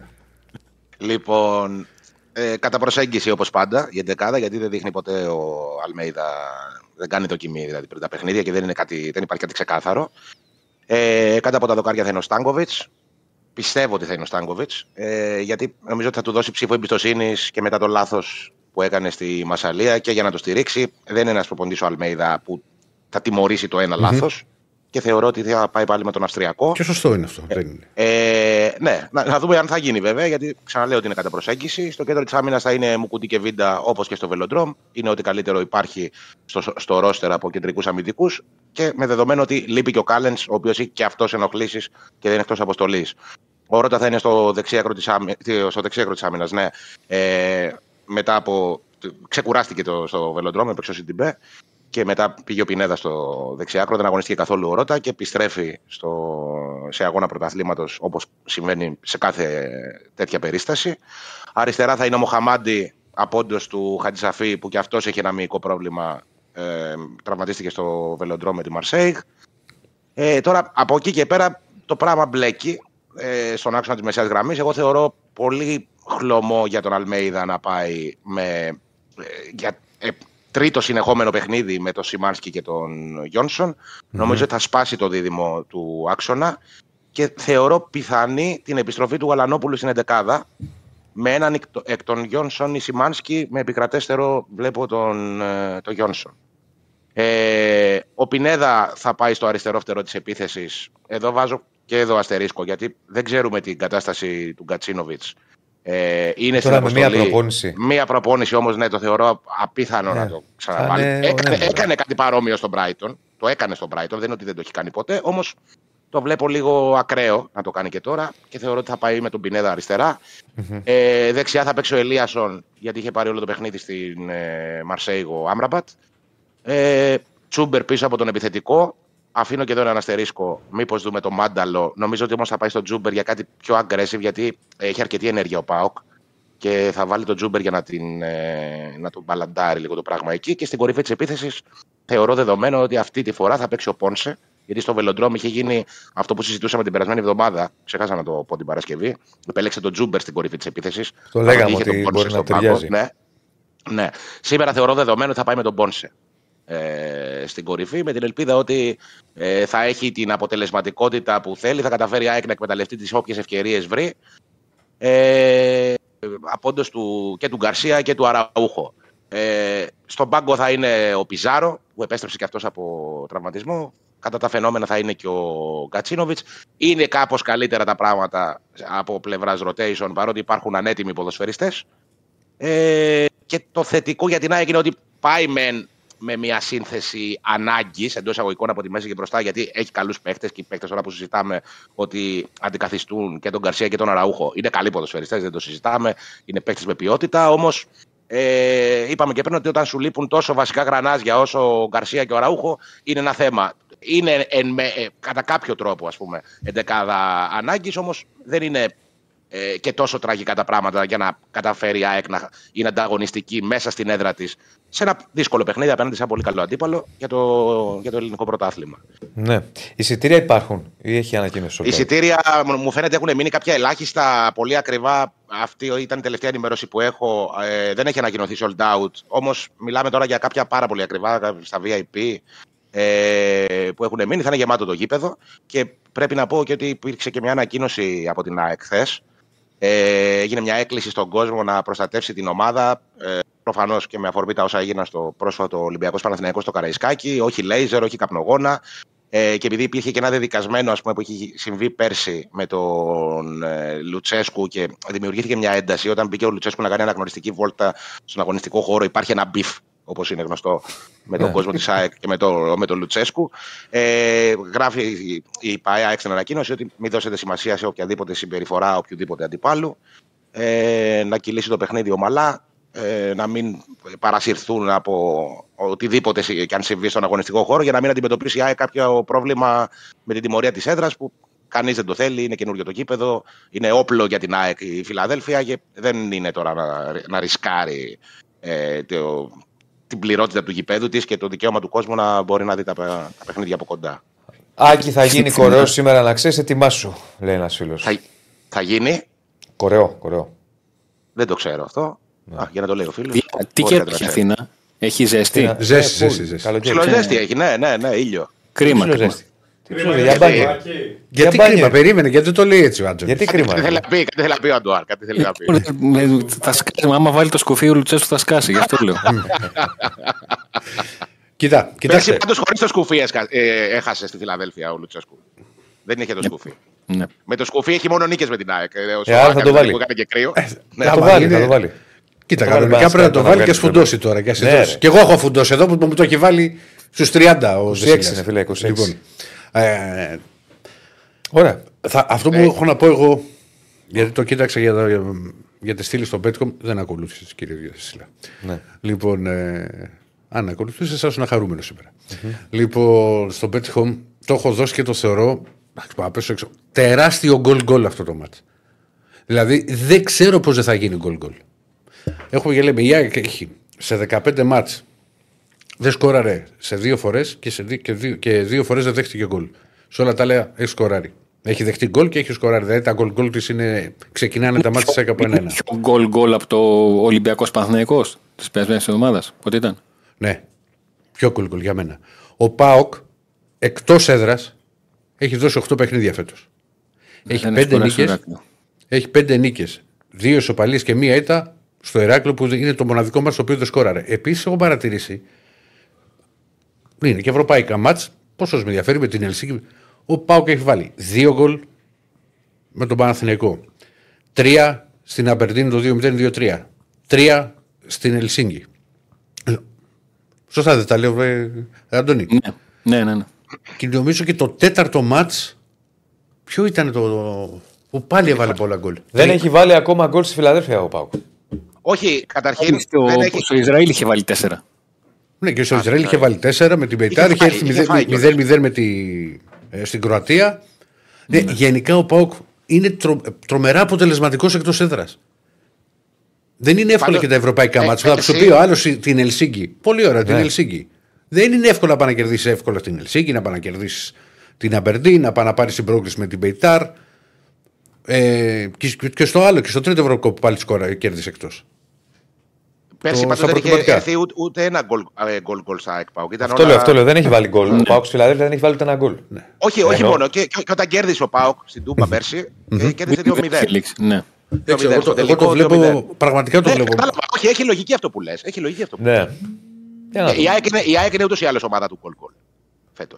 Λοιπόν, ε, κατά προσέγγιση όπως πάντα για την δεκάδα, γιατί δεν δείχνει ποτέ ο Αλμέιδα, δεν κάνει δοκιμή δηλαδή πριν τα παιχνίδια και δεν, είναι κάτι, δεν υπάρχει κάτι ξεκάθαρο. Ε, κάτω από τα δοκάρια θα είναι ο Στάνκοβιτς. Πιστεύω ότι θα είναι ο Στάνκοβιτς, ε, γιατί νομίζω ότι θα του δώσει ψήφο εμπιστοσύνης και μετά το λάθος που έκανε στη Μασαλία και για να το στηρίξει. Δεν είναι ένας προπονητής ο Αλμέιδα που θα τιμωρήσει το ενα λάθος και θεωρώ ότι θα πάει πάλι με τον Αυστριακό. Και σωστό είναι αυτό. Δεν είναι. Ε, ναι, να, να δούμε αν θα γίνει βέβαια, γιατί ξαναλέω ότι είναι κατά προσέγγιση. Στο κέντρο της άμυνας θα είναι Μουκουτί και Βίντα όπως και στο Βελοντρόμ. Είναι ό,τι καλύτερο υπάρχει στο, στο ρόστερ από κεντρικούς αμυντικούς. Και με δεδομένο ότι λείπει και ο Κάλενς, ο οποίος έχει και αυτός ενοχλήσεις και δεν είναι εκτός αποστολής. Ο Ρότα θα είναι στο δεξί άκρο της άμυνας, ναι. Ε, μετά από. Ξεκουράστηκε το, στο Βελοντρόμ, έπαιξε ο Σιντιμπέ και μετά πήγε ο Πινέδα στο δεξιάκρο, δεν αγωνίστηκε καθόλου ο Ρότα και επιστρέφει στο, σε αγώνα πρωταθλήματος όπως συμβαίνει σε κάθε τέτοια περίσταση. Αριστερά θα είναι ο Μοχαμάντι απόντος του Χατζησαφή που και αυτός έχει ένα μυϊκό πρόβλημα. Ε, τραυματίστηκε στο Βελοντρό με τη Μαρσέιγ. Ε, τώρα από εκεί και πέρα το πράγμα μπλέκει ε, στον άξονα της μεσαίας γραμμής. Εγώ θεωρώ πολύ χλωμό για τον Αλμέιδα να πάει με. Ε, για, ε, τρίτο συνεχόμενο παιχνίδι με τον Σιμάνσκι και τον γιονσον Νομίζω ότι θα σπάσει το δίδυμο του άξονα και θεωρώ πιθανή την επιστροφή του Γαλανόπουλου στην εντεκάδα με έναν εκ- εκ των Γιόνσον ή Σιμάνσκι με επικρατέστερο βλέπω τον, ε, τον Γιόνσον. Ε, ο Πινέδα θα πάει στο αριστερό φτερό της επίθεσης. Εδώ βάζω και εδώ αστερίσκο γιατί δεν ξέρουμε την κατάσταση του Γκατσίνοβιτς. Ε, είναι Τώρα στην με μία αποστολή. προπόνηση. Μία προπόνηση όμως ναι, το θεωρώ απίθανο Ναι. να το ξαναβάλει. Θα είναι Έκανε, ωραία. έκανε κάτι παρόμοιο στον Brighton. Το έκανε στον Brighton, δεν είναι ότι δεν το έχει κάνει ποτέ. Όμως το βλέπω λίγο ακραίο να το κάνει και τώρα και θεωρώ ότι θα πάει με τον Πινέδα αριστερά. Ε, δεξιά θα παίξει ο Ελίασον γιατί είχε πάρει όλο το παιχνίδι στην ε, Μαρσέιγ ο Άμραμπατ. Ε, Τσούμπερ πίσω από τον επιθετικό. Αφήνω και εδώ ένα αστερίσκο. Μήπως δούμε το Μάνταλο. Νομίζω ότι όμως θα πάει στον Τσούμπερ για κάτι πιο aggressive γιατί έχει αρκετή ενέργεια ο Πάοκ. Και θα βάλει τον Τσούμπερ για να, την, ε, να τον μπαλαντάρει λίγο το πράγμα εκεί. Και στην κορυφή της επίθεσης θεωρώ δεδομένο ότι αυτή τη φορά θα παίξει ο Πόνσε. Γιατί στο Βελοντρόμ είχε γίνει αυτό που συζητούσαμε την περασμένη εβδομάδα. Ξεχάσα να το πω την Παρασκευή. Επέλεξε τον Τζούμπερ στην κορυφή της επίθεσης. Το λέγαμε ότι μπορεί να ταιριάζει. Ναι. ναι. Σήμερα θεωρώ δεδομένο ότι θα πάει με τον Πόνσε ε, στην κορυφή με την ελπίδα ότι ε, θα έχει την αποτελεσματικότητα που θέλει, θα καταφέρει η ΑΕΚ να εκμεταλλευτεί τις όποιες ευκαιρίες βρει ε, απόντος του, και του Γκαρσία και του Αραούχο. Ε, στον πάγκο θα είναι ο Πιζάρο που επέστρεψε και αυτός από τραυματισμό. Κατά τα φαινόμενα θα είναι και ο Γκατσίνοβιτς. Είναι κάπως καλύτερα τα πράγματα από πλευράς rotation παρότι υπάρχουν ανέτοιμοι ποδοσφαιριστές. Ε, και το θετικό για την ΑΕΚ είναι ότι πάει μεν με μια σύνθεση ανάγκης εντός εισαγωγικών από τη μέση και μπροστά, γιατί έχει καλούς παίχτες και οι παίχτες τώρα που συζητάμε ότι αντικαθιστούν και τον Καρσία και τον Αραούχο. Είναι καλοί ποδοσφαιριστές, δεν το συζητάμε. Είναι παίχτες με ποιότητα. Όμως ε, είπαμε και πριν ότι όταν σου λείπουν τόσο βασικά γρανάζια όσο ο Γκαρσία και ο Αραούχο, είναι ένα θέμα. Είναι εν, με, ε, κατά κάποιο τρόπο, ας πούμε, εντεκάδα ανάγκης, όμως δεν είναι ε, και τόσο τραγικά τα πράγματα για να καταφέρει η ΑΕΚ να είναι ανταγωνιστική μέσα στην έδρα της σε ένα δύσκολο παιχνίδι απέναντι σε ένα πολύ καλό αντίπαλο για το, για το ελληνικό πρωτάθλημα. Ναι. Εισιτήρια υπάρχουν ή έχει ανακοίνωση. Οι εισιτήρια μου φαίνεται έχουν μείνει κάποια ελάχιστα, πολύ ακριβά. Αυτή ήταν η τελευταία ενημέρωση που έχω. Ε, δεν έχει ανακοινωθεί sold out. Όμως μιλάμε τώρα για κάποια πάρα πολύ ακριβά στα VIP ε, που έχουν μείνει. Θα είναι γεμάτο το γήπεδο. Και πρέπει να πω και ότι υπήρξε και μια ανακοίνωση από την ΑΕΚ χθες, ε, έγινε μια έκκληση στον κόσμο να προστατεύσει την ομάδα. Ε, Προφανώς και με αφορμή τα όσα έγιναν στο πρόσφατο Ολυμπιακός Παναθηναϊκός στο Καραϊσκάκι. Όχι λέιζερ, όχι καπνογόνα. Ε, και επειδή υπήρχε και ένα δεδικασμένο ας πούμε, που έχει συμβεί πέρσι με τον ε, Λουτσέσκου και δημιουργήθηκε μια ένταση όταν μπήκε ο Λουτσέσκου να κάνει αναγνωριστική βόλτα στον αγωνιστικό χώρο, υπάρχει ένα beef όπως είναι γνωστό με τον ναι. κόσμο της ΑΕΚ και με τον με το Λουτσέσκου. Ε, γράφει η ΠΑΕΑ στην ανακοίνωση ότι μην δώσετε σημασία σε οποιαδήποτε συμπεριφορά οποιοδήποτε αντιπάλου. Ε, να κυλήσει το παιχνίδι ομαλά, ε, να μην παρασυρθούν από οτιδήποτε και αν συμβεί στον αγωνιστικό χώρο για να μην αντιμετωπίσει η ΑΕΚ κάποιο πρόβλημα με την τιμωρία της έδρας που κανείς δεν το θέλει, είναι καινούργιο το κήπεδο, είναι όπλο για την ΑΕΚ η Φιλαδέλφια και δεν είναι τώρα να, να ρισκάρει ε, το, την πληρότητα του γηπέδου της και το δικαίωμα του κόσμου να μπορεί να δει τα, τα παιχνίδια από κοντά. Άκη, θα γίνει κορεό σήμερα να ξέρεις, ετοιμάσου, λέει ένας φίλος. Θα, θα γίνει; Κορεό, κορεό. Δεν το ξέρω αυτό. Ναι. Α, για να το λέει ο φίλος. Τι καιρό έχει Αθήνα, έχει ζέστη; Ζέστη, ζέστη. ζέστη. ζέστη έχει, ναι, ναι, ναι, ήλιο. Κρίμα. Για μπάνιο. Γιατί κρίμα, περίμενε, γιατί το λέει έτσι ο Άντζο. Γιατί κρίμα. Κάτι θέλει να πει, κάτι θέλει να πει ο Αντουάρ. Κάτι θέλει να πει. Θα σκάσει, άμα βάλει το σκουφί ο Λουτσέσκου θα σκάσει, γι' αυτό λέω. Κοίτα, κοιτάξτε. Πέρσι πάντως χωρίς το σκουφί ε, έχασε στη Φιλαδέλφια ο Λουτσέσκου. Δεν είχε το σκουφί. Ναι. Με το σκουφί έχει μόνο νίκες με την ΑΕΚ. Ε, άρα θα το βάλει. και κρύο. Θα το βάλει, θα το βάλει. Κοίτα, κανονικά πρέπει να το βάλει και σφουντώσει τώρα. Και εγώ έχω φουντώσει εδώ που μου το έχει βάλει στους 30 ο 26 είναι φίλε, 26. Λοιπόν, ε, Ωραία. Θα, αυτό που ναι. έχω να πω εγώ, γιατί το κοίταξα για, για, για τη στήλη στο Πέτκομ, δεν ακολούθησες κύριε Διασύλλα. Ναι. Λοιπόν, ε, αν ακολουθούσες, θα ήσουν χαρούμενο σήμερα. Mm-hmm. Λοιπόν, στο Πέτκομ το έχω δώσει και το θεωρώ. Να πέσω έξω. Τεράστιο γκολ γκολ αυτό το μάτι. Δηλαδή δεν ξέρω πώς δεν θα γίνει γκολ γκολ. Έχουμε και λέμε, η έχει σε 15 μάτς δεν σκόραρε σε δύο φορές και, σε δύο, και, δύο, και δύο φορές δεν δέχτηκε γκολ. Σε όλα τα άλλα έχει σκοράρει. Έχει δεχτεί γκολ και έχει σκοράρει. Δηλαδή τα γκολ γκολ της είναι. Ξεκινάνε τα μάτια από ένα. Πιο γκολ γκολ από το Ολυμπιακός Παναθυναϊκό της περασμένης εβδομάδας. Πότε ήταν; Ναι. Πιο γκολ γκολ για μένα. Ο Πάοκ εκτός έδρας έχει δώσει 8 παιχνίδια φέτος. Έχει, πέντε νίκες, έχει πέντε νίκες. Δύο ισοπαλίες και μία ήττα στο Ηράκλειο που είναι το μοναδικό μα το οποίο δεν σκόραρε. Επίσης έχω παρατηρήσει. Είναι και ευρωπαϊκά μάτς. Πόσο με ενδιαφέρει με την Ελσίνκη. Ο Πάουκ έχει βάλει δύο γκολ με τον Παναθηναϊκό. Τρία στην Αμπερντίνη το 2-0-2-3. Τρία στην Ελσίνκη. Σωστά δεν τα λέω, ε, Αντώνη. Ναι, ναι, ναι. ναι. Και νομίζω και το τέταρτο μάτς. Ποιο ήταν το. που πάλι έβαλε πολλά γκολ. Δεν έχει βάλει ακόμα γκολ στη Φιλαδέλφια ο Πάουκ. Όχι, καταρχήν. Στο, δεν έχει... στο Ισραήλ είχε βάλει τέσσερα. Ναι, και στο Ισραήλ είχε βάλει τέσσερα με την Πεϊτάρ, είχε έρθει 0-0 με τη, ε, στην Κροατία. Ναι, ναι. Γενικά ο Πάουκ είναι τρο, τρομερά αποτελεσματικός εκτός έδρας. Δεν είναι εύκολα και τα ευρωπαϊκά ε, μάτια. Θα σου πει ο άλλος την Ελσίνκη. Πολύ ωραία, την ναι. Ελσίνκη. Δεν είναι εύκολο να πάει να κερδίσει εύκολα την Ελσίνκη, να πάει να κερδίσει την Αμπερντή, να πάει να πάρεις συμπρόκληση με την Πεϊτάρ. Ε, και, στο άλλο, και στο τρίτο Ευρωπαϊκό που πάλι σκόρα κέρδισε εκτός. Πέρσι πάντως δεν είχε έρθει ούτε, ούτε ένα γκολ γκολ, γκολ στα ΕΚΠΑΟΚ. Αυτό, όλα... λέω, αυτό λέω, δεν έχει βάλει γκολ. Ο Πάοκ στη δεν έχει βάλει ούτε ένα γκολ. Ναι. Όχι, όχι μόνο. Και, και, και, όταν κέρδισε ο Πάοκ στην Τούμπα πέρσι, ε, κέρδισε 2-0. Ναι. Εγώ, εγώ το βλέπω, πραγματικά το βλέπω. Όχι, έχει λογική αυτό που λες. Έχει λογική αυτό που ναι. Η ΑΕΚ είναι ούτως ή άλλως ομάδα του γκολ γκολ.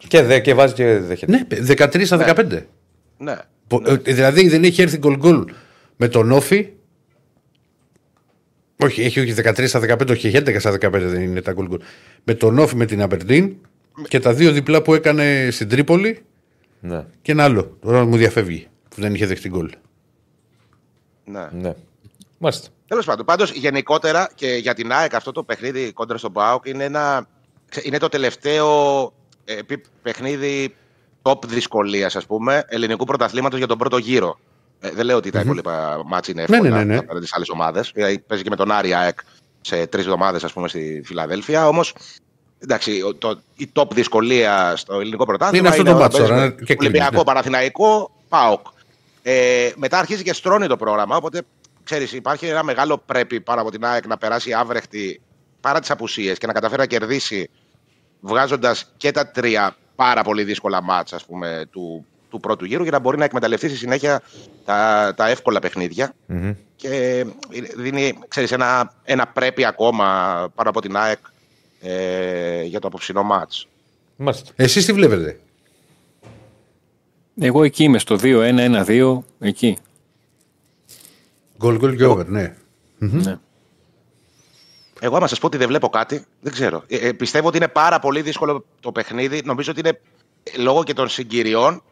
Και, δε, και βάζει και δέχεται. Ναι, 13 στα 15. Ναι. ναι. Ε, δηλαδή δεν έχει έρθει γκολ γκολ με τον Όφη όχι, έχει όχι 13 στα 15, όχι 11 στα 15 δεν είναι τα γκολ γκολ. Με τον Όφη με την Αμπερντίν και τα δύο διπλά που έκανε στην Τρίπολη ναι. και ένα άλλο. Τώρα μου διαφεύγει που δεν είχε δεχτεί γκολ. Ναι. ναι. Μάλιστα. Τέλος πάντων, πάντως γενικότερα και για την ΑΕΚ αυτό το παιχνίδι κόντρα στον Μπάουκ είναι, ένα, είναι το τελευταίο ε, παιχνίδι top δυσκολίας, ας πούμε, ελληνικού πρωταθλήματος για τον πρώτο γύρο. Ε, δεν λέω ότι τα υπόλοιπα μάτια είναι Ναι, εύκολα ναι, ναι, ναι. απέναντι σε άλλες ομάδες. Παίζει και με τον Άρη ΑΕΚ σε τρεις εβδομάδες, ας πούμε, στη Φιλαδέλφια. Όμως, εντάξει, ο- το, η top δυσκολία στο ελληνικό πρωτάθλημα Είναι αυτό το όταν μάτς παίζεις τώρα, με ναι, και κλείνεις, Ολυμπιακό, ναι. Παναθηναϊκό, ΠΑΟΚ. Ε, μετά αρχίζει και στρώνει το πρόγραμμα. Οπότε, ξέρεις, υπάρχει ένα μεγάλο πρέπει πάνω από την ΑΕΚ να περάσει άβρεχτη παρά τις απουσίες και να καταφέρει να κερδίσει βγάζοντας και τα τρία πάρα πολύ δύσκολα μάτσα ας πούμε, του, του πρώτου γύρου για να μπορεί να εκμεταλλευτεί στη συνέχεια τα, τα εύκολα παιχνίδια Μμμ. και δίνει ξέρεις, ένα, ένα πρέπει ακόμα πάνω από την ΑΕΚ ε, για το απόψινό μάτς. Μάλιστα. Εσείς τι βλέπετε; Εγώ εκεί είμαι στο 2-1-1-2, εκεί. Γκολ γκολ και over, ναι. Ναι. Εγώ, άμα σας πω ότι δεν βλέπω κάτι, δεν ξέρω. Ε, ε, πιστεύω ότι είναι πάρα πολύ δύσκολο το παιχνίδι. Νομίζω ότι είναι ε, λόγω και των συγκυριών.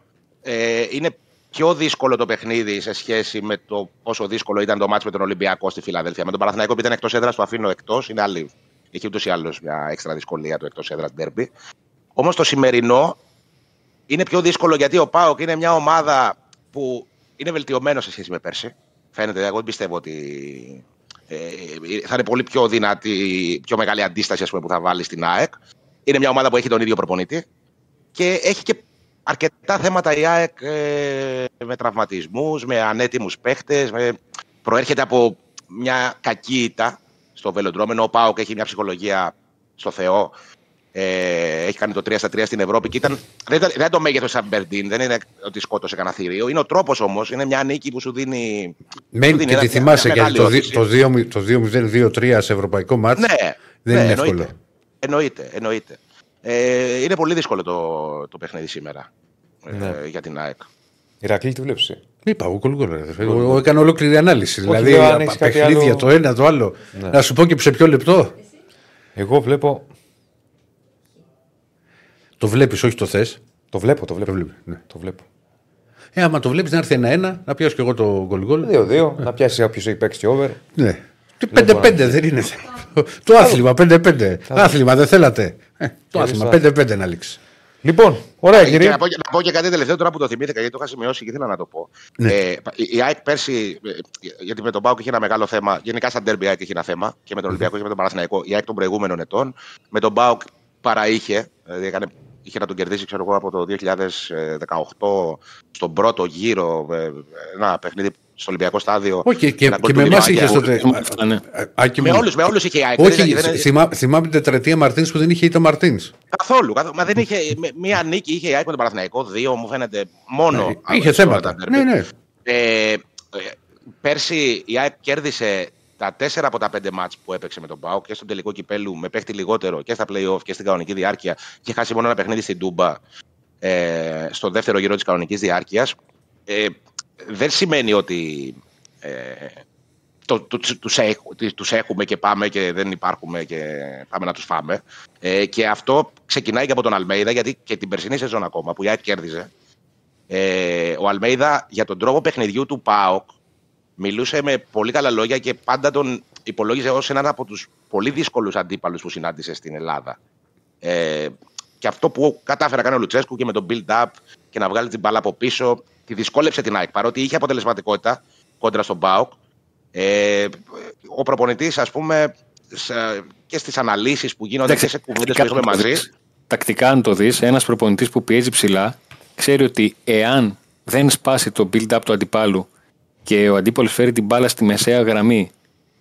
Ε, είναι πιο δύσκολο το παιχνίδι σε σχέση με το πόσο δύσκολο ήταν το μάτς με τον Ολυμπιακό στη Φιλαδέλφια. Με τον Παναθηναϊκό που ήταν εκτός έδρας, το αφήνω εκτός. Είναι άλλη. Έχει ούτως ή άλλως μια έξτρα δυσκολία το εκτός έδρα ντέρμπι. Όμως το σημερινό είναι πιο δύσκολο γιατί ο Πάοκ είναι μια ομάδα που είναι βελτιωμένο σε σχέση με πέρσι. Φαίνεται, εγώ δεν πιστεύω ότι ε, θα είναι πολύ πιο δυνατή, πιο μεγάλη αντίσταση ας πούμε, που θα βάλει στην ΑΕΚ. Είναι μια ομάδα που έχει τον ίδιο προπονητή και έχει και αρκετά θέματα η ΑΕΚ ε, με τραυματισμούς, με ανέτοιμους παίχτες, με... προέρχεται από μια κακή ήττα στο βελοντρόμενο. Ο Πάοκ έχει μια ψυχολογία στο Θεό. Ε, έχει κάνει το 3 στα 3 στην Ευρώπη και ήταν, δεν, ήταν, δεν είναι το μέγεθος σαν Μπερντίν, δεν είναι ότι σκότωσε κανένα θηρίο. Είναι ο τρόπος όμως, είναι μια νίκη που σου δίνει. Μένει δίνει και ένα- τη θυμάσαι μια γιατί μεγάλη το, όθηση. δι- το 2-0-2-3 σε ευρωπαϊκό μάτς Ναι, δεν ναι, είναι εννοείται. εύκολο. Εννοείται, εννοείται. Ε, είναι πολύ δύσκολο το, το παιχνίδι σήμερα ε, Ναι. για την ΑΕΚ. Ηρακλή, τι βλέπεις. Είπα, εγώ γκολ γκολ. ρε. Εγώ έκανα ολόκληρη ανάλυση. Όχι, δηλαδή, λέω, αν απ' έχεις κάτι παιχνίδια άλλο- το ένα, το άλλο. Ναι. Να σου πω και σε ποιο λεπτό. Εγώ βλέπω. Το βλέπεις, όχι το θες. Το βλέπω, το βλέπω. Το βλέπεις, ναι. Το βλέπω. Ε, άμα το βλέπεις να έρθει ένα-ένα, να πιάσω και εγώ το γκολ γκολ. 2-2, να πιάσει όποιο έχει παίξει over. Ναι. Τι μπορώ 5-5 να- δεν είναι. Το άθλημα 5-5. Άθλημα δεν θέλατε. Ε, το άθλημα 5-5 να λήξει. Λοιπόν, ωραία Και κύριε. να πω, να πω και κάτι τελευταίο τώρα που το θυμήθηκα, γιατί το είχα σημειώσει και ήθελα να το πω. Ναι. Ε, η η ΑΕΚ πέρσι, ε, γιατί με τον Πάουκ είχε ένα μεγάλο θέμα, γενικά σαν τέρμπι η ΑΕΚ είχε ένα θέμα και με τον Ολυμπιακό και με τον Παναθηναϊκό. Η ΑΕΚ των προηγούμενων ετών. Με τον Πάουκ παραείχε, δηλαδή έκανε, είχε να τον κερδίσει ξέρω εγώ, από το 2018 στον πρώτο γύρο, ε, ένα παιχνίδι στο Ολυμπιακό στάδιο. Όχι, και, και, ένα γκολ και του με εμάς Δημάκη. είχε τότε. Αυτά, ναι. Α, Άκη Με μου. όλους με όλους είχε η ΑΕΚ. Όχι, δεν- δεν- θυμά, θυμάμαι την τετραετία Μαρτίνς που δεν είχε είτε Μαρτίνς. Καθόλου. καθόλου. Μα δεν είχε. με- Μία νίκη είχε η ΑΕΚ με τον Παναθηναϊκό. Δύο μου φαίνεται μόνο. Ναι, είχε σε όλα θέματα. τα Ναι, derby. ναι. Ε, ε, πέρσι η ΑΕΚ κέρδισε τα τέσσερα από τα πέντε μάτς που έπαιξε με τον ΠΑΟΚ και στον τελικό κυπέλου με παίχτη λιγότερο και στα play-off και στην κανονική διάρκεια και χάσει μόνο ένα παιχνίδι στην Τούμπα ε, στο δεύτερο γύρο της κανονικής διάρκειας. Ε, δεν σημαίνει ότι ε, το, το, τους, έχ- ότι τους έχουμε και πάμε και δεν υπάρχουμε και πάμε να τους φάμε. Ε, και αυτό ξεκινάει και από τον Αλμέιδα, γιατί και την περσινή σεζόν ακόμα που η ΑΕΚ κέρδιζε, ε, ο Αλμέιδα για τον τρόπο παιχνιδιού του ΠΑΟΚ μιλούσε με πολύ καλά λόγια και πάντα τον υπολόγιζε ως έναν από τους πολύ δύσκολους αντίπαλους που συνάντησε στην Ελλάδα. Ε, και αυτό που κατάφερε να κάνει ο Λουτσέσκου και με τον build-up και να βγάλει την μπάλα από πίσω, τη δυσκόλεψε την ΑΕΚ. Παρότι είχε αποτελεσματικότητα κόντρα στον ΠΑΟΚ, ε, ο προπονητής, ας πούμε, σε- και στις αναλύσεις που γίνονται και σε κουβέντες που έχουμε αν το μαζί, δεις- τακτικά, αν το δεις, ένας προπονητής που πιέζει ψηλά ξέρει ότι εάν δεν σπάσει το build-up του αντιπάλου και ο αντίπαλος φέρει την μπάλα στη μεσαία γραμμή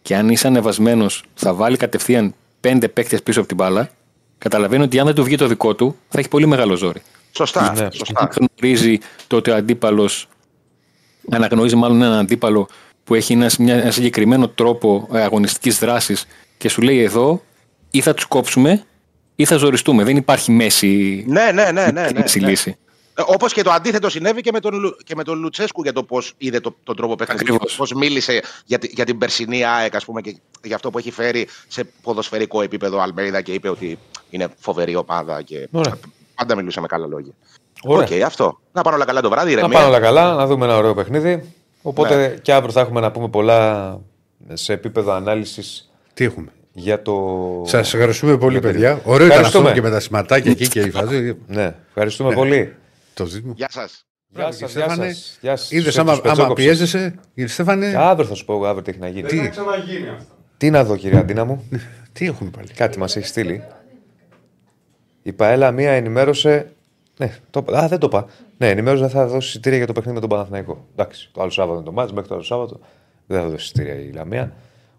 και αν είσαι ανεβασμένος θα βάλει κατευθείαν πέντε παίκτες πίσω από την μπάλα, καταλαβαίνει ότι αν δεν του βγει το δικό του θα έχει πολύ μεγάλο ζόρι. σωστά, Ναι. σωστά. Γνωρίζει το ότι ο αντίπαλος αναγνωρίζει μάλλον έναν αντίπαλο που έχει ένα, μια, ένα συγκεκριμένο τρόπο ε, αγωνιστικής δράσης και σου λέει εδώ ή θα τους κόψουμε ή θα ζοριστούμε. Δεν υπάρχει μέση, Ναι, ναι, ναι, ναι, ναι, μέση ναι. λύση. Όπως και το αντίθετο συνέβη και με τον, Λου- και με τον Λουτσέσκου για το πώς είδε το, τον τρόπο παιχνιδιού. Ακριβώς. Πώς μίλησε για, τη- για την περσινή ΑΕΚ, ας πούμε, και για αυτό που έχει φέρει σε ποδοσφαιρικό επίπεδο ο Αλμέιδα και είπε ότι είναι φοβερή ομάδα και Ωραία. πάντα μιλούσε με καλά λόγια. Ωραία. Οκ, αυτό. Να πάνε όλα καλά το βράδυ, Να ηρεμία. πάνε όλα καλά, να δούμε ένα ωραίο παιχνίδι. Οπότε Ναι. και αύριο θα έχουμε να πούμε πολλά σε επίπεδο ανάλυσης Τι έχουμε; για το. Σας ευχαριστούμε πολύ, για το- παιδιά. Ωραίο ήταν αυτό Ευχαριστούμε. και με τα σηματάκια εκεί και η φάση. Ναι, ευχαριστούμε πολύ. Το ζήτημα. Γεια σας. Γεια Κύριε σας, γεια Στέφανε. σας. Γεια σας. Είδες Στους άμα, άμα πετσόκοψες. πιέζεσαι, κύριε Στέφανε, Και αύριο θα σου πω εγώ αύριο τι έχει να γίνει. Δεν θα ξαναγίνει αυτό. Τι να δω, κύριε Αντίνα μου. τι έχουμε πάλι; Κάτι μας έχει στείλει. Η Παέλα μία ενημέρωσε. Ναι, το... είπα. Α, δεν το είπα. Ναι, ενημέρωσε δεν θα δώσει εισιτήρια για το παιχνίδι με τον Παναθηναϊκό. Εντάξει, το άλλο Σάββατο είναι το μάτς, μέχρι το άλλο Σάββατο δεν θα δώσει εισιτήρια η Λαμία.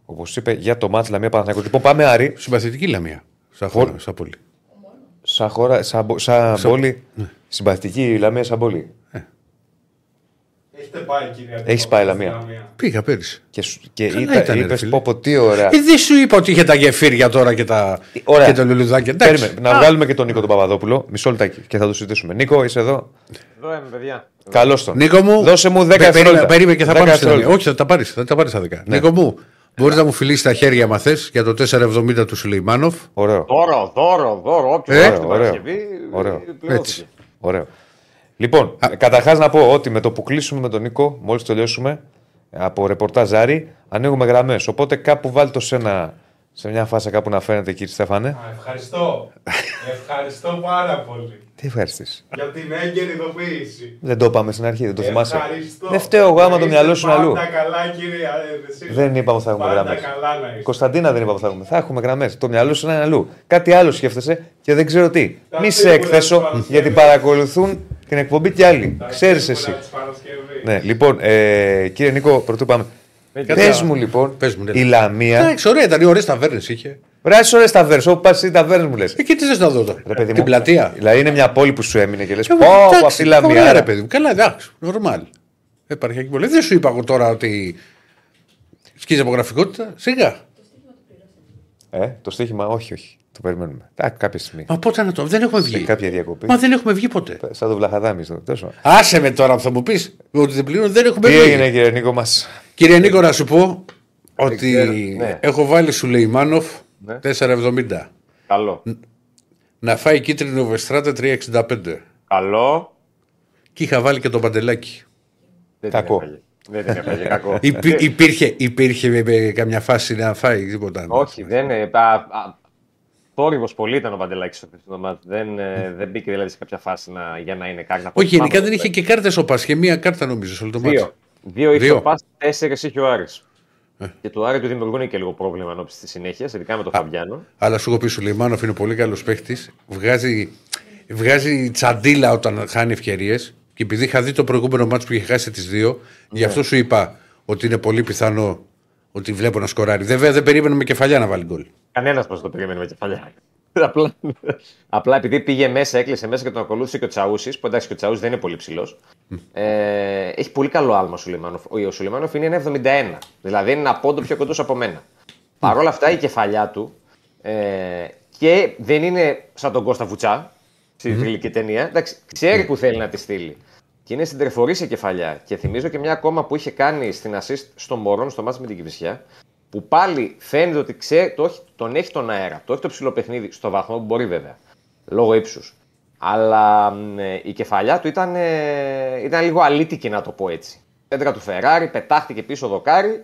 Όπως είπε για το μάτς Λαμία Παναθηναϊκό. Λοιπόν, πάμε Άρη. Συμπαθητική Λαμία. Σαν χώρα, σαν πόλη. Σαν χώρα, σαν, μπο- σαν Σαν- πόλη. Συμπαθητική η Λαμία σαν πόλη. Έχετε πάει, κύριε Έχεις πάει Λαμία. Πήγα πέρυσι. Και, σου- και Καλά ήταν, ήταν, ρε είπες, φίλε. πω, πω, τι ωραία. Ε, δεν σου είπα ότι είχε τα γεφύρια τώρα και τα, Ωραία. και τα λουλουδάκια. Εντάξει. Περίμενε, να βγάλουμε και τον Νίκο τον Παπαδόπουλο. Μισό λεπτάκι και θα το συζητήσουμε. Νίκο, είσαι εδώ; Εδώ είμαι, παιδιά. Καλώς τον. Νίκο μου, Δώσε μου 10 πε- περίμενε, δευτερόλεπτα. περίμενε και θα 10 πάμε στην δευτερόλεπτα. Όχι, θα τα πάρεις θα τα πάρεις τα δικά. Ναι. Νίκο μου, μπορείς να μου φιλήσεις τα χέρια μα θες για το 470 του Σουλεϊμάνοφ. Ωραίο. Δώρο, δώρο, δώρο. Όποιος Ε, ε, την ωραίο. Παρασκευή Ωραίο. πληρώθηκε. Ωραίο. Λοιπόν, καταρχάς να πω ότι με το που κλείσουμε με τον Νίκο, μόλις τελειώσουμε από ρεπορτάζ Άρη, ανοίγουμε γραμμές. Οπότε κάπου βάλει το σένα σε μια φάση κάπου να φαίνεται, κύριε Στέφανε. Α, ευχαριστώ. ευχαριστώ πάρα πολύ. Τι ευχαριστείς. Για την έγκαιρη ειδοποίηση. Δεν το είπαμε στην αρχή, δεν το θυμάσαι. Ευχαριστώ. Δεν φταίω εγώ άμα το Είστε μυαλό σου είναι αλλού. Πάντα καλά, κύριε Αδεσίλα. Δεν είπαμε ότι θα έχουμε Πάντα γραμμές. καλά να είστε. Κωνσταντίνα δεν είπαμε ότι θα έχουμε. Θα έχουμε γραμμές. Το μυαλό σου είναι αλλού. Κάτι άλλο σκέφτεσαι και δεν ξέρω τι. Τα Μη σε σίγουρα εκθέσω της Παρασκευής. γιατί παρακολουθούν την εκπομπή κι άλλοι. Ξέρεις Σίγουρα εσύ. της Παρασκευής. Ναι, λοιπόν, ε, κύριε Νίκο, πρωτού πάμε. Κάτσε. Πες μου λοιπόν, Πες μου, ναι. η Λαμία. Εντάξει, ωραία ήταν, οι ωραίες ταβέρνες είχε. Βράζει ωραίες ταβέρνες. Όπου πας οι ταβέρνες μου λες. Εκεί τι θες να δω τώρα. Ρε παιδί Την μου, πλατεία. Δηλαδή είναι μια πόλη που σου έμεινε και λες: Και Πω, εγώ, πω, εντάξει, αυτή η ωραία, Λαμία. ρε παιδί μου. Καλά, εντάξει, νορμάλ. Υπάρχει εκεί πολύ. Δεν σου είπα εγώ τώρα ότι. Σκίζει απογραφικότητα, σιγά. Ε, το στοίχημα, όχι, όχι. Το περιμένουμε. Α, κάποια στιγμή. Μα πότε να το. Δεν έχουμε Σε βγει. κάποια διακοπή. Μα δεν έχουμε βγει ποτέ. Σαν το βλαχαδάμι. στο- Τόσο. Άσε με τώρα που θα μου πεις ότι δεν πληρώνω, δεν έχουμε Τι βγει. έγινε, κύριε Νίκο μας; Κύριε Νίκο, να σου πω ότι ξέρω, ναι. έχω βάλει Σουλεϊμάνοφ Ναι. 4,70. Καλό. Να φάει κίτρινο βεστράτε 3,65. Καλό. Και είχα βάλει και τον παντελάκι. Δεν την Κακό. έφαγε. Δεν την έφαγε. Κακό. Υπή- υπήρχε, υπήρχε με- με καμιά φάση να φάει τίποτα. Όχι, δεν είναι. α, α, Θόρυβος πολύ ήταν ο Παντελάκης στο χθεσινό μάτι. Δεν, ε, δεν μπήκε δηλαδή σε κάποια φάση να, για να είναι κάτι. να πω Όχι, γενικά πάνω, δεν είχε και κάρτες ο Πας και μία κάρτα νομίζω σε όλο το μάτι. Δύο. Δύο είχε Δύο. ο Πας, τέσσερις είχε ο Άρης. Ε. Και του Άρη του δημιουργούν και λίγο πρόβλημα ενώπιση στη συνέχεια, ειδικά με τον Φαμπιάνο. Αλλά σου έχω πει, ο Σουλεϊμάνοφ είναι πολύ καλός παίχτης. Βγάζει, βγάζει τσαντίλα όταν χάνει ευκαιρίες. Και επειδή είχα δει το προηγούμενο μάτσο που είχε χάσει τις δύο, γι' αυτό σου είπα ότι είναι πολύ πιθανό ότι βλέπω να σκοράρει. Βέβαια δεν περίμενα με κεφαλιά να βάλει γκολ. Κανένας μα το περίμενε με κεφαλιά. απλά, απλά επειδή πήγε μέσα, έκλεισε μέσα και τον ακολούθησε και ο Τσαούσης, που εντάξει και ο Τσαούσης δεν είναι πολύ ψηλός. Ε, έχει πολύ καλό άλμα ο Σουλημάνοφ. Ο, ο Σουλημάνοφ είναι 1,71. Δηλαδή είναι ένα πόντο πιο κοντός από μένα. Παρ' όλα αυτά η κεφαλιά του ε, και δεν είναι σαν τον Κώστα Βουτσά στη θρηλυκή ταινία. Εντάξει, ξέρει που θέλει να τη στείλει. Και είναι συντρεφορή σε κεφαλιά. Και θυμίζω και μια ακόμα που είχε κάνει στην assist στον Μωρόν στο μάτι με την Κυβισιά. Που πάλι φαίνεται ότι ξέρει, το έχει, τον έχει τον αέρα, το έχει το ψηλό παιχνίδι στο βαθμό που μπορεί βέβαια. Λόγω ύψους. Αλλά μ, ε, η κεφαλιά του ήταν, ε, ήταν λίγο αλήτικη, να το πω έτσι. Έντρα του Φεράρι, πετάχτηκε πίσω δοκάρι,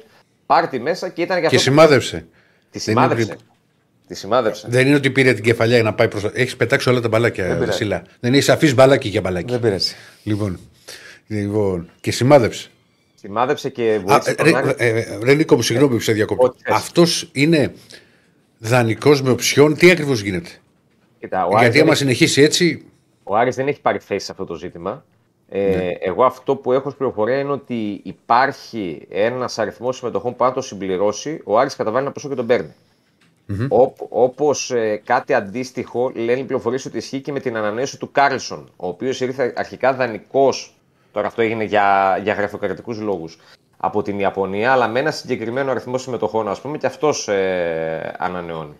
πάρει τη μέσα και ήταν για Και αυτό. που- σημάδευσε. Τη Δεν σημάδευσε. είναι- Τη σημάδευσε. Δεν είναι ότι πήρε την κεφαλιά για να πάει προ. Έχεις πετάξει όλα τα μπαλάκια, πειράζει. Βασίλα. Δεν έχει αφήσει μπαλάκι για μπαλάκι. Δεν πειράζει. Λοιπόν. λοιπόν. Και σημάδευσε. Σημάδευσε και Α, βοήθησε τον ρε, Άρη. ε, ε, ρε Νίκο, μου συγγνώμη που σε διακόπτω. Ό,τι θες. Αυτός είναι δανεικός με οψιόν. Τι ακριβώς γίνεται; Κοίτα, ο Άρης Γιατί δεν άμα έχει- συνεχίσει έτσι. Ο Άρης δεν έχει πάρει θέση σε αυτό το ζήτημα. Ε, Ναι. Εγώ αυτό που έχω ως πληροφορία είναι ότι υπάρχει ένας αριθμός συμμετοχών που αν το συμπληρώσει, ο Άρης καταβάλει ένα ποσό και τον παίρνει. Όπω όπως, ε, κάτι αντίστοιχο λένε οι πληροφορίες ότι ισχύει και με την ανανέωση του Κάρλσον, ο οποίος ήρθε αρχικά δανεικός, τώρα αυτό έγινε για, για γραφειοκρατικούς λόγους, από την Ιαπωνία, αλλά με ένα συγκεκριμένο αριθμό συμμετοχών, ας πούμε, και αυτός ε, ανανεώνει.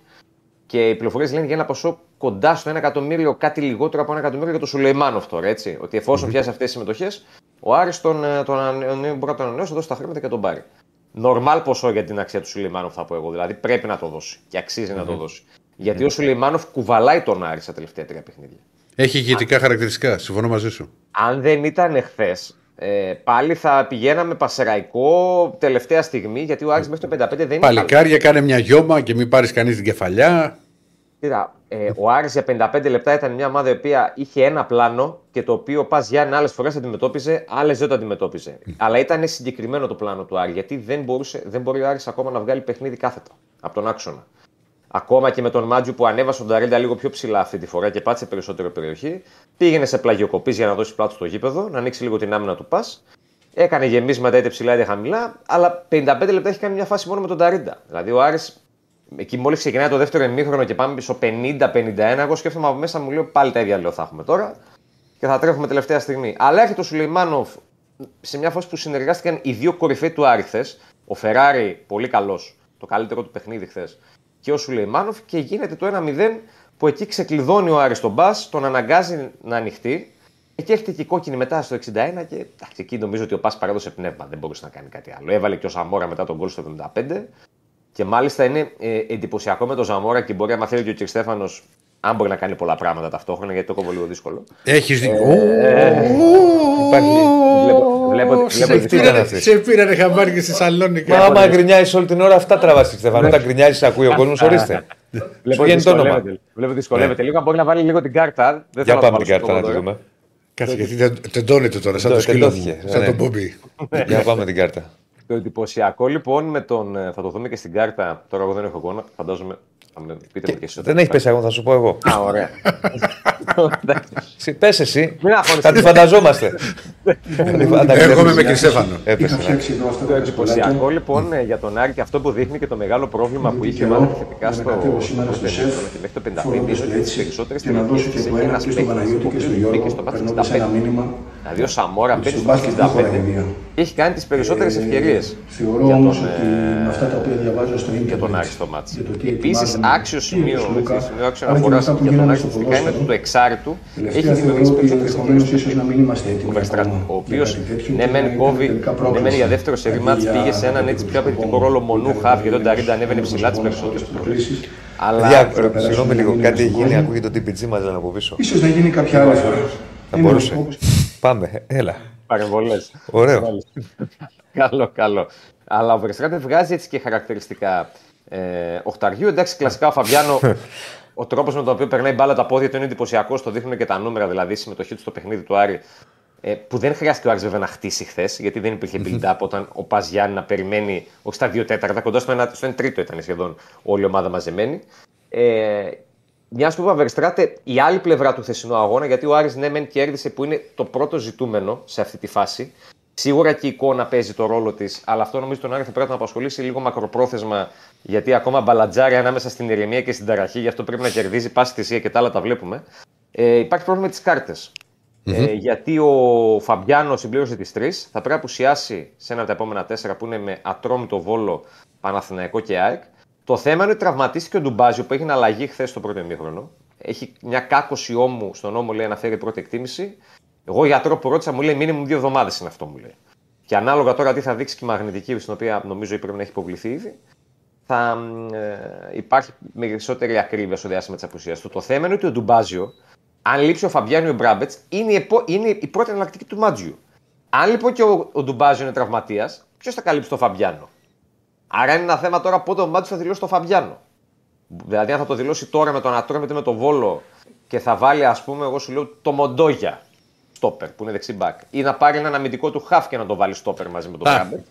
Και οι πληροφορίες λένε για ένα ποσό κοντά στο 1 εκατομμύριο, κάτι λιγότερο από 1 εκατομμύριο για τον Σουλεϊμάνοφ τώρα. Έτσι. Ότι εφόσον πιάσει αυτές τις συμμετοχές, ο Άρης τον, ε, τον ανανεώνει, μπορεί να τον ανανεώσει, θα δώσει τα χρήματα και τον πάρει. Νορμάλ ποσό για την αξία του Σουλεϊμάνοφ, θα πω εγώ. Δηλαδή πρέπει να το δώσει και αξίζει να το δώσει. Γιατί ο Σουλεϊμάνοφ κουβαλάει τον Άρη στα τελευταία τρία παιχνίδια. Έχει ηγετικά χαρακτηριστικά. Συμφωνώ μαζί σου. Αν δεν ήταν εχθέ, ε, πάλι θα πηγαίναμε πασεραϊκό τελευταία στιγμή, γιατί ο Άρης μέχρι το 55 δεν είναι. καλό. Παλικάρια, κάνε μια γιώμα και μην πάρεις κανείς την κεφαλιά. Κοίτα, ε, ο Άρης για 55 λεπτά ήταν μια ομάδα η οποία είχε ένα πλάνο και το οποίο ο Πας Γιάννη άλλες φορές αντιμετώπιζε, άλλες δεν το αντιμετώπιζε. Αλλά ήταν συγκεκριμένο το πλάνο του Άρη, γιατί δεν, μπορούσε, δεν μπορεί ο Άρης ακόμα να βγάλει παιχνίδι κάθετα από τον άξονα. Ακόμα και με τον Μάτζου που ανέβασε τον Ταρίντα λίγο πιο ψηλά αυτή τη φορά και πάτησε περισσότερο περιοχή, πήγαινε σε πλαγιοκοπής για να δώσει πλάτο στο γήπεδο, να ανοίξει λίγο την άμυνα του πας. Έκανε γεμίσματα είτε ψηλά είτε χαμηλά, αλλά 55 λεπτά έχει κάνει μια φάση μόνο με τον Ταρίντα. Δηλαδή ο Άρης εκεί μόλις ξεκινάει το δεύτερο εμίχρονο και πάμε στο 50-51, εγώ σκέφτομαι από μέσα μου λέω πάλι τα ίδια λέω θα έχουμε τώρα και θα τρέχουμε τελευταία στιγμή. Αλλά έρχεται ο Σουλεϊμάνοφ σε μια φάση που συνεργάστηκαν οι δύο κορυφαίοι του Άρη χθες, Ο Φεράρι, πολύ καλός, το καλύτερο του παιχνίδι χθες, και ο Σουλεϊμάνοφ και γίνεται το 1-0 που εκεί ξεκλειδώνει ο Άρης τον μπα, τον αναγκάζει να ανοιχτεί. Εκεί έρχεται και η κόκκινη μετά στο 61 και εντάξει, εκεί νομίζω ότι ο Πα παρέδωσε πνεύμα. Δεν μπορούσε να κάνει κάτι άλλο. Έβαλε και ο Σαμόρα μετά τον γκολ στο 75 και μάλιστα είναι ε, εντυπωσιακό με τον Ζαμόρα και μπορεί, να θέλει και ο κ. Στέφανο, αν μπορεί να κάνει πολλά πράγματα ταυτόχρονα, γιατί το κόβω λίγο δύσκολο. Έχεις δίκιο. Υπάρχει. Σε πήραν χαμπάρι και στη Σαλόνικη. Μα άμα γκρινιάζεις όλη την ώρα, αυτά τραβάσεις Στέφανο. Όταν γκρινιάζεις, ακούει ο κόσμος, ορίστε. Βλέπω βγαίνει το όνομα. Βλέπω δυσκολεύεται λίγο. Αν μπορεί να βάλει λίγο την κάρτα. Δεν Για θέλω πάμε να την το κάρτα βάλω να στο τη κόμμα δούμε. Κάτσε γιατί τε- τεντώνεται τώρα, σαν το Τεντώ- σκύλο μου. τεντώθηκε, Σαν ναι. τον Μπόμπι. Για πάμε την κάρτα. Το εντυπωσιακό λοιπόν με τον. ε, Θα το δούμε και στην κάρτα. Τώρα εγώ δεν έχω εικόνα. Φαντάζομαι. Θα με πείτε μου και εσείς. Δεν έχει πέσει ακόμα, θα σου πω εγώ. Α, ωραία. Πες εσύ. Μην αγχώνεσαι. Θα τη φανταζόμαστε. Θα τη φαντα- Εγώ είμαι με κ. Στέφανο. Έπεσε. Είχα ναι. φτιάξει εδώ αυτά Το τα εντυπωσιακό κασπολάκια. λοιπόν ε, για τον Άρη και αυτό που δείχνει και το μεγάλο πρόβλημα που Μην είχε καιρό, βάλει επιθετικά να στο κατέβω σήμερα στο στο σεφ, τελικό και μέχρι το 55 φορώντας είναι το ότι τι έτσι, περισσότερε και να δώσω και έχει από ένα ένα και στον Παναγιώτη και στον μπήκε Γιώργο, στο μάτι περνώντας ένα 65. Μήνυμα Δηλαδή ο Σαμόρα ότι παίζει στο στο μπάσκετ δεν χωράει 65 βία. και έχει κάνει τις περισσότερες Ε, ευκαιρίες. Θεωρώ για όμως τον, ότι ε, με αυτά τα οποία διαβάζω στο ίντερνετ για τον Άρη στο μάτς. για το τι Επίσης, ετοιμάζουν άξιο και σημείο, ο Λούκα, έτσι, σημείο άξιο αλλά και με αναφορά αυτά που για τον γίνανε Άρη στο φυσικά είναι ότι ποδόσφαιρο. το εξάρι του έχει Τελευταία θεωρώ δημιουργήσει ότι περισσότερες ενδεχομένω ευκαιρίες. ίσως να μην είμαστε έτοιμοι Ο Βερστράτ, ακόμα ο για οποίος κάτι τέτοιο ναι, και μεν ήταν κόβει, τελικά ναι, πρόκληση. μεν για δεύτερο σερή Αντί μάτς για πήγε σε έναν να έτσι πιο το απαιτητικό λοιπόν, ρόλο μονού δεν χαβ, γιατί τον είναι Ταρίντα ανέβαινε στις ψηλά τις αγώνες, περισσότερες στις φορέ. προκλήσεις. Αλλά Διά- Συγγνώμη λίγο, στον κάτι κόσμο. γίνει, ακούγεται το TPG μας λένε από πίσω. Ίσως να γίνει κάποια άλλη φορά. Θα Είναι μπορούσε. Όπως- Πάμε, έλα. παρεμβολές. Ωραίο. καλό, καλό. Αλλά ο Βερστράτ βγάζει έτσι και χαρακτηριστικά ε, οχταριού. Εντάξει, κλασικά ο Φαβιάνο, ο τρόπος με τον οποίο περνάει μπάλα τα πόδια του είναι εντυπωσιακός. Το δείχνουν και τα νούμερα, δηλαδή η συμμετοχή του στο παιχνίδι του Άρη. Ε, που δεν χρειάστηκε ο Άρης βέβαια να χτίσει χθες, γιατί δεν υπήρχε build-up όταν ο Πας Γιάννη να περιμένει, όχι στα δύο τέταρτα, κοντά στο ένα, στο ένα τρίτο ήταν σχεδόν όλη η ομάδα μαζεμένη. Ε, μια που είπα Βερστράτε, η άλλη πλευρά του χθεσινού αγώνα, γιατί ο Άρης ναι, μεν κέρδισε που είναι το πρώτο ζητούμενο σε αυτή τη φάση. Σίγουρα και η εικόνα παίζει το ρόλο της, αλλά αυτό νομίζω τον Άρη θα πρέπει να απασχολήσει λίγο μακροπρόθεσμα, γιατί ακόμα μπαλατζάρει ανάμεσα στην ηρεμία και στην ταραχή, γι' αυτό πρέπει να κερδίζει πάση θυσία και τα άλλα τα βλέπουμε. Ε, υπάρχει πρόβλημα με τις κάρτες. Ε, γιατί ο Φαμπιάνο συμπλήρωσε τις τρεις, θα πρέπει να απουσιάσει σε ένα από τα επόμενα τέσσερα που είναι με ατρόμητο βόλο Παναθηναϊκό και ΑΕΚ. Το θέμα είναι ότι τραυματίστηκε ο Ντουμπάζιο που έχει αλλαγή χθες στο πρώτο ημίχρονο. Έχει μια κάκωση ώμου στον ώμο, λέει, να φέρει πρώτη εκτίμηση. Εγώ γιατρός που ρώτησα μου λέει μήνυμου δύο εβδομάδες είναι αυτό μου λέει. Και ανάλογα τώρα τι θα δείξει και η μαγνητική, στην οποία νομίζω πρέπει να έχει υποβληθεί ήδη, θα ε, υπάρχει περισσότερη ακρίβεια στο διάστημα της απουσίας του. Το θέμα είναι ότι ο Ντουμπάζιο, αν λείψει ο Φαμπιάνιο Μπράμπετς, είναι, η επο- είναι η πρώτη εναλλακτική του Μάτζιου. Αν λοιπόν και ο, ο Ντουμπάζιο είναι τραυματίας, ποιος θα καλύψει τον Φαμπιάνο; Άρα είναι ένα θέμα τώρα πότε ο Μάτζιο θα δηλώσει τον Φαμπιάνο. Δηλαδή, αν θα το δηλώσει τώρα με τον Ατρόμητο με τον Βόλο και θα βάλει, ας πούμε, εγώ σου λέω το Μοντόγια στόπερ που είναι δεξί μπακ. Ή να πάρει έναν αμυντικό του χαφ και να το βάλει στόπερ μαζί με τον Α, Μπράμπετ.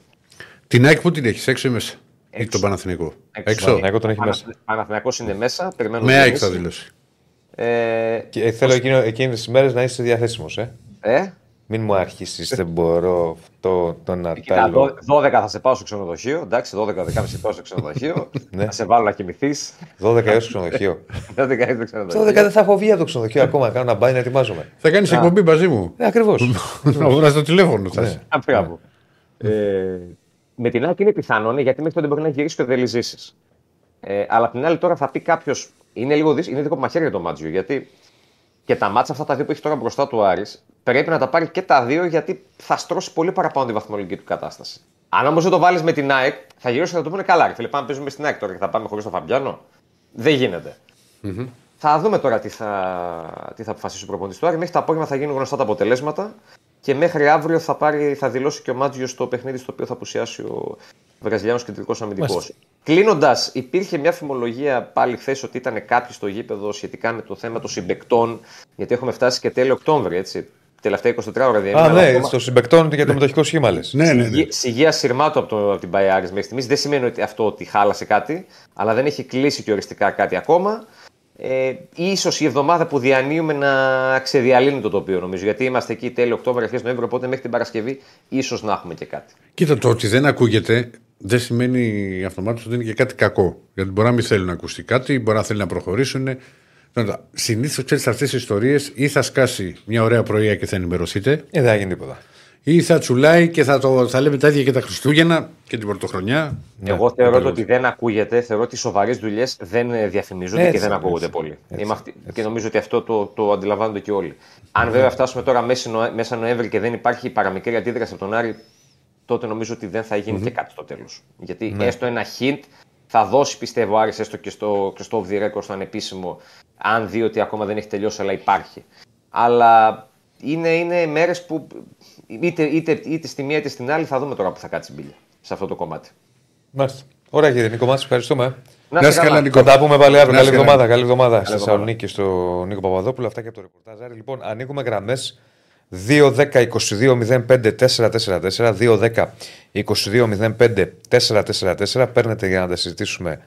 Την ΑΕΚ που την έχεις, έξω ή μέσα; Ή Έξω. τον Παναθηνικό. Έξω. Έξω. Ναι, εγώ τον έχει μέσα. Παναθηναϊκός είναι μέσα. Περιμένω Με να ΑΕΚ θα δηλώσει. δηλώσει. Ε, Και θέλω εκείνο, εκείνες τις μέρες να είσαι διαθέσιμος, ε. ε, Μην μου αρχίσεις, δεν μπορώ αυτό το να Κοίτα, τα λέω. δώ- 12 θα σε πάω στο ξενοδοχείο. Εντάξει, 12-12 πάω στο ξενοδοχείο. Ναι. θα σε βάλω να κοιμηθείς. 12 έως το ξενοδοχείο. 12 στο Στο ξενοδοχείο. 12 δεν θα έχω βγει από το ξενοδοχείο ακόμα, κάνω να μπάει να ετοιμάζομαι. Θα κάνεις εκπομπή μαζί μου. Ναι, ακριβώς. Να βρω στο τηλέφωνο. θα είσαι. Α, μπράβο. Ε, με την άλλη είναι πιθανό, ναι, γιατί μέχρι τότε μπορεί να γυρίσει και ο Δελιζήση. Ε, αλλά απ' την άλλη τώρα θα πει κάποιος. Είναι λίγο δύσκολο, είναι δικό μαχαίρι για το Μάτζιο. Γιατί και τα μάτσα αυτά τα δύο που έχει τώρα μπροστά του Άρης πρέπει να τα πάρει και τα δύο γιατί θα στρώσει πολύ παραπάνω τη βαθμολογική του κατάσταση. Αν όμως δεν το βάλεις με την ΑΕΚ, θα γυρίσει και θα του πούνε καλά. Ρε, φίλε, πάμε να παίζουμε στην ΑΕΚ τώρα και θα πάμε χωρίς τον Φαμπιάνο. Δεν γινεται Θα δούμε τώρα τι θα, τι θα αποφασίσει ο προπονητής του Άρη. Μέχρι το απόγευμα θα γίνουν γνωστά τα αποτελέσματα. Και μέχρι αύριο θα, πάρει, θα δηλώσει και ο Μάτζιος στο παιχνίδι στο οποίο θα απουσιάσει ο Βραζιλιάνος κεντρικός αμυντικός. Μάλιστα. Κλείνοντας, υπήρχε μια φημολογία πάλι χθες ότι ήταν κάποιοι στο γήπεδο σχετικά με το θέμα των συμπεκτών, γιατί έχουμε φτάσει και τέλειο Οκτώβρη, έτσι. Τελευταία 24 ώρα δηλαδή. Α, ναι, στο συμπεκτών για το μετοχικό σχήμα λες. Ναι, ναι, ναι. Σιγεία σειρμάτου από, το, από την Bayern μέχρι στιγμής. Δεν σημαίνει ότι αυτό ότι χάλασε κάτι, αλλά δεν έχει κλείσει και οριστικά κάτι ακόμα. Ε, ίσως η εβδομάδα που διανύουμε να ξεδιαλύνει το τοπίο νομίζω. Γιατί είμαστε εκεί τέλειο Οκτώβριο, αρχές Νοέμβριο, οπότε μέχρι την Παρασκευή ίσως να έχουμε και κάτι. Κοίτα, το ότι δεν ακούγεται δεν σημαίνει αυτομάτως ότι είναι και κάτι κακό. Γιατί μπορεί να μην θέλουν να ακουστεί κάτι, μπορεί να θέλει να προχωρήσουν. Συνήθως ξέρεις αυτές τι ιστορίες ή θα σκάσει μια ωραία πρωία και θα ενημερωθείτε, Ε, δεν θα γίνει τίποτα. Ή θα τσουλάει και θα, το, θα λέμε τα ίδια και τα Χριστούγεννα και την Πρωτοχρονιά. Εγώ θεωρώ ακριβώς. το ότι δεν ακούγεται, θεωρώ ότι οι σοβαρές δουλειές δεν ε, διαφημίζονται Έτσι, και δεν έτσι, ακούγονται πολύ. Είμαι αυτή- Και νομίζω ότι αυτό το, το αντιλαμβάνονται και όλοι. Αν βέβαια φτάσουμε τώρα μέση Νοε- μέσα Νοέμβρη και δεν υπάρχει παραμικρή αντίδραση από τον Άρη, τότε νομίζω ότι δεν θα γίνει και κάτι στο τέλος. Γιατί έστω ένα hint θα δώσει, πιστεύω, ο Άρης έστω και στο, και στο off the record, στο ανεπίσημο, αν δει ότι ακόμα δεν έχει τελειώσει, αλλά υπάρχει. Αλλά είναι, είναι μέρες που είτε, είτε, είτε στη μία είτε στην άλλη θα δούμε τώρα που θα κάτσει η μπύλια σε αυτό το κομμάτι. Μάλιστα. Ωραία, κύριε Νίκο, μας ευχαριστούμε. Να είσαι καλά, Νίκο. Θα τα πούμε πάλι αύριο. Να Καλή είσαι καλά. εβδομάδα. Καλή εβδομάδα στη εβδομάδα. Θεσσαλονίκη στο Νίκο Παπαδόπουλο. Αυτά και από το ρεπορτάζ. Άρη. Λοιπόν, ανοίγουμε γραμμές 2-10-22-05-444. 2-10-22-05-444. Παίρνετε για να τα συζητήσουμε.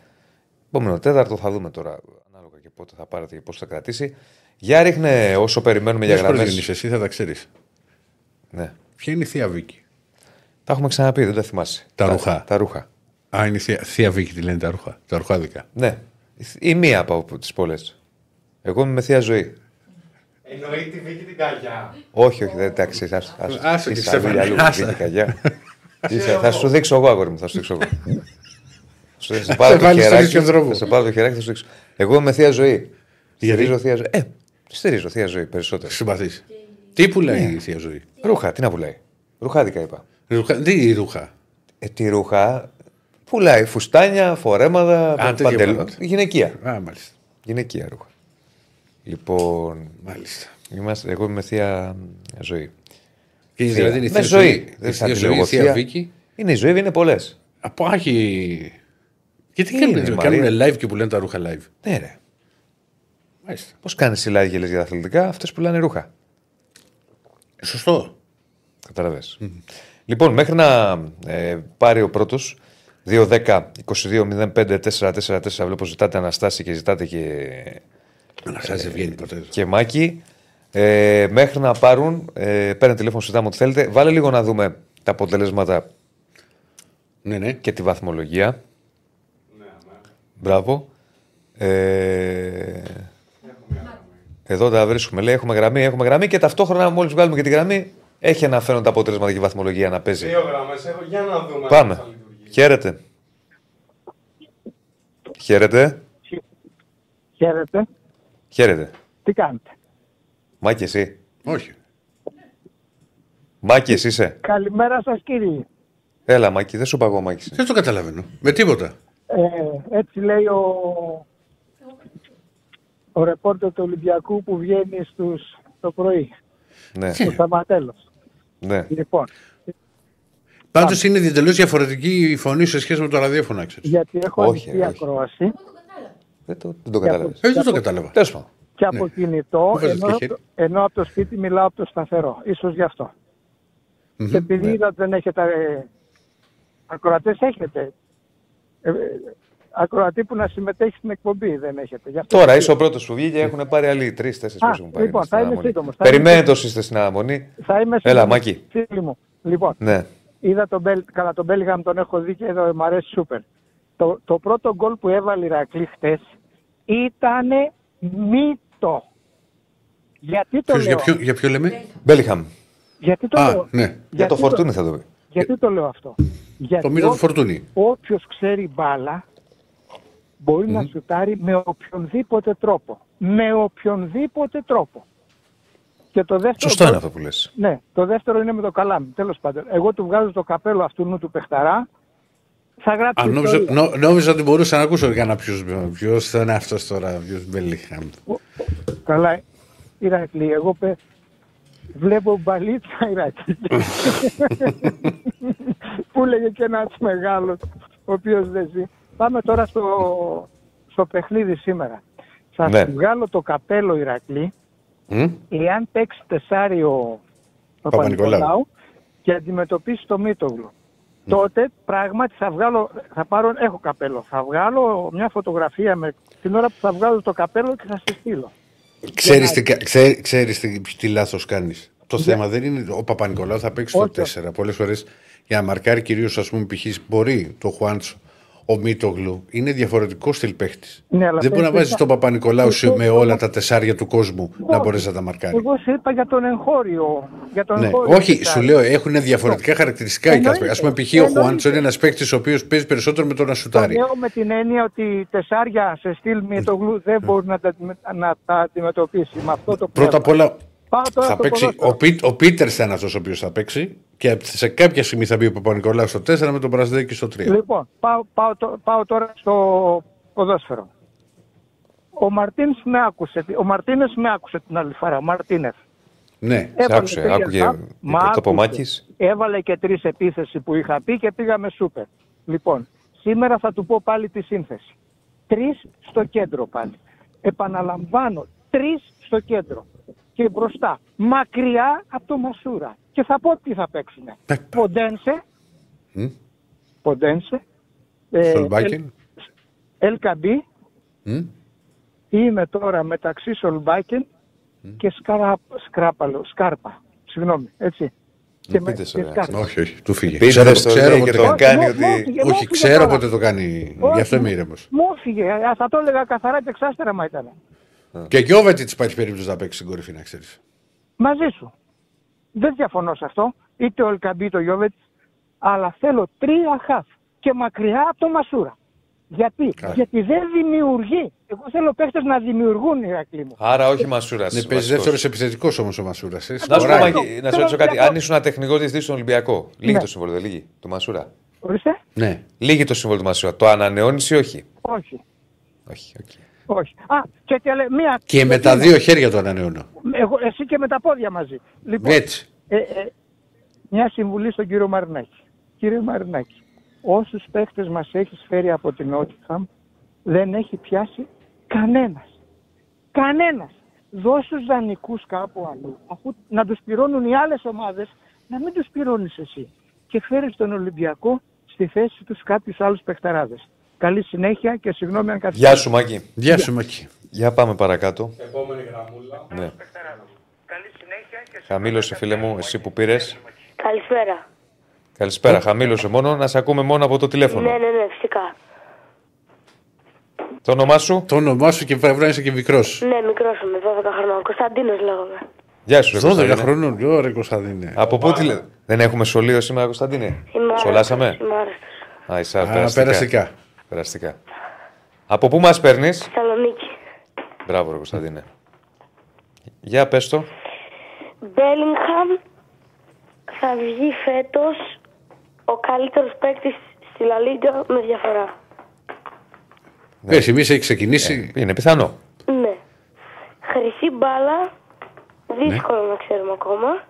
Επόμενο τέταρτο θα δούμε τώρα ανάλογα και πότε θα πάρετε και πώς θα κρατήσει. Για ρίχνε όσο περιμένουμε για Μια γραμμέ. προγεννής, εσύ θα τα ξέρεις. Ναι. Ποια είναι η Θεία Βίκη; Τα έχουμε ξαναπεί, δεν τα θυμάσαι. Τα ρούχα. Τα ρούχα. Α, είναι η Θεία, Θεία Βίκη, τη λένε τα ρούχα. Τα ρουχάδικα. Ναι. Η μία από τις πολλές. Εγώ είμαι με θεία ζωή. Εννοεί τη Βίκη την Καγιά. Όχι, όχι, δεν εντάξει. ας- ας- Άσε και είσαι Στέφανε, αλλού, αλλού, άσε. βγήκε καγιά. Είσαι- Θα σου δείξω εγώ, αγόρι μου, θα σου δείξω εγώ. Σου- Θα σε πάρω Σε το βάλεις στο χεράκι, ίσιο δρόμο. θα σε πάρω το χεράκι, θα σου δείξω. Εγώ είμαι με θεία ζωή. Γιατί; Στηρίζω θεία ζωή. Ε, στηρίζω θεία ζωή περισσότερο. Συμπαθείς. Τι πουλάει η Θεία Ζωή; Ρούχα, τι να πουλάει. Ρουχάδικα είπα. Ρουχα... Τι ρούχα; Ε, τι ρούχα; Πουλάει φουστάνια, φορέματα, τέτοια παντελό. πράγματα. Γυναικεία. Α, μάλιστα. Γυναικεία ρούχα. Λοιπόν, μάλιστα. Είμαστε, εγώ είμαι με θεία ζωή. Και Θεία. δηλαδή είναι η με Θεία ζωή. Ζωή. Δεν Η θα Θεία τη Ζωή, λέω η Θεία θεία. Βίκη. Είναι η ζωή, είναι πολλές. Από άχι. Γιατί Είναι, κάνουν, Μαρία. κάνουν live και που λένε τα ρούχα live; Ναι, ρε. Μάλιστα. Πώς κάνεις συλλάγη και λες για τα αθλητικά, αυτές πουλάνε ρούχα. Σωστό. Καταλαβες. Λοιπόν, μέχρι να ε, πάρει ο πρώτος 2-10-22-05-444, βλέπω ζητάτε Αναστάση και ζητάτε και, Να σα βγαίνει ποτέ. και Μάκη. Ε, μέχρι να πάρουν, ε, παίρνετε τηλέφωνο, συζητάμε ό,τι θέλετε. Βάλε λίγο να δούμε τα αποτελέσματα Ναι, ναι. και τη βαθμολογία. Μπράβο. Ε, εδώ τα βρίσκουμε. Λέει: Έχουμε γραμμή, έχουμε γραμμή και ταυτόχρονα μόλις βγάλουμε και τη γραμμή έχει αναφέρον τα αποτελέσματα και η βαθμολογία να παίζει. Δύο γραμμές έχω. Για να δούμε. αν Πάμε. θα λειτουργήσει. Χαίρετε. Χαίρετε. Χαίρετε. Χαίρετε. Τι κάνετε; Μάκη, εσύ. Όχι. Μάκη, εσύ είσαι. Καλημέρα σας κύριε. Έλα, Μάκη, δεν σου είπα εγώ, Μάκη. Δεν το καταλαβαίνω. Με τίποτα. Ε, έτσι λέει ο, ο ρεπόρτερ του Ολυμπιακού που βγαίνει στους, το πρωί. Ναι, Ο Σταματέλος. ναι. Λοιπόν, Πάντως είναι εντελώς διαφορετική η φωνή σε σχέση με το ραδιόφωνο, ξέρεις. γιατί έχω Όχι, ανοιχτή όχι. ακρόαση Δεν το, δεν το Και κατάλαβε. Ε, δεν το κατάλαβα. Τέλος πάντων. και από κινητό, Μου βάζεις ενώ, και χέρι. ενώ από το σπίτι μιλάω από το σταθερό. Ίσως γι' αυτό. Μμμ. Και επειδή είδα ότι δεν έχετε ε, ακροατές, έχετε. Ε, ε, ακροατή που να συμμετέχει στην εκπομπή δεν έχετε. Γι' αυτό Τώρα και- είσαι ο πρώτος που βγήκε, έχουν πάρει άλλοι τρει-τέσσερι Α, που έχουν πάρει. λοιπόν, στην θα είμαι αναμονή. σύντομος, θα είμαι Περιμένετε όσοι είστε στην αναμονή. Θα είμαι Έλα, σύντομος, Μάκη. φίλοι μου. Λοιπόν, Ναι. είδα τον Μπέλ, καλά τον Μπέλγαμ τον έχω δει και εδώ μου αρέσει σούπερ. Το, το πρώτο γκολ που έβαλε η Ρακλή χτες ήταν μύτο. Γιατί το Ποιος, λέω, για, ποιο, για ποιο λέμε; Μπέλιχαμ. γιατί το Α, λέω, ναι. Για γιατί το φορτούνι θα το πει. γιατί το λέω αυτό; Γιατί Το μύτο του ό- φορτούνι. όποιος ξέρει μπάλα μπορεί να σουτάρει με οποιονδήποτε τρόπο. Με οποιονδήποτε τρόπο. Και το δεύτερο Σωστό γκολ- είναι αυτό που λες. Ναι, το δεύτερο είναι με το καλάμι. Τέλος πάντων. Εγώ του βγάζω το καπέλο αυτού νου του παιχταρά. Θα γράψει. Α, νόμιζα, ιστορία. νο, νόμιζα ότι μπορούσα να ακούσω κανένα ποιο ποιος θα είναι αυτός τώρα, ποιος Μπελίχαμ. Καλά, Ηρακλή, εγώ πε, Βλέπω μπαλίτσα Ηρακλή. Που λέγε και ένας μεγάλος, ο οποίος δεν ζει. Πάμε τώρα στο, στο παιχνίδι σήμερα. Θα Ναι. σου βγάλω το καπέλο Ηρακλή, εάν παίξει τεσάρι ο Παπα-Νικολάου. Παπα-Νικολάου και αντιμετωπίσει το Μήτογλου. Τότε πράγματι θα βγάλω, θα πάρω, έχω καπέλο, θα βγάλω μια φωτογραφία με την ώρα που θα βγάλω το καπέλο και θα στη στείλω. Ξέρεις τι, κα- ξέ- ξέρεις τι, τι λάθος κάνεις. Το θέμα δεν είναι ο Παπα-Νικολάου θα παίξει το Όχι. 4. Πολλές φορές για να μαρκάρει κυρίως ας πούμε π.χ. μπορεί το Χουάντσο ο Μίτογλου είναι διαφορετικός στυλ παίχτης. Ναι, αλλά δεν μπορεί να παίζει βάζεις τα- τον Παπα-Νικολάου σε- Εγώ- με όλα τα τεσσάρια του κόσμου να μπορέσει να τα μαρκάρεις. Εγώ σου είπα για τον εγχώριο. Για τον Ναι. εγχώριο Όχι, τεσάρι. σου λέω έχουν διαφορετικά χαρακτηριστικά οι Εννοείται. κάθε. Α πούμε, π.χ. ο Εννοείται. Χουάντσο είναι ένας παίκτης ο οποίος παίζει περισσότερο με τον Το Ασουτάρι. λέω με την έννοια ότι οι τεσσάρια σε στυλ Μητογλου δεν μπορεί να τα, να τα αντιμετωπίσει με αυτό το Πρώτα απ' πνεύμα. όλα Πάω τώρα θα στο παίξει. ποδόσφαιρο. Ο, Πί, ο Πίτερς θα είναι αυτός ο οποίος θα παίξει και σε κάποια στιγμή θα μπει ο Παπα-Νικολάου στο 4 με τον Πρασδέκη στο 3. Λοιπόν, πάω, πάω, το- πάω τώρα στο ποδόσφαιρο. Ο Μαρτίνς με άκουσε, ο Μαρτίνες με άκουσε την άλλη φορά, ο Μαρτίνες. Ναι, σε Έβαλε άκουσε. τρία Άκουγε γκολ, μ' άκουσε. το Πομάκης. Έβαλε και τρεις επίθεση που είχα πει και πήγαμε σούπερ. Λοιπόν, σήμερα θα του πω πάλι τη σύνθεση. Τρεις στο κέντρο πάλι. Επαναλαμβάνω, τρεις στο κέντρο. Και μπροστά, μακριά από το Μασούρα. Και θα πω τι θα παίξουνε. Ποντένσε. Μμ. Ποντένσε. ε, Σολμπάκεν. Ελκαμπή. Μμ. Είμαι τώρα μεταξύ Σολμπάκεν και σκαρα... Σκράπαλο, Σκάρπα. Συγγνώμη, έτσι. Και με- πείτε σε, και ρε. Σκάρπα. Όχι, όχι, του φύγε. Πείτε Ξέρω, στο ξέρω λέει πότε και το τον κάνει. κάνει Μου- μου ότι. έφυγε, μου Όχι, έφυγε ξέρω τώρα. πότε το κάνει. Όχι, Γι' αυτό είμαι μου- ήρεμος. Μου έφυγε. Α, Θα το έλεγα καθαρά και εξάστερα μα ήταν. Και Γιώβετιτς υπάρχει περίπτωση να παίξει στην κορυφή, να ξέρεις. Μαζί σου. Δεν διαφωνώ σε αυτό. Είτε ο Ελκαμπή το Γιώβετς. Αλλά θέλω τρία χαφ. Και μακριά από το Μασούρα. Γιατί, Γιατί δεν δημιουργεί. Εγώ θέλω παίχτες να δημιουργούν οι Ηρακλή μου. Άρα όχι Μασούρας. Ναι, παίζει δεύτερος επιθετικός όμως ο Μασούρας. Να σου πω, Μάκη, να σε ρωτήσω κάτι. Αν ήσουν τεχνικό διευθυντής στον Ολυμπιακό, λίγη Ναι. το συμβόλαιο, δεν λίγη, του Μασούρα; Ορίστε. Ναι. Λίγη το συμβόλαιο του Μασούρα. Το ανανεώνεις ή όχι; Όχι. Όχι, οκ. Όχι. Α, και τελε- μία. Και με τα δύο χέρια το ανανεώνω. Εγώ, εσύ και με τα πόδια μαζί. Λοιπόν, Έτσι. Ε, ε, μια συμβουλή στον κύριο Μαρινάκη. Κύριε Μαρινάκη, όσους παίχτες μας έχεις φέρει από την Νότιγχαμ, δεν έχει πιάσει κανένας. Κανένας. Δώσ' τους δανεικούς κάπου αλλού. Αφού να τους πληρώνουν οι άλλες ομάδες, να μην τους πληρώνεις εσύ. Και φέρεις τον Ολυμπιακό στη θέση τους κάποιους άλλους παιχταράδες. Καλή συνέχεια και συγγνώμη αν καθυστερήσω. Γεια σου, Μάκη. Γεια σου, Μάκη. Για πάμε παρακάτω. Επόμενη γραμμούλα. Ναι. Χαμήλωσε, φίλε μου, εσύ που πήρες. Καλησπέρα. Καλησπέρα. Χαμήλωσε μόνο, να σε ακούμε μόνο από το τηλέφωνο. Ναι, ναι, ναι, φυσικά. Το όνομά σου; Το όνομά σου και πρέπει να είσαι και μικρός. Ναι, μικρός είμαι, 12 χρονών. Κωνσταντίνος λέγομαι. Γεια σου, ρε 12 Κωνσταντίνε. χρονών. Ωραία, Κωνσταντίνε. Από πού τηλε... Δεν έχουμε σχολείο σήμερα, Κωνσταντίνε; Είμαι Σχολάσαμε; άρρωστος, Είμαι άρρωστος. Α, είσαι Α, περαστικά. περαστικά. Περαστικά. Από πού μας παίρνεις; Θεσσαλονίκη. Μπράβο, ρε Κωνσταντίνε. Για πες το. Μπέλιγχαμ θα βγει φέτος ο καλύτερος παίκτης στη Λα Λίγκα με διαφορά. Πες, εμείς έχει ξεκινήσει. Είναι πιθανό. Ναι. Χρυσή μπάλα, δύσκολο να ξέρουμε ακόμα.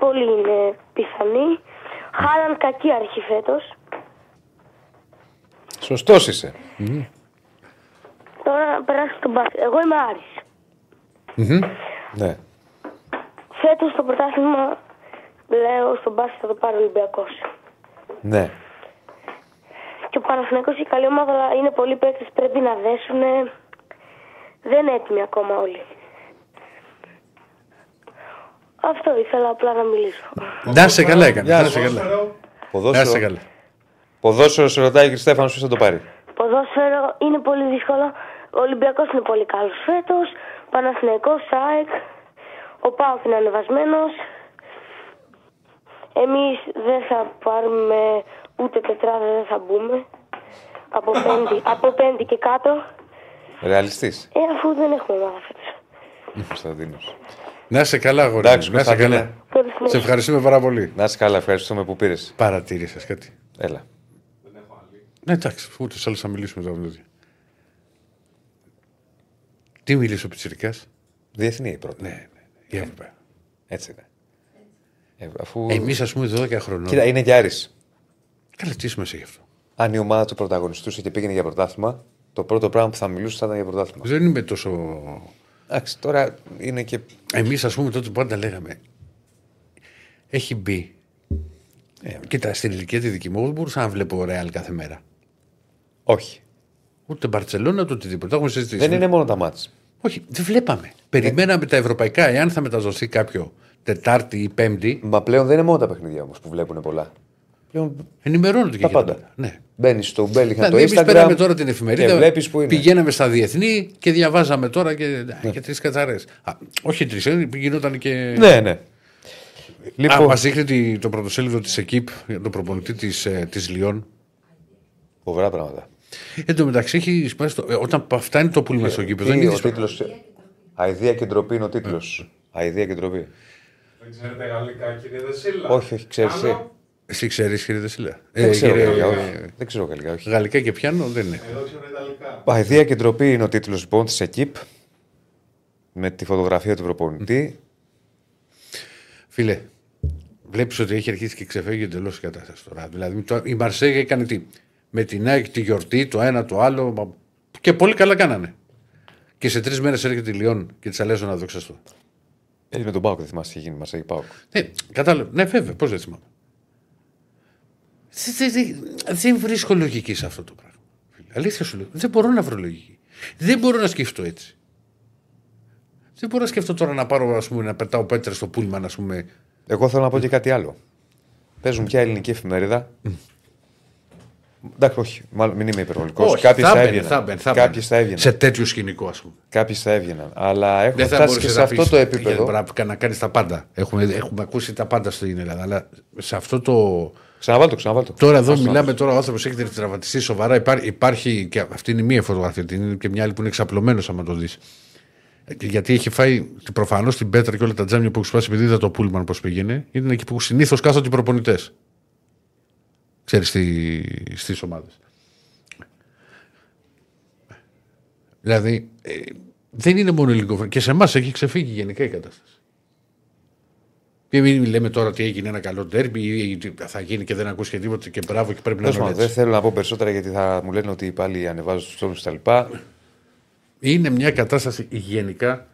Πολύ είναι πιθανή. Χάλαν κακή αρχή φέτος. Σωστός είσαι. Τώρα να περάσω στον μπάσκετ. Εγώ είμαι Άρης. Ναι. Φέτος το πρωτάθλημα, λέω, στον μπάσκετ θα το πάρει ο Ολυμπιακός. Ναι. Και ο Παναθηναϊκός είναι καλή ομάδα, αλλά είναι πολλοί παίκτες πρέπει να δέσουν. Δεν είναι έτοιμοι ακόμα όλοι. Αυτό ήθελα απλά να μιλήσω. Να είσαι καλά, έκανε. Γεια Να σου. είσαι καλά. Να είσαι Ποδόσφαιρο. καλά. Ποδόσφαιρο σε ρωτάει ο κ. Στέφανος ποιος θα το πάρει. Ποδόσφαιρο είναι πολύ δύσκολο. Ο Ολυμπιακός είναι πολύ καλός φέτος. Παναθηναϊκός, ΑΕΚ. Ο Πάοκ είναι ανεβασμένος. Εμείς δεν θα πάρουμε ούτε τετράδα, δεν θα μπούμε. Από πέμπτη, από πέμπτη και κάτω. Ρεαλιστής. Ε, αφού δεν έχουμε ομάδα φέτος. Κωνσταντίνος. Να είσαι καλά, αγόρι. Εντάξει, μου. Να είσαι Κωνσταντίνε. καλά. Καλή συνέχεια. Σε ευχαριστούμε πάρα πολύ. Να είσαι καλά, ευχαριστούμε που πήρες. Παρατήρησε κάτι. Έλα. Ναι, εντάξει, ούτε άλλο θα μιλήσουμε τώρα. με το- Τι μίλησε ο Πιτσυρικά. Διεθνή η πρώτη. Ναι, ναι. Η ΕΦΠΕ. Έτσι είναι. Ε, αφού... Εμείς, ας πούμε, 12 χρονών. Κοίτα, είναι και Άρης. Καλά, τι σημασία γι' αυτό; Αν η ομάδα του πρωταγωνιστούσε και πήγαινε για πρωτάθλημα, το πρώτο πράγμα που θα μιλούσε θα ήταν για πρωτάθλημα. Δεν είμαι τόσο. Εντάξει, τώρα είναι και. Εμείς, ας πούμε, τότε πάντα λέγαμε. Έχει μπει. Ε, κοίτα, στην ηλικία τη δική μου, εγώ δεν μπορούσα να βλέπω Ρεάλ κάθε μέρα. Όχι. Ούτε Μπαρσελόνα, ούτε οτιδήποτε. Το έχουμε συζητήσει. Δεν είναι μόνο τα μάτς. Όχι, δεν βλέπαμε. Περιμέναμε τα ευρωπαϊκά, εάν θα μεταδοθεί κάποιο Τετάρτη ή Πέμπτη. Μα πλέον δεν είναι μόνο τα παιχνίδια όμως που βλέπουν πολλά. Πλέον Ενημερώνονται και τα για πάντα. πάντα. Ναι. Μπαίνεις στο Μπέλιχαν Δηλαδή, το εμείς Instagram. πέραμε τώρα την εφημερίδα, Και βλέπεις που είναι. πηγαίναμε στα διεθνή και διαβάζαμε τώρα και, Ναι. και τρεις κατσαρέ. Όχι τρεις, γινόταν και. Ναι, ναι. Λοιπόν... Α, μας δείχνει τη- το πρωτοσέλιδο της ΕΚΙΠ για τον προπονητή της της Λιόν. Φοβερά πράγματα. Εν τω μεταξύ, έχει σπάσει το... ε, όταν φτάνει το πούλμα στο γήπεδο. δεν Τι, ο είδες- τίτλος... Αιδία και ντροπή είναι ο τίτλος. Αιδία και ντροπή. Δεν ξέρετε γαλλικά, κύριε Δεσίλα. Όχι, όχι, ξέρεις. Κάνω. Εσύ ξέρεις, κύριε Δεσίλα. Δεν ξέρω κύριε- γαλλικά, όχι. Δεν ξέρω γαλλικά, όχι. Γαλλικά και πιάνω δεν είναι. Εδώ ξέρω Ιταλικά. Αιδία και ντροπή είναι ο τίτλος λοιπόν της ΕΚΙΠ. Με τη φωτογραφία του προπονητή. Φίλε, βλέπεις ότι έχει αρχίσει και ξεφεύγει εντελώς η κατάσταση τώρα. Δηλαδή, το- η Μαρσέγια έκανε τι; Με την ΑΕΚ τη γιορτή, το ένα το άλλο. μα- Και πολύ καλά κάνανε. Και σε τρεις μέρες έρχεται η Λιόν και της αλέζω να δοξαστώ. Έτσι με τον Πάοκ, δεν θυμάσαι τι έχει γίνει. Μα έχει Πάοκ. Ναι, κατάλαβα. Ναι, βέβαια, πώς δεν θυμάμαι. Δεν- δεν- Δεν βρίσκω λογική σε αυτό το πράγμα. φίλε. Αλήθεια σου λέω. Δεν μπορώ να βρω λογική. Δεν μπορώ να σκεφτώ έτσι. Δεν μπορώ να σκεφτώ τώρα να πάρω ας πούμε, να πετάω πέτρε στο πούλμαν, ας πούμε. Εγώ θέλω να πω και κάτι άλλο. Παίζουν πια ελληνική εφημερίδα. Εντάξει, όχι, μάλλον μην είμαι υπερβολικός. Όχι, Κάποιε θα θα έμπαινε, έβγαιναν. θα έμπαινε, θα Κάποιες έμπαινε. θα έβγαιναν. Σε τέτοιο σκηνικό, ας πούμε. Κάποιε θα έβγαιναν. Αλλά έχουμε Δεν θα φτάσει και μπορούσε σε να αυτό πεις, το γιατί επίπεδο. Πρέπει να κάνεις τα πάντα. Έχουμε, έχουμε ακούσει τα πάντα στην Ελλάδα. Αλλά σε αυτό το. Ξαναβάλω το, ξαναβάλω το. Τώρα εδώ Άστο, μιλάμε, τώρα ο άνθρωπος έχει τραυματιστεί σοβαρά. Υπάρχει, υπάρχει και αυτή είναι η μία φωτογραφία. την Είναι και μια άλλη που είναι εξαπλωμένος, άμα το δεις. Γιατί έχει φάει προφανώς την πέτρα και όλα τα τζάμια που έχει σπάσει, επειδή είδα το πούλμαν πώς πήγαινε. Είναι εκεί που συνήθως κάθονται οι προπονητές. Ξέρεις στις ομάδες. Δηλαδή, ε, δεν είναι μόνο λίγο. Και σε εμάς έχει ξεφύγει γενικά η κατάσταση. Και μην λέμε τώρα ότι έγινε ένα καλό τέρμπι ή τι θα γίνει και δεν ακούσει και τίποτα και μπράβο και πρέπει να Τέλος είναι πάντων, έτσι. δεν θέλω να πω περισσότερα γιατί θα μου λένε ότι πάλι ανεβάζω τους τόνους κτλ. Είναι μια κατάσταση γενικά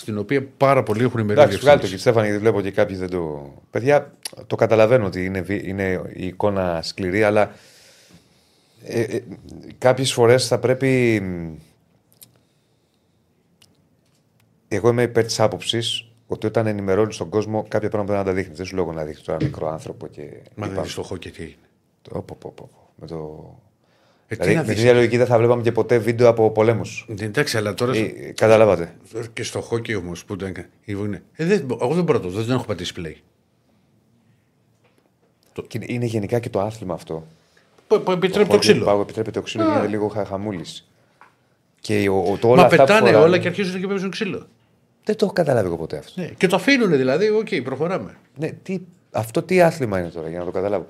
στην οποία πάρα πολλοί έχουν μερίδιο Εντάξει, βγάλει το ευθύνης. και Στέφανη, γιατί βλέπω και κάποιοι δεν το. Παιδιά, το καταλαβαίνω ότι είναι, βι- είναι η εικόνα σκληρή, αλλά ε, ε, κάποιες φορές θα πρέπει. μ, Εγώ είμαι υπέρ της άποψης ότι όταν ενημερώνεις τον κόσμο, κάποια πράγματα πρέπει να τα δείχνεις. Δεν σου λέω εγώ να δείχνεις τώρα μικρό άνθρωπο και. Μα δεν είπα- δεις το χόκι τι έγινε. Το- πω, πω, πω, πω. Με το. Ε, τι δηλαδή, να με την δεις. ίδια λογική δεν θα βλέπαμε και ποτέ βίντεο από πολέμους. Εντάξει, αλλά τώρα. Ε, καταλάβατε. Και στο χόκι όμως που ήταν. είναι- Ε, δεν, εγώ δεν μπορώ, δεν έχω πατήσει play. Και είναι γενικά και το άθλημα αυτό. Που, που επιτρέπει το Χόκι, ξύλο. Πάγο επιτρέπει το ξύλο Α. και γίνεται λίγο χα, χαμούλης. Και ο, ο, το όλα Μα αυτά που πετάνε φοράνε- όλα και αρχίζουν και παίζουν ξύλο. Δεν το έχω καταλάβει εγώ ποτέ αυτό. Ναι. Και το αφήνουν δηλαδή, οκ, προχωράμε. Ναι, τι, αυτό τι άθλημα είναι τώρα για να το καταλάβω.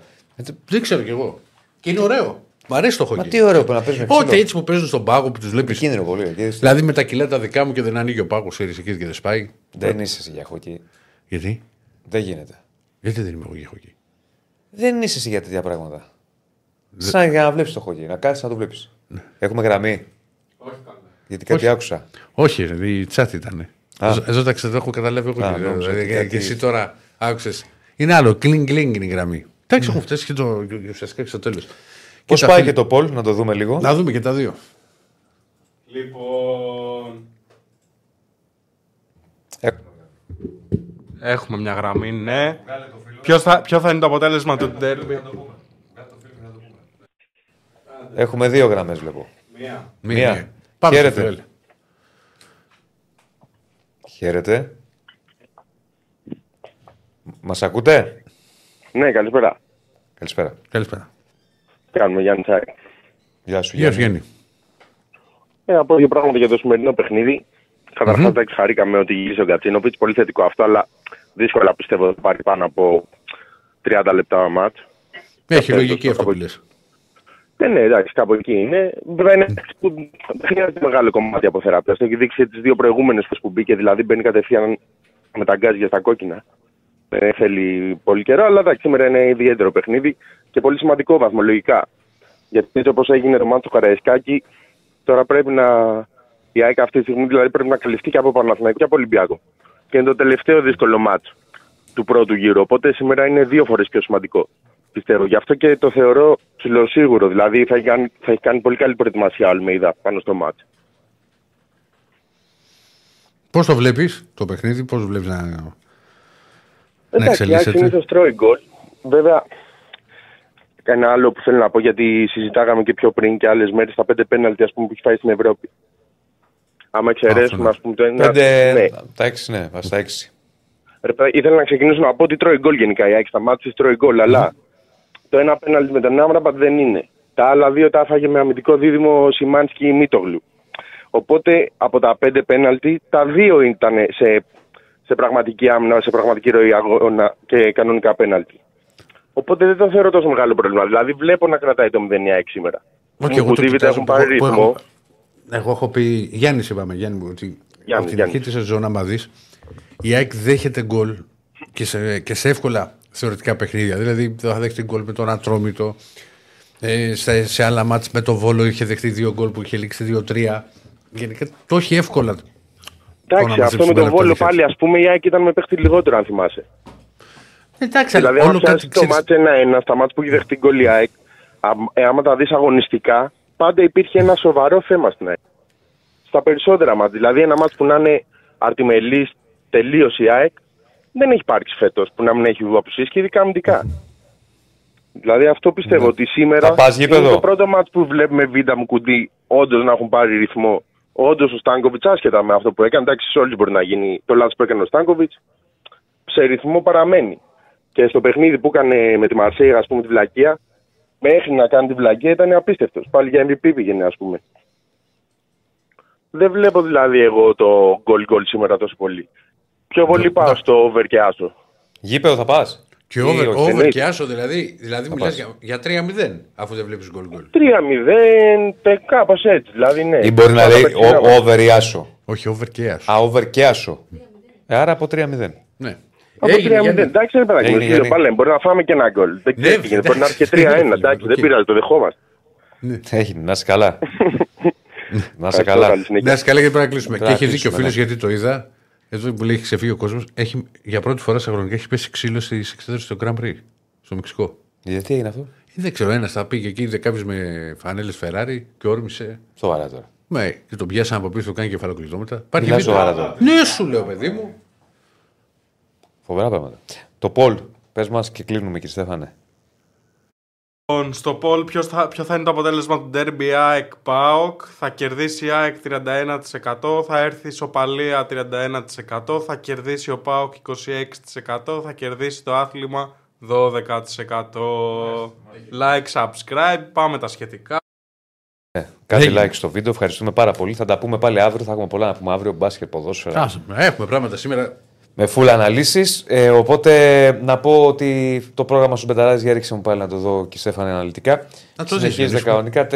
Δεν ξέρω κι εγώ. Και είναι ωραίο. Μ' αρέσει το χόκι. Μα τι ωραίο που να παίζουν ξύλο. Ό,τι έτσι που παίζουν στον πάγο που τους βλέπεις. Κίνδυνο πολύ. εκεί. Δηλαδή με τα κιλά τα δικά μου και δεν ανοίγει ο πάγος, ξέρεις εκεί και δεν σπάει. Δεν είσαι εσύ για χόκι. Γιατί; Δεν γίνεται. Γιατί δεν είμαι εγώ για χόκι. Δεν είσαι εσύ για τέτοια πράγματα. Σαν για να βλέπεις το χόκι, να κάτσει να το βλέπεις. Ναι. Έχουμε γραμμή. Όχι καλά. Γιατί κάτι Όχι. άκουσα. Όχι, ρε, η τσάτη ήταν. Α. Εδώ τα ξέρω, το έχω καταλάβει εγώ. Α, και- νόμιζα δηλαδή, ότι και- κάτι- Και εσύ τώρα άκουσες. Είναι άλλο. Κλινγκ κλινγκ είναι η γραμμή. Εντάξει, έχουν φτάσει και το και ουσιαστικά και στο τέλος. Πώς πάει και το Πολ, να το δούμε λίγο. Να δούμε και τα δύο. Λοιπόν. Ε. Έχουμε μια γραμμή, ναι. Ποιος θα, ποιο θα είναι το αποτέλεσμα του ντέρμπι. Έχουμε δύο γραμμές, βλέπω. Μία. Μία. μία. Πάμε στο Χαίρετε. Φιρέλ. Χαίρετε. Μας ακούτε; Ναι, καλησπέρα. Καλησπέρα. Καλησπέρα. Τι κάνουμε, Γιάννη Τσάκη. Γεια σου, Γεια σου, Γιάννη. Ε, να πω δύο πράγματα για το σημερινό παιχνίδι. Καταρχάς, Μμμ. εντάξει, χαρήκαμε ότι γύρισε ο Γκατσίνοβιτ. Πολύ θετικό αυτό, αλλά δύσκολα πιστεύω ότι θα πάρει πάνω από 30 λεπτά μάτς. Έχει λογική αυτό που λες. Ναι, ναι, εντάξει, κάπου εκεί είναι. Βέβαια είναι που δεν χρειάζεται μεγάλο κομμάτι από θεραπεία. Το έχει δείξει τις δύο προηγούμενες φορέ που μπήκε, δηλαδή μπαίνει κατευθείαν με τα γκάζια στα κόκκινα. Ε, θέλει πολύ καιρό, αλλά εντάξει, σήμερα είναι ιδιαίτερο παιχνίδι και πολύ σημαντικό βαθμολογικά. Γιατί έτσι όπω έγινε το μάτι του Καραϊσκάκη, τώρα πρέπει να. Η ΑΕΚ αυτή τη στιγμή δηλαδή πρέπει να καλυφθεί και από Παναθηναϊκό και από Ολυμπιακό. Και είναι το τελευταίο δύσκολο μάτσο του πρώτου γύρου. Οπότε σήμερα είναι δύο φορές πιο σημαντικό. Πιστεύω. Γι' αυτό και το θεωρώ ψηλοσίγουρο. Δηλαδή θα έχει κάνει, θα έχει κάνει πολύ καλή προετοιμασία ο Αλμέιδα πάνω στο μάτσο. Πώς το βλέπεις το παιχνίδι, πώς βλέπεις να. Να Εντάξει, η ΑΕΚ εξελίσσεται. συνήθω τρώει γκολ. Βέβαια, ένα άλλο που θέλω να πω, γιατί συζητάγαμε και πιο πριν και άλλες μέρες τα πέντε πέναλτι ας πούμε, που έχει φάει στην Ευρώπη. Άμα εξαιρέσουμε, α πούμε, το ένα. Πέντε, Ναι. Τα έξι, ναι, βάσει τα έξι. Ρε παιδάκι, ήθελα να ξεκινήσω να πω ότι τρώει γκολ γενικά η ΑΕΚ. Στα μάτια της τρώει γκολ, αλλά το ένα πέναλτι με τον Άμραμπατ δεν είναι. Τα άλλα δύο τα έφαγε με αμυντικό δίδυμο Σιμάνσκι ή Μίτογλου. Οπότε από τα πέντε πέναλτι, τα δύο ήταν σε, σε πραγματική άμυνα, σε πραγματική ροή αγώνα και κανονικά πέναλτι. Οπότε δεν το θεωρώ τόσο μεγάλο πρόβλημα. Δηλαδή βλέπω να κρατάει το 0 η ΑΕΚ σήμερα. Όχι, Μου εγώ το κουτίβεται, κοιτάζω έχουν που- πάρει που ρυθμό. έχω- Εγώ έχω πει, Γιάννης είπαμε, Γιάννη μου, ότι Γιάννη, από την Γιάννη. αρχή της σεζόν, άμα δεις, η ΑΕΚ δέχεται γκολ και σε, και σε εύκολα θεωρητικά παιχνίδια. Δηλαδή θα δέχεται γκολ με τον Ατρόμητο. Ε, σε, σε άλλα μάτς με τον Βόλο είχε δεχτεί δύο γκολ που είχε λήξει 2-3. Γενικά το έχει εύκολα. Το να Εντάξει, αυτό μαζέψει με τον γκολ από τα Βόλο δίχτυα. πάλι, ας πούμε, η ΑΕΚ ήταν με παίχτη λιγότερο, αν θυμάσαι. Εντάξει, δηλαδή, όλο αν κάτι πιάσει το ξέρεις- μάτς 1-1, στα μάτς που έχει δεχτεί γκολ η ΑΕΚ, α- ε, άμα τα δεις αγωνιστικά, πάντα υπήρχε ένα σοβαρό θέμα στην ΑΕΚ. Στα περισσότερα μάτς. Δηλαδή, ένα μάτς που να είναι αρτιμελής τελείως η ΑΕΚ, δεν έχει υπάρξει φέτος που να μην έχει απουσίες και ειδικά αμυντικά. Δηλαδή αυτό πιστεύω ότι σήμερα Θα πας είναι γήπεδο; το πρώτο μάτς που βλέπουμε βίντα μου κουντί όντως να έχουν πάρει ρυθμό. Όντως ο Στάνκοβιτς, άσχετα με αυτό που έκανε, εντάξει, σε όλους μπορεί να γίνει το λάθος που έκανε ο Στάνκοβιτς, σε ρυθμό παραμένει. Και στο παιχνίδι που έκανε με τη Μαρσέη, ας πούμε, τη βλακεία, μέχρι να κάνει τη βλακεία ήταν απίστευτος. Πάλι για MVP πήγαινε, ας πούμε. Δεν βλέπω δηλαδή εγώ το γκολ γκολ σήμερα τόσο πολύ. Πιο πολύ πάω στο over και άσο. Γήπεδο θα πας; Και over, over εννοείται. και άσο δηλαδή. Δηλαδή Θα μιλάς πας. για, για 3-0 αφού δεν βλέπεις γκολ γκολ. 3-0, κάπως έτσι. Δηλαδή, ναι. Ή μπορεί να Πάρα λέει παιχνίδια. ο- over ή άσο. Όχι, over και άσο. Α, over και άσο. Ε, Άρα από 3-0. Ναι. Από 3-0. Εντάξει, ρε παιδάκι, Έγινε, μου, Γιάννη. φίλε, πάλι, μπορεί να φάμε και ένα γκολ. Δεν ξέρω τι γίνεται. Μπορεί να έρθει και 3-1. Εντάξει, δεν πειράζει, το δεχόμαστε. Έγινε, να είσαι καλά. να είσαι Ευχαριστώ, καλά. καλή συνέχεια. Να είσαι καλά γιατί πρέπει να κλείσουμε. Πρέπει και να έχεις δίκιο ο φίλος κλείσουμε, γιατί το είδα. Εδώ που λέει έχει ξεφύγει ο κόσμος. Για πρώτη φορά στα χρονικά έχει πέσει ξύλος στι εξέδρε του Grand Prix στο Μεξικό. Γιατί έγινε αυτό; Ε, Δεν ξέρω, ένας θα πήγε εκεί, είδε κάποιος με φανέλες Ferrari και όρμησε. Σοβαρά τώρα. Ναι, και τον πιάσαν από πίσω, το κάνει κεφαλοκλειδώματα. Υπάρχει Μιλάς βίντεο. σοβαρά τώρα. Ναι, σου λέω, παιδί μου. Φοβερά πράγματα. Το Πολ, πες μας και κλείνουμε, κύριε Στέφανε. Λοιπόν, στο Πολ ποιος θα, ποιο θα είναι το αποτέλεσμα του Derby ΑΕΚ ΠΑΟΚ. Θα κερδίσει η ΑΕΚ 31%, θα έρθει η Σοπαλία 31%, θα κερδίσει ο ΠΑΟΚ 26%, θα κερδίσει το άθλημα 12%. Like, subscribe, πάμε τα σχετικά. Κάντε Έγινε. like στο βίντεο, ευχαριστούμε πάρα πολύ. Θα τα πούμε πάλι αύριο. Θα έχουμε πολλά να πούμε αύριο. Μπάσκετ, ποδόσφαιρα. Άσε, Έχουμε πράγματα σήμερα. Με full αναλύσεις. Ε, οπότε να πω ότι το πρόγραμμα σου Μπεταράζ για ρίξε μου πάλι να το δω και Στέφανε αναλυτικά. Να το δεις, Συνεχίζεται Γιάννη, κανονικά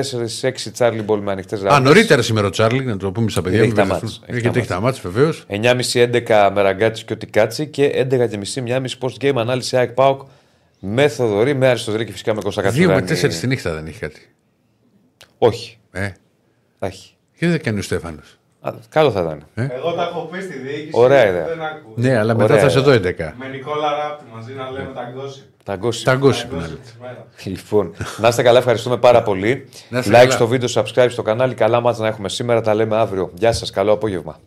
4-6 Τσάρλι Μπολ με ανοιχτές Α, νωρίτερα σήμερα ο Τσάρλι, να το πούμε στα παιδιά. Γιατί μην έχει τα μπερδευτούν. μάτς. Γιατί έχει τα μάτς, βεβαίως. 9.30-11 με ραγκάτσι και οτικάτσι και 11.30 μια μισή post game ανάλυση ΑΕΚ ΠΑΟΚ με Θοδωρή, με Αριστοτέλη και φυσικά με Κώστα Δύο με Κατσουράνη. τέσσερις τη νύχτα δεν έχει κάτι. Όχι. Ε. Θα έχει. Και δεν κάνει ο Στέφανος. Α, Καλό θα ήταν. Εγώ τα έχω πει στη διοίκηση. Ωραία ιδέα. Δεν ακούω. Ναι, αλλά μετά Ωραία, θα σε δω ωραία. 11. Με Νικόλα Ράπτη μαζί να λέμε τα γκόσι. Τα γκόσι. Τα γκόσι να λέτε. Λοιπόν, να είστε καλά, ευχαριστούμε πάρα πολύ. Να είστε Like καλά. στο βίντεο, subscribe στο κανάλι. Καλά μάτς να έχουμε σήμερα. Τα λέμε αύριο. Γεια σας, καλό απόγευμα.